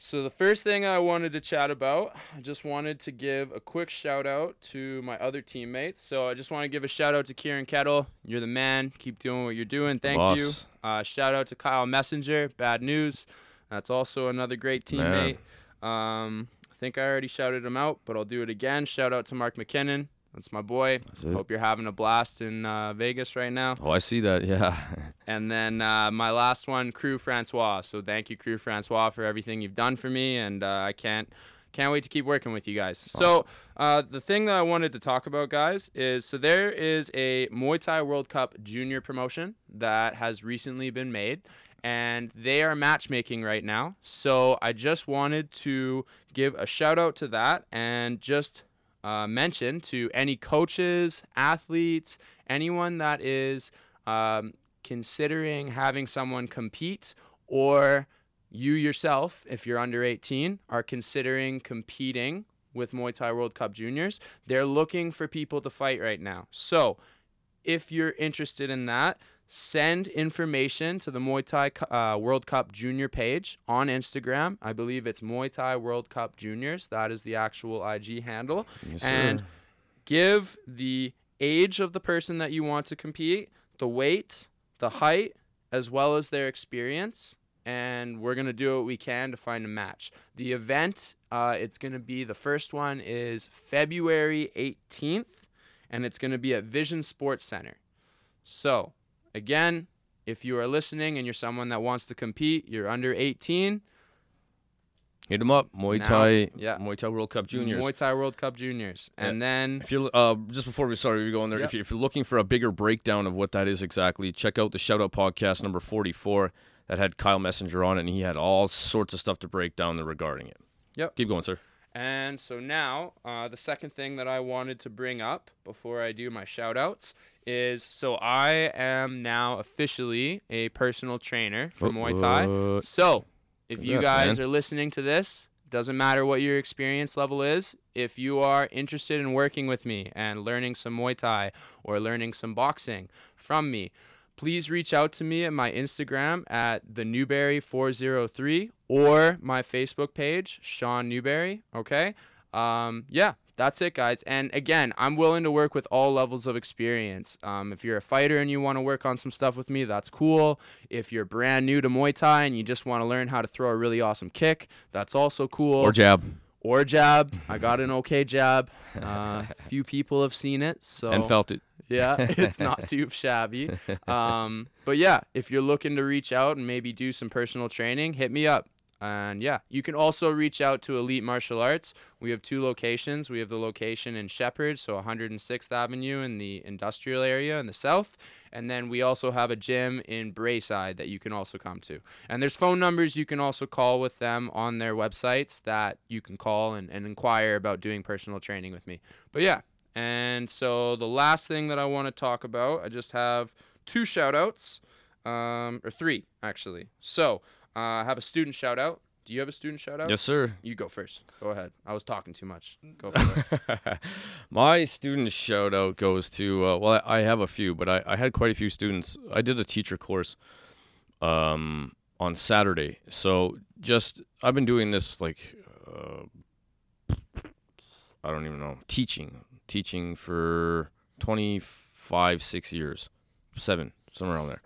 So the first thing I wanted to chat about, I just wanted to give a quick shout out to my other teammates. So I just want to give a shout out to Kieran Kettle. You're the man. Keep doing what you're doing. Thank you. Uh, shout out to Kyle Messenger. Bad news. That's also another great teammate. Um, I think I already shouted him out, but I'll do it again. Shout out to Mark McKinnon. That's my boy. That's. Hope you're having a blast in uh, Vegas right now. Oh, I see that. Yeah. And then uh, my last one, Crew Francois. So thank you, Crew Francois, for everything you've done for me, and uh, I can't can't wait to keep working with you guys. So uh, the thing that I wanted to talk about, guys, is so there is a Muay Thai World Cup Junior promotion that has recently been made. And they are matchmaking right now. So I just wanted to give a shout out to that and just uh, mention to any coaches, athletes, anyone that is um, considering having someone compete or you yourself, if you're under 18, are considering competing with Muay Thai World Cup Juniors, they're looking for people to fight right now. So, if you're interested in that, send information to the Muay Thai uh, World Cup Junior page on Instagram. I believe it's Muay Thai World Cup Juniors. That is the actual IG handle. Yes, and sir. give the age of the person that you want to compete, the weight, the height, as well as their experience. And we're gonna do what we can to find a match. The event, uh, it's gonna be the first one is February 18th, and it's gonna be at Vision Sports Center. So, again, if you are listening and you're someone that wants to compete, you're under 18, Hit them up. Muay Now- Thai. yeah. Muay Thai World Cup Juniors. Muay Thai World Cup Juniors, and then If you're uh, just before we sorry we go in there, Yep. if, you, if you're looking for a bigger breakdown of what that is exactly, check out the Shout Out podcast number 44 that had Kyle Messenger on it, and he had all sorts of stuff to break down there regarding it. Yep. Keep going, sir. And so now, uh, the second thing that I wanted to bring up before I do my shout outs is so I am now officially a personal trainer for Muay Thai. So if you guys are listening to this, doesn't matter what your experience level is. If you are interested in working with me and learning some Muay Thai or learning some boxing from me, please reach out to me at my Instagram at the Newberry403 or my Facebook page, Sean Newberry. Okay. Um, yeah, that's it, guys. And again, I'm willing to work with all levels of experience. Um, if you're a fighter and you want to work on some stuff with me, that's cool. If you're brand new to Muay Thai and you just want to learn how to throw a really awesome kick, that's also cool. Or jab. Or jab. I got an okay jab. Uh, few people have seen it, so And felt it. Yeah, it's not too shabby. Um, but yeah, if you're looking to reach out and maybe do some personal training, hit me up. And yeah, you can also reach out to Elite Martial Arts. We have two locations. We have the location in Shepard, so 106th Avenue in the industrial area in the south. And then we also have a gym in Braeside that you can also come to. And there's phone numbers you can also call with them on their websites that you can call and, and inquire about doing personal training with me. But yeah, and so the last thing that I want to talk about, I just have two shout outs, um, or three actually. So uh, I have a student shout out. Do you have a student shout out? Yes, sir. You go first. Go ahead. I was talking too much. Go for it. My student shout out goes to uh, well, I, I have a few, but I, I had quite a few students. I did a teacher course um, on Saturday, so just I've been doing this like uh, I don't even know teaching teaching for twenty five six years, seven somewhere around there.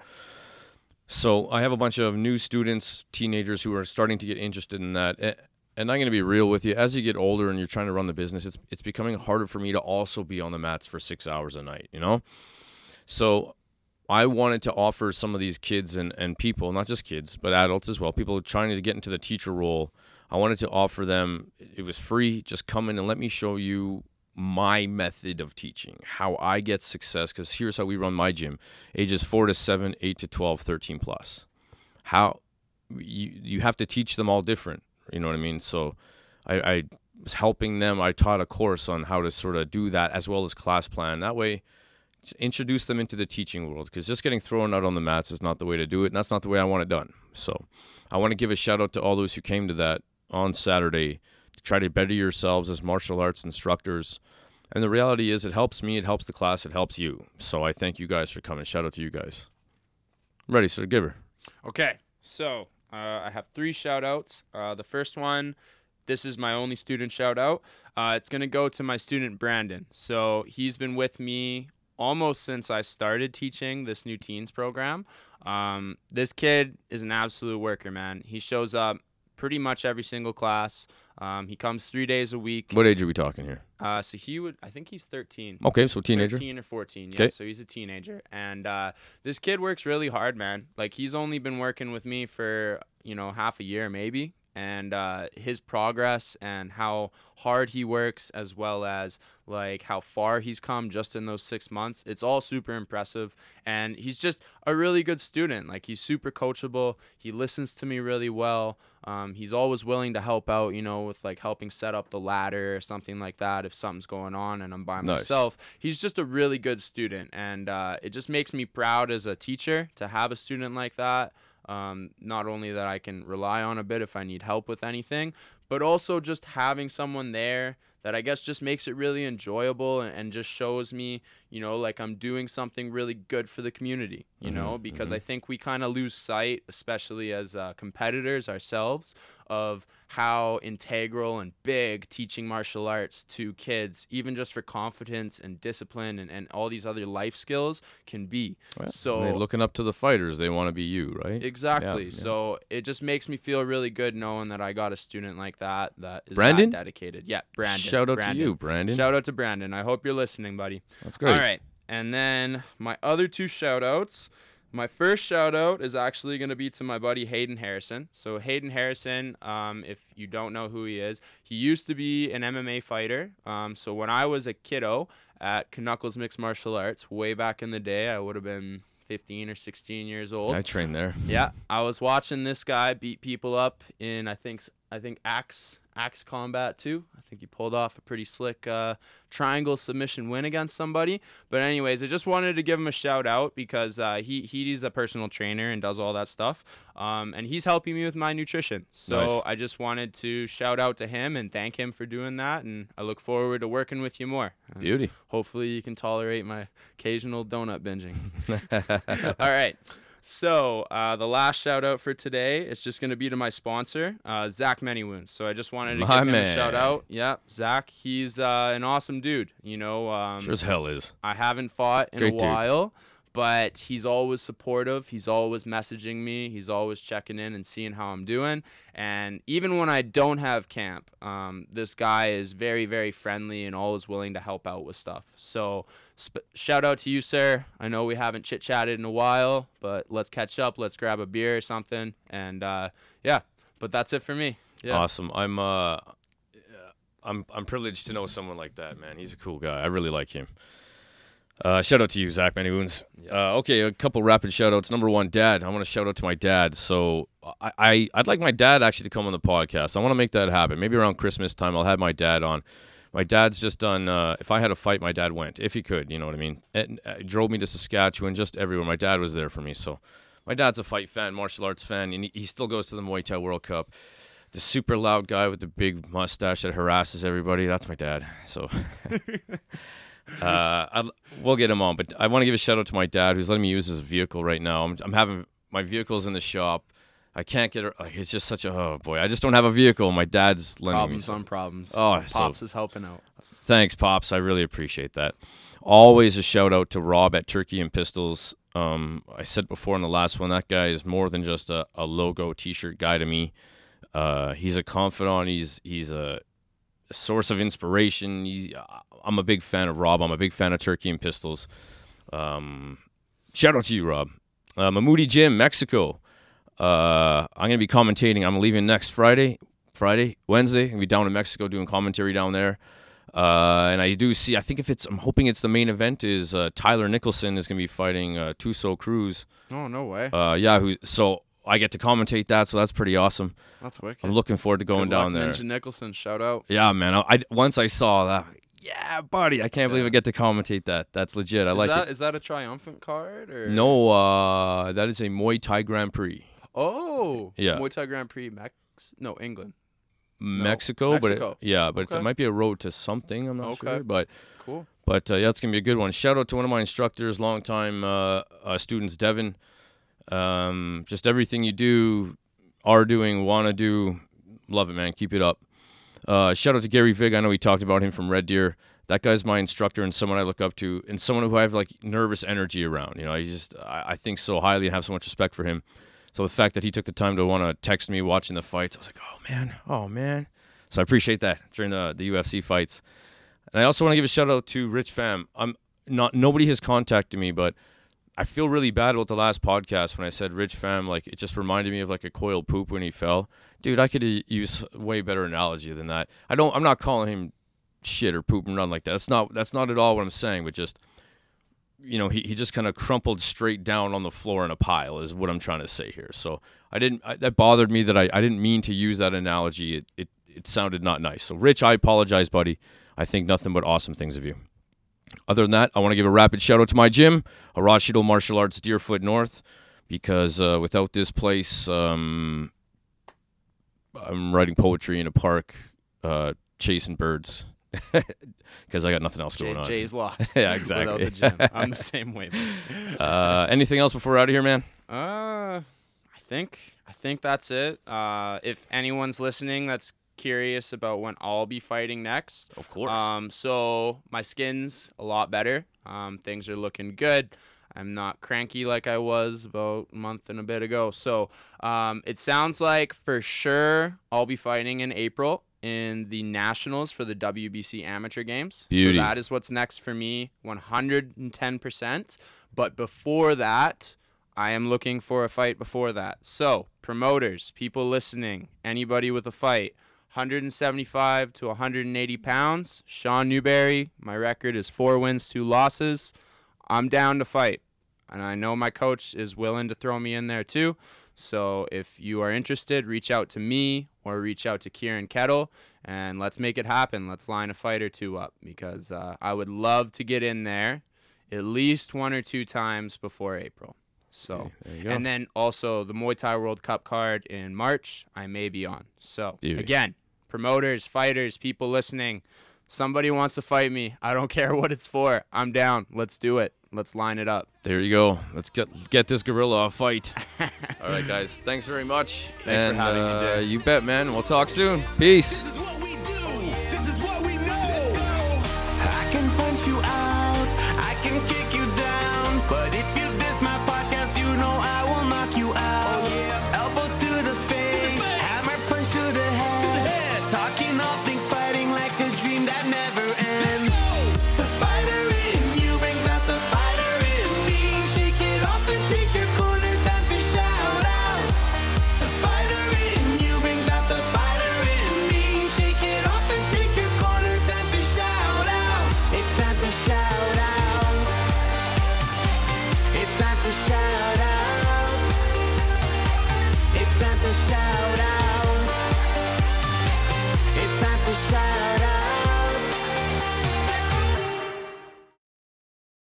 So I have a bunch of new students, teenagers who are starting to get interested in that. And I'm going to be real with you. As you get older and you're trying to run the business, it's it's becoming harder for me to also be on the mats for six hours a night. You know, so I wanted to offer some of these kids and, and people, not just kids, but adults as well, people trying to get into the teacher role. I wanted to offer them. It was free. Just come in and let me show you my method of teaching, how I get success. Because here's how we run my gym: ages four to seven, eight to 12, 13 plus. How you you have to teach them all different. You know what I mean? So I, I was helping them. I taught a course on how to sort of do that as well as class plan. That way, introduce them into the teaching world because just getting thrown out on the mats is not the way to do it. And that's not the way I want it done. So I want to give a shout out to all those who came to that on Saturday to try to better yourselves as martial arts instructors. And the reality is, it helps me, it helps the class, it helps you. So I thank you guys for coming. Shout out to you guys. Ready, sir? Give her. Okay, so uh, I have three shout outs. Uh, the first one, this is my only student shout out. Uh, it's going to go to my student Brandon. So he's been with me almost since I started teaching this new teens program. Um, this kid is an absolute worker, man. He shows up pretty much every single class. Um, he comes three days a week. What age are we talking here? Uh, so he would, I think he's 13. Okay, so teenager. 13 or 14 yeah Okay. so he's a teenager and uh, this kid works really hard man like he's only been working with me for you know half a year maybe and uh, his progress and how hard he works as well as like how far he's come just in those six months it's all super impressive. And he's just a really good student. Like he's super coachable. He listens to me really well. Um, he's always willing to help out you know with like helping set up the ladder or something like that if something's going on and i'm by Nice. myself. He's just a really good student. And uh, it just makes me proud as a teacher to have a student like that um, not only that i can rely on a bit if i need help with anything but also just having someone there that i guess just makes it really enjoyable and, and just shows me you know like i'm doing something really good for the community you know because i think we kind of lose sight especially as uh, competitors ourselves of how integral and big teaching martial arts to kids, even just for confidence and discipline and, and all these other life skills, can be. so They're looking up to the fighters. They want to be you, right? Exactly. yeah. So it just makes me feel really good knowing that I got a student like that that is Brandon? that dedicated. Yeah, Brandon. Shout out Brandon. to you, Brandon. Shout out to Brandon. I hope you're listening, buddy. That's great. All right. And then my other two shout outs. My first shout out is actually going to be to my buddy Hayden Harrison. So, Hayden Harrison, um, if you don't know who he is, he used to be an MMA fighter. Um, so, when I was a kiddo at Knuckles Mixed Martial Arts, way back in the day, I would have been 15 or 16 years old. I trained there. Yeah, I was watching this guy beat people up in I think I think Axe Axe Combat too. I think he pulled off a pretty slick uh, triangle submission win against somebody. But anyways, I just wanted to give him a shout out because uh, he he's a personal trainer and does all that stuff, um, and he's helping me with my nutrition. So Nice. I just wanted to shout out to him and thank him for doing that. And I look forward to working with you more. Beauty. Hopefully, you can tolerate my occasional donut binging. All right. So uh, the last shout out for today is just going to be to my sponsor, uh, Zach Manywounds. So I just wanted to My give him a shout out. Yeah, Zach, he's uh, an awesome dude. You know, um, Sure as hell is. I haven't fought in Great a dude. But he's always supportive. He's always messaging me. He's always checking in and seeing how I'm doing. And even when I don't have camp, um, this guy is very, very friendly and always willing to help out with stuff. So sp- shout out to you, sir. I know we haven't chit chatted in a while, but let's catch up. Let's grab a beer or something. And uh, yeah, but that's it for me. Yeah. Awesome. I'm uh, I'm I'm privileged to know someone like that, man. He's a cool guy. I really like him. Uh, shout out to you, Zach Many Wounds. Uh, okay, a couple rapid shout outs. Number one, dad. I want to shout out to my dad. So I, I I'd like my dad actually to come on the podcast. I want to make that happen. Maybe around Christmas time, I'll have my dad on. My dad's just done. Uh, if I had a fight, my dad went. If he could, you know what I mean. And uh, drove me to Saskatchewan, just everywhere. My dad was there for me. So my dad's a fight fan, martial arts fan, and he, he still goes to the Muay Thai World Cup the super loud guy with the big mustache that harasses everybody. That's my dad. So uh, we'll get him on. But I want to give a shout out to my dad who's letting me use his vehicle right now. I'm, I'm having my vehicle's in the shop. I can't get it. Like, it's just such a oh boy. I just don't have a vehicle. My dad's lending Problems me. on problems. Oh, so- Pops is helping out. Thanks, pops. I really appreciate that. Always a shout out to Rob at Turkey and Pistols. Um, I said before in the last one, that guy is more than just a, a logo T-shirt guy to me. Uh, he's a confidant. He's he's a, a source of inspiration. He's, I'm a big fan of Rob. I'm a big fan of Turkey and Pistols. Um, shout out to you, Rob. Uh, Mamudi Gym, Mexico. Uh, I'm gonna be commentating. I'm leaving next Friday, Friday, Wednesday. I'm gonna be down in Mexico doing commentary down there. Uh, and I do see. I think if it's, I'm hoping it's the main event. Is uh, Tyler Nicholson is gonna be fighting uh, Tuso Cruz. Oh, no way. Uh, yeah, who? So I get to commentate that. So that's pretty awesome. That's wicked. I'm looking forward to going Good luck, down there. Ninja Nicholson, shout out. Yeah, man. I, I once I saw that. Yeah, buddy. I can't believe I get to commentate that. That's legit. I Is like that it. is that a triumphant card or No, uh, that is a Muay Thai Grand Prix. Oh, Yeah. Muay Thai Grand Prix, Mex. No, England. Mexico, but Mexico. it, yeah, but Okay. it might be a road to something. I'm not Okay. sure, but Cool. but uh, yeah, it's gonna be a good one. Shout out to one of my instructors, longtime uh, uh, students, Devin. Um, just everything you do, are doing, want to do, love it, man. Keep it up. Uh, shout out to Gary Vig. I know we talked about him from Red Deer. That guy's my instructor and someone I look up to, and someone who I have like nervous energy around. You know, I just I, I think so highly and have so much respect for him. So the fact that he took the time to want to text me watching the fights, I was like, oh man, oh man. So I appreciate that during the the UFC fights. And I also want to give a shout out to Rich Fam. I'm not nobody has contacted me, but I feel really bad about the last podcast when I said Rich Fam. Like it just reminded me of like a coiled poop when he fell. Dude, I could use way better analogy than that. I don't. I'm not calling him shit or poop and run like that. That's not. That's not at all what I'm saying. But just you know, he, he just kind of crumpled straight down on the floor in a pile is what I'm trying to say here. So I didn't. I, that bothered me that I, I didn't mean to use that analogy. It, it it sounded not nice. So Rich, I apologize, buddy. I think nothing but awesome things of you. Other than that, I want to give a rapid shout out to my gym, Arashido Martial Arts Deerfoot North, because uh, without this place, um, I'm writing poetry in a park, uh, chasing birds, because I got nothing else going Jay, on. Jay's lost. Yeah, exactly. Without the gym, I'm the same way. Uh, anything else before we're out of here, man? Uh, I think I think that's it. Uh, if anyone's listening that's curious about when I'll be fighting next, Of course. Um, so my skin's a lot better. Um, things are looking good. I'm not cranky like I was about a month and a bit ago. So um, it sounds like for sure I'll be fighting in April in the nationals for the WBC Amateur Games. Beauty. So that is what's next for me, 110%. But before that, I am looking for a fight before that. So promoters, people listening, anybody with a fight. 175 to 180 pounds. Sean Newberry. My record is four wins, two losses. I'm down to fight. and I know my coach is willing to throw me in there too. So if you are interested, reach out to me or reach out to Kieran Kettle, and let's make it happen. Let's line a fight or two up because uh, I would love to get in there at least one or two times before April. So, There you go. and then also the Muay Thai World Cup card in March, I may be on. So, Beauty. again, promoters, fighters, people listening, somebody wants to fight me. I don't care what it's for. I'm down. Let's do it. Let's line it up. There you go. Let's get get this gorilla a fight. All right, guys. Thanks very much. Thanks for And, having me, uh, Jay. You bet, man. We'll talk soon. Peace.